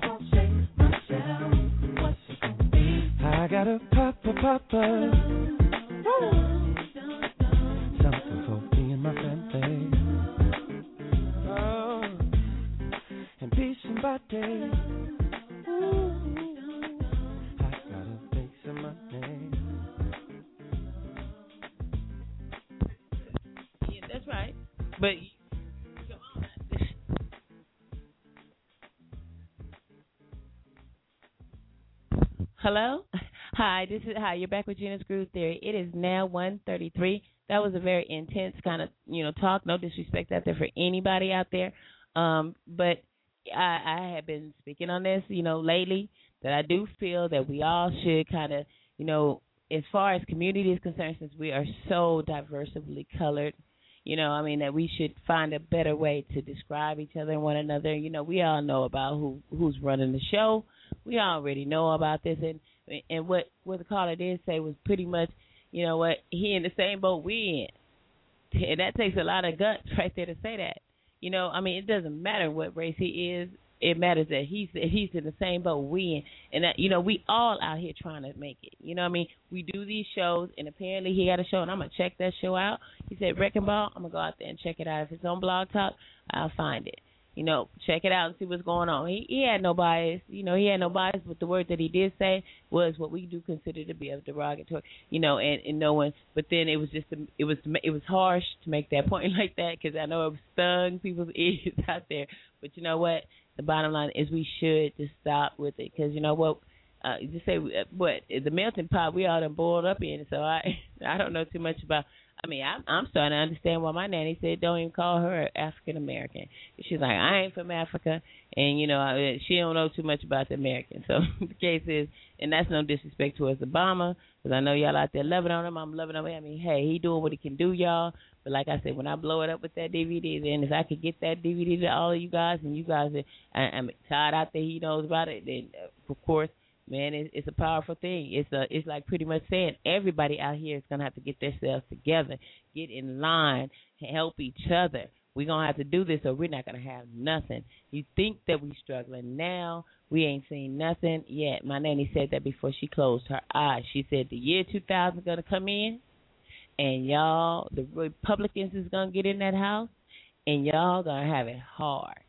I gotta be? I got a. Something for me and my family. Oh, and peace and body. Hello? Hi, this is hi, you're back with Gena's Groove Theory. It is now one thirty three. That was a very intense kind of, you know, talk. No disrespect out there for anybody out there. Um, but I, I have been speaking on this, you know, lately that I do feel that we all should kind of, you know, as far as community is concerned, since we are so diversely colored, you know, I mean that we should find a better way to describe each other and one another. You know, we all know about who who's running the show. We already know about this, and and what what the caller did say was pretty much, you know what, he in the same boat we in, and that takes a lot of guts right there to say that. You know, I mean, it doesn't matter what race he is. It matters that he's he's in the same boat we in, and that you know we all out here trying to make it. You know what I mean? We do these shows, and apparently he got a show, and I'm gonna check that show out. He said Wrecking Ball. I'm gonna go out there and check it out. If it's on Blog Talk, I'll find it. You know, check it out and see what's going on. He he had no bias. You know, he had no bias, but the word that he did say was what we do consider to be a derogatory. You know, and and no one. But then it was just it was it was harsh to make that point like that because I know it stung people's ears out there. But you know what? the bottom line is we should just stop with it because you know what uh just say uh, what the melting pot we all done boiled up in so i i don't know too much about i mean i'm i'm starting to understand why my nanny said don't even call her african american she's like i ain't from africa. And you know she don't know too much about the americans so the case is and that's no disrespect towards obama because i know y'all out there loving on him. I'm loving on him. I mean hey he doing what he can do y'all. But like I said, when I blow it up with that DVD, then if I could get that DVD to all of you guys, and you guys, I, I'm tired out there, he knows about it. Then of course, man, it, it's a powerful thing. It's a, it's like pretty much saying everybody out here is gonna have to get themselves together, get in line, help each other. We're gonna have to do this, or we're not gonna have nothing. You think that we struggling now? We ain't seen nothing yet. My nanny said that before she closed her eyes. She said the year 2000 is gonna come in and y'all, the Republicans is gonna get in that house, and y'all gonna have it hard.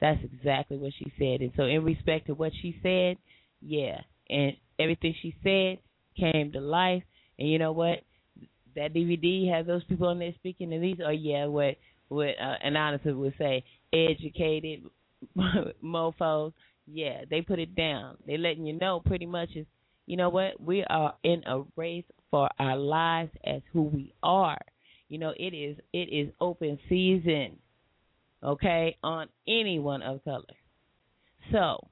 That's exactly what she said. And so, in respect to what she said, yeah, and everything she said came to life. And you know what? That DVD has those people on there speaking, and these are yeah, what what uh, anonymous would say, educated mofo's. Yeah, they put it down. They're letting you know pretty much is, you know what? We are in a race for our lives as who we are. You know, it is it is open season, okay, on anyone of color. So,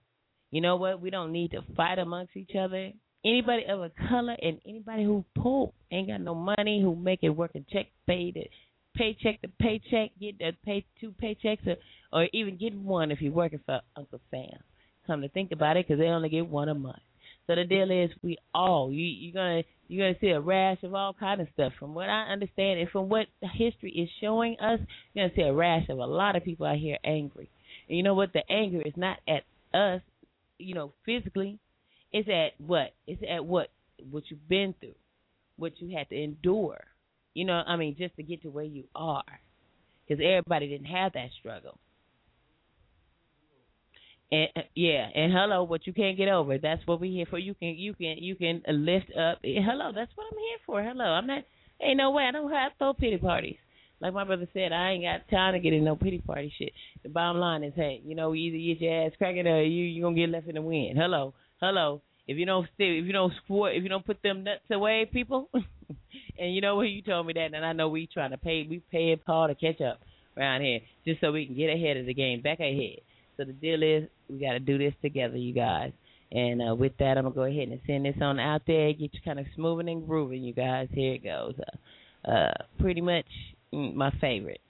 you know what? We don't need to fight amongst each other. Anybody of a color and anybody who poor ain't got no money, who make it work and check paid it paycheck to paycheck, get the pay two paychecks, or, or even get one if you're working for Uncle Sam. Come to think about it, because they only get one a month. So the deal is, we all you you're gonna you're gonna see a rash of all kind of stuff. From what I understand, and from what history is showing us, you're gonna see a rash of a lot of people out here angry. And you know what? The anger is not at us, you know, physically. It's at what? It's at what what you've been through, what you had to endure. You know, I mean, just to get to where you are, because everybody didn't have that struggle. And uh, yeah, and hello, what you can't get over. That's what we're here for. You can you can you can lift up. Hello, that's what I'm here for. Hello, I'm not. Ain't no way. I don't have throw pity parties. Like my brother said, I ain't got time to get in no pity party shit. The bottom line is, hey, you know, either you get your ass cracking or you you gonna get left in the wind. Hello, hello. If you don't stay, if you don't squirt, if you don't put them nuts away, people. and you know what you told me that, and I know we trying to pay, we pay Paul to catch up around here, just so we can get ahead of the game, back ahead. So the deal is we got to do this together, you guys. And uh, with that, I'm gonna go ahead and send this on out there. Get you kind of smoothing and grooving, you guys. Here it goes. Uh, uh, pretty much my favorite.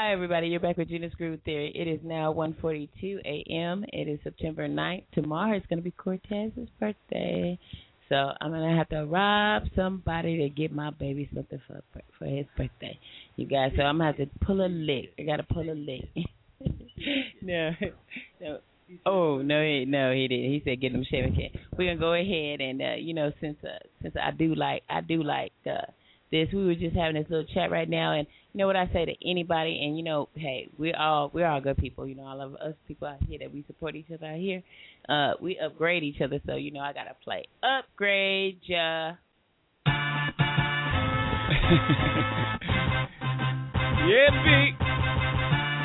Hi, everybody. You're back with Gena's Groove Theory. It is now 1:42 a.m. It is September 9th. Tomorrow is going to be Cortez's birthday, so I'm going to have to rob somebody to get my baby something for for his birthday. You guys, so I'm going to have to pull a lick. I got to pull a lick. no, no. Oh no, he, no, he didn't. He said, "Get him shaving kit. We're gonna go ahead and uh, you know, since uh, since I do like I do like uh, this, we were just having this little chat right now, and you know what I say to anybody, and you know, hey, we're all we're all good people. You know, all of us people out here that we support each other out here. Uh, we upgrade each other, so you know, I gotta play upgrade ya. yeah, big.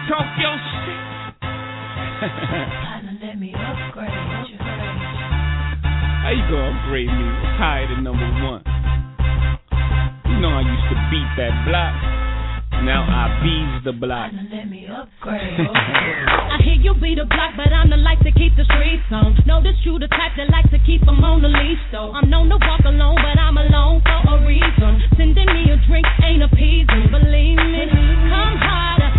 Talk your shit. Let me upgrade, upgrade. How you gonna upgrade me? It's higher than number one. You know I used to beat that block. Now I bees the block. Let me upgrade. I hear you be the block, but I'm the light to keep the streets on. Know that you the type that likes to keep them on the leash, though. I'm known to walk alone, but I'm alone for a reason. Sending me a drink ain't appeasing, believe me. Come harder.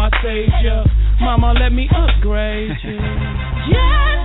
my savior. Mama, let me upgrade you. yeah.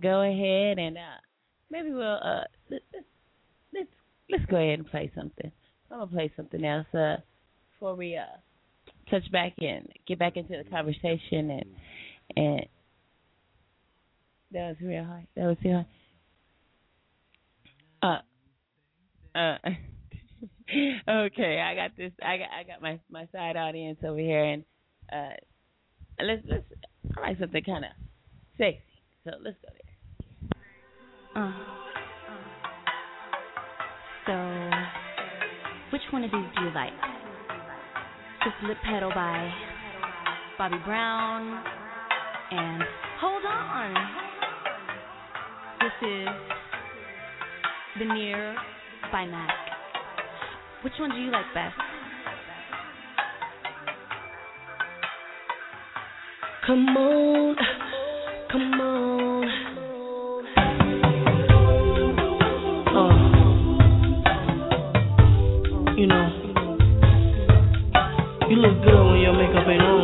go ahead and uh, maybe we'll uh, let's, let's go ahead and play something. I'm gonna play something else uh, before we uh, touch back and get back into the conversation and and that was real hard. That was real hard. Uh, uh. okay, I got this. I got I got my my side audience over here, and uh, let's let's I like something kind of sexy. So let's go there. Uh. So, which one of these do you like? This lip pedal by Bobbi Brown and Hold On. This is Veneer by Mac. Which one do you like best? Come on, come on. look good when your makeup ain't on.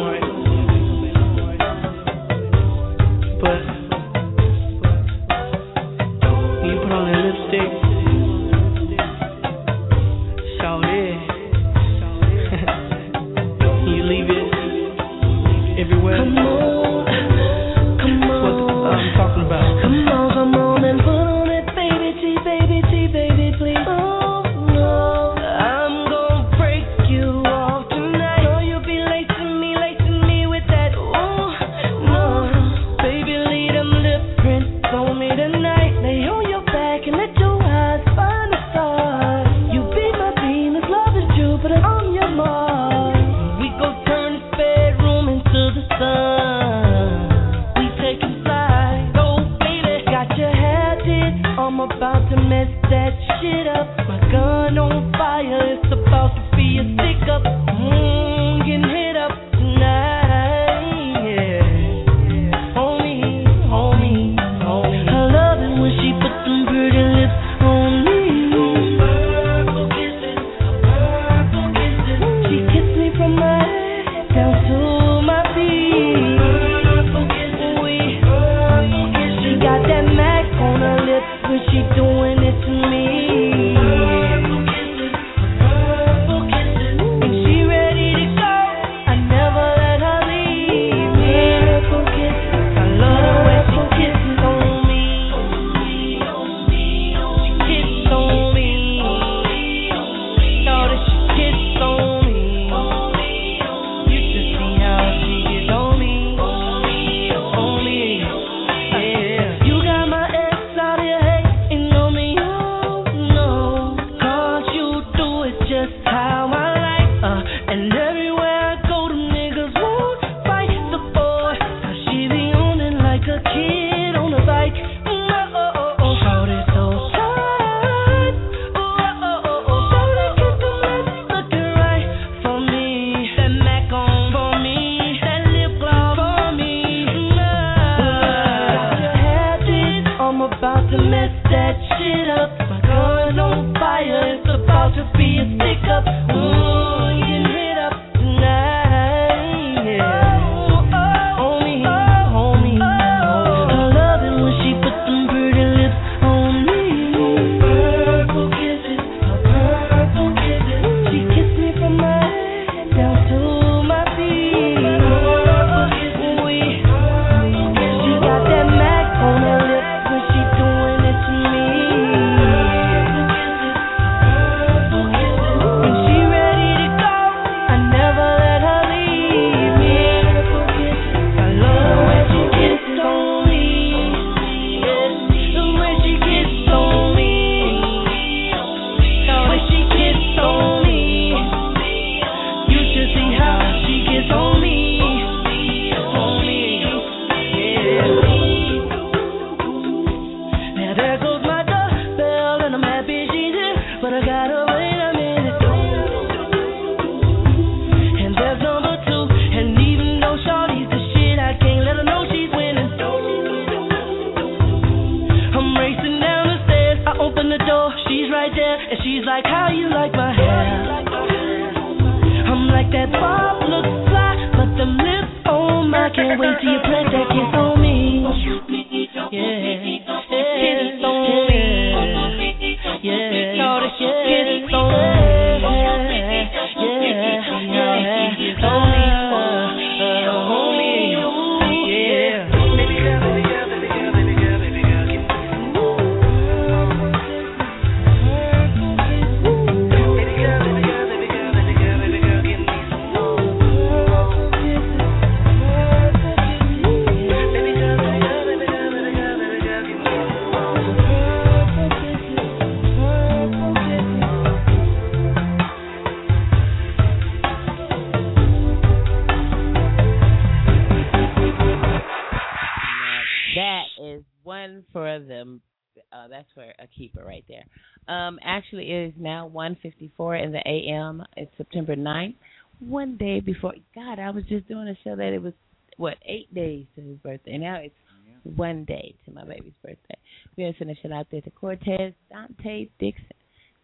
One day to my baby's birthday. We're gonna send a shout out there to Cortez Dante Dixon.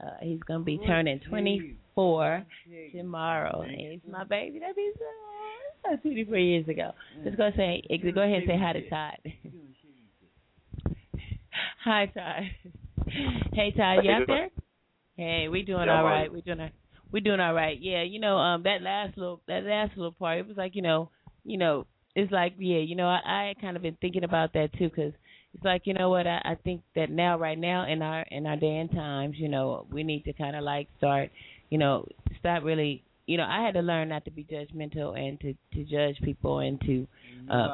Uh, he's gonna be turning 24 tomorrow. And he's my baby. That means uh, 24 years ago. Just go say, go ahead and say hi to Todd. Hi, Todd. Hey, Todd, you out there? Hey, we doing Yeah, all I'm right. on. We doing all- we doing all right. Yeah, you know, um, that last little that last little part, it was like, you know, you know, it's like, yeah, you know, I, I kind of been thinking about that too, because it's like, you know what, I, I think that now, right now, in our in our day and times, you know, we need to kind of like start, you know, stop really. You know, I had to learn not to be judgmental and to to judge people and to uh,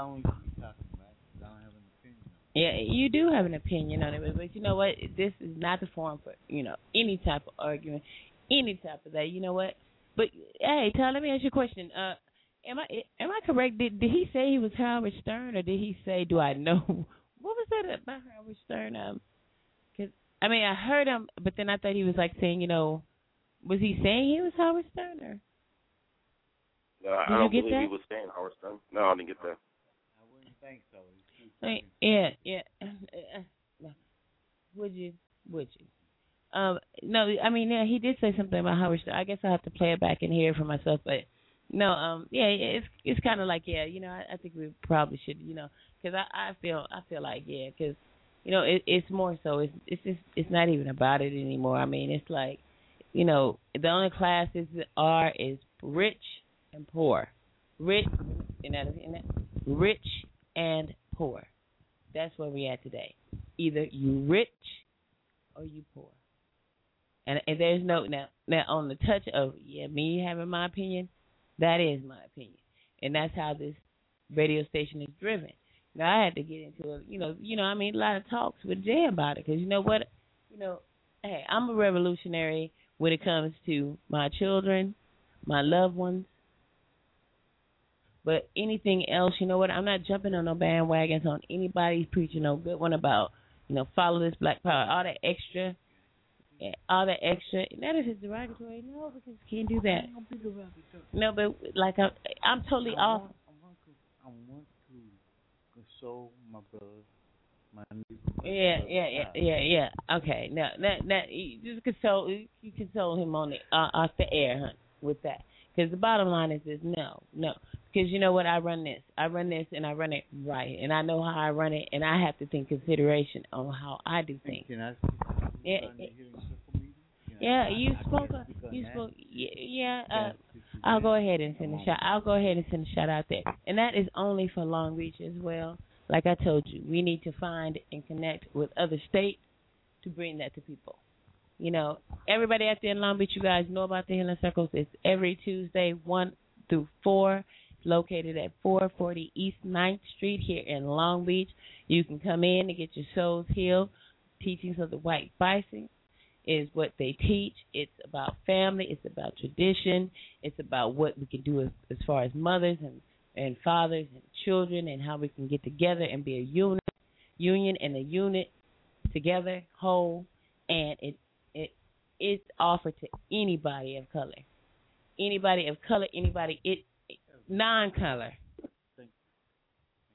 yeah, you do have an opinion on it, but you know what? This is not the forum for you know any type of argument, any type of that. You know what? But hey, Todd, let me ask you a question. Uh, am I am I correct? Did did he say he was Howard Stern, or did he say, "Do I know?" What was that about Howard Stern? Um, cause I mean, I heard him, but then I thought he was like saying, you know, was he saying he was Howard Stern, or No, I Did you don't get believe that? he was saying Howard Stern. No, I didn't get that. I wouldn't think so. I mean, yeah, yeah. Would you? Would you? Um, no, I mean, yeah, he did say something about Howard Stern. I guess I'll have to play it back and hear it for myself, but no, um, yeah, it's it's kind of like, yeah, you know, I, I think we probably should, you know, because I I feel I feel like yeah, because you know, it, it's more so it's it's just it's not even about it anymore. I mean, it's like, you know, the only classes that are is rich and poor, rich, you know, you know, rich and poor. That's where we at today. Either you rich or you poor. And, and there's no now now on the touch of yeah me having my opinion, that is my opinion, and that's how this radio station is driven. Now I had to get into a you know you know I mean a lot of talks with Jay about it because you know what you know hey I'm a revolutionary when it comes to my children, my loved ones. But anything else, you know what? I'm not jumping on no bandwagons on anybody preaching no good one about, you know, follow this black power, all that extra, all that extra. That is derogatory. No, because you can't do that. No, but like I'm, I'm totally off. I want to console my brother, my neighbor. Yeah, yeah, yeah, yeah, yeah. Okay, now, now, now, you just console, you console him on the uh, off the air, huh, with that. Because the bottom line is this: no, no. Because you know what? I run this, I run this, and I run it right, and I know how I run it, and I have to think consideration on how I do things. Can I Yeah, yeah. You spoke. You spoke. Yeah, yeah. Uh, I'll go ahead and send a shout. I'll go ahead and send a shout out there, and that is only for Long Beach as well. Like I told you, we need to find and connect with other states to bring that to people. You know, everybody out there in Long Beach, you guys know about the Healing Circles. It's every Tuesday, one through four. Located at 440 East 9th Street here in Long Beach. You can come in and get your souls healed. Teachings of the White Bison is what they teach. It's about family. It's about tradition. It's about what we can do as, as far as mothers and and fathers and children and how we can get together and be a unit, union and a unit together, whole, and it it it's offered to anybody of color, anybody of color, anybody it non-color.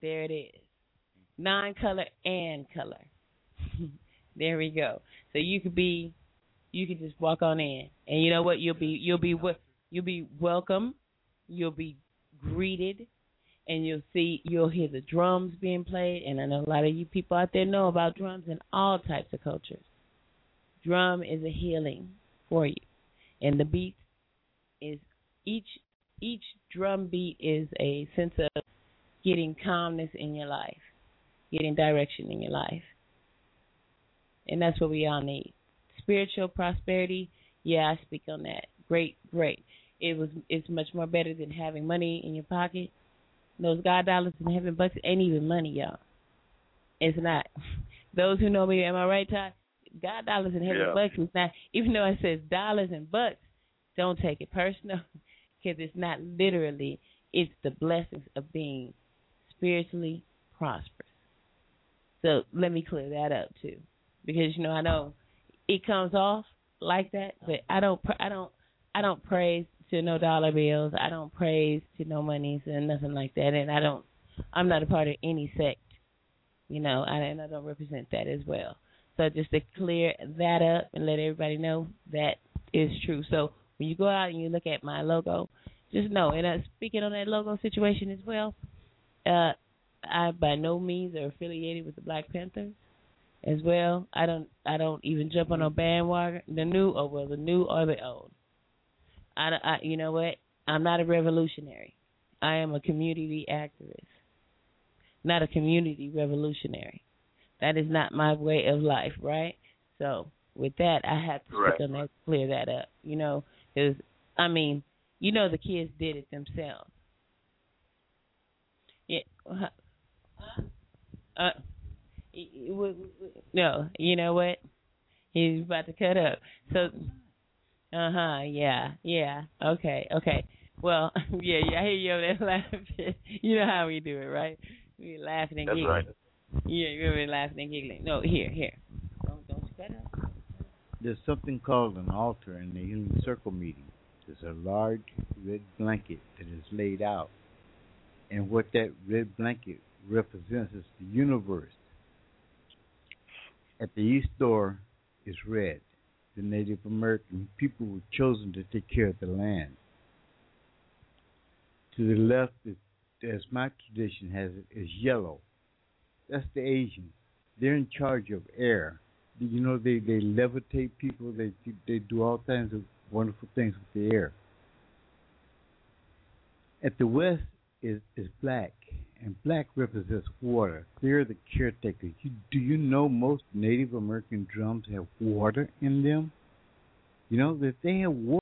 There it is, non-color and color. There we go. So you could be, you could just walk on in, and you know what? You'll be you'll be wel- you'll be welcome. you'll be greeted and you'll see you'll hear the drums being played and I know a lot of you people out there know about drums in all types of cultures. Drum is a healing for you. And the beat is each each drum beat is a sense of getting calmness in your life, getting direction in your life. And that's what we all need. Spiritual prosperity, yeah, I speak on that. Great, great. It was it's much more better than having money in your pocket. Those God dollars and heaven bucks ain't even money, y'all. It's not. Those who know me, am I right, Todd? God dollars and heaven Yeah. bucks is not. Even though it says dollars and bucks, don't take it personal, because it's not literally. It's the blessings of being spiritually prosperous. So let me clear that up too, because you know I know it comes off like that, but I don't. I don't. I don't praise to no dollar bills. I don't praise to no monies and nothing like that. And I don't. I'm not a part of any sect. You know, I, and I don't represent that as well. So just to clear that up and let everybody know that is true. So when you go out and you look at my logo, just know, and uh, speaking on that logo situation as well, uh, I by no means are affiliated with the Black Panthers as well. I don't I don't even jump on a bandwagon, the new or well the new or the old. I, I you know what? I'm not a revolutionary. I am a community activist, not a community revolutionary. That is not my way of life, right? So with that, I have to Right. stick on that, clear that up. You know, because I mean, you know, the kids did it themselves. Yeah. Uh, uh, y- y- w- w- no, you know what? He's about to cut up. So, uh huh. Yeah. Yeah. Okay. Okay. Well, yeah. Yeah. I hear you over there laughing. you know how we do it, right? We laughing and That's giggling. right. Yeah, you're really laughing and giggling. No, here, here. Don't don't you cut up. There's something called an altar in the healing circle meeting. There's a large red blanket that is laid out. And what that red blanket represents is the universe. At the east door is red. The Native American people were chosen to take care of the land. To the left, as my tradition has it, is yellow. That's the Asians. They're in charge of air you know they they levitate people they they do all kinds of wonderful things with the air at the west is is black and black represents water they're the caretakers you, do you know most native american drums have water in them? You know that they have water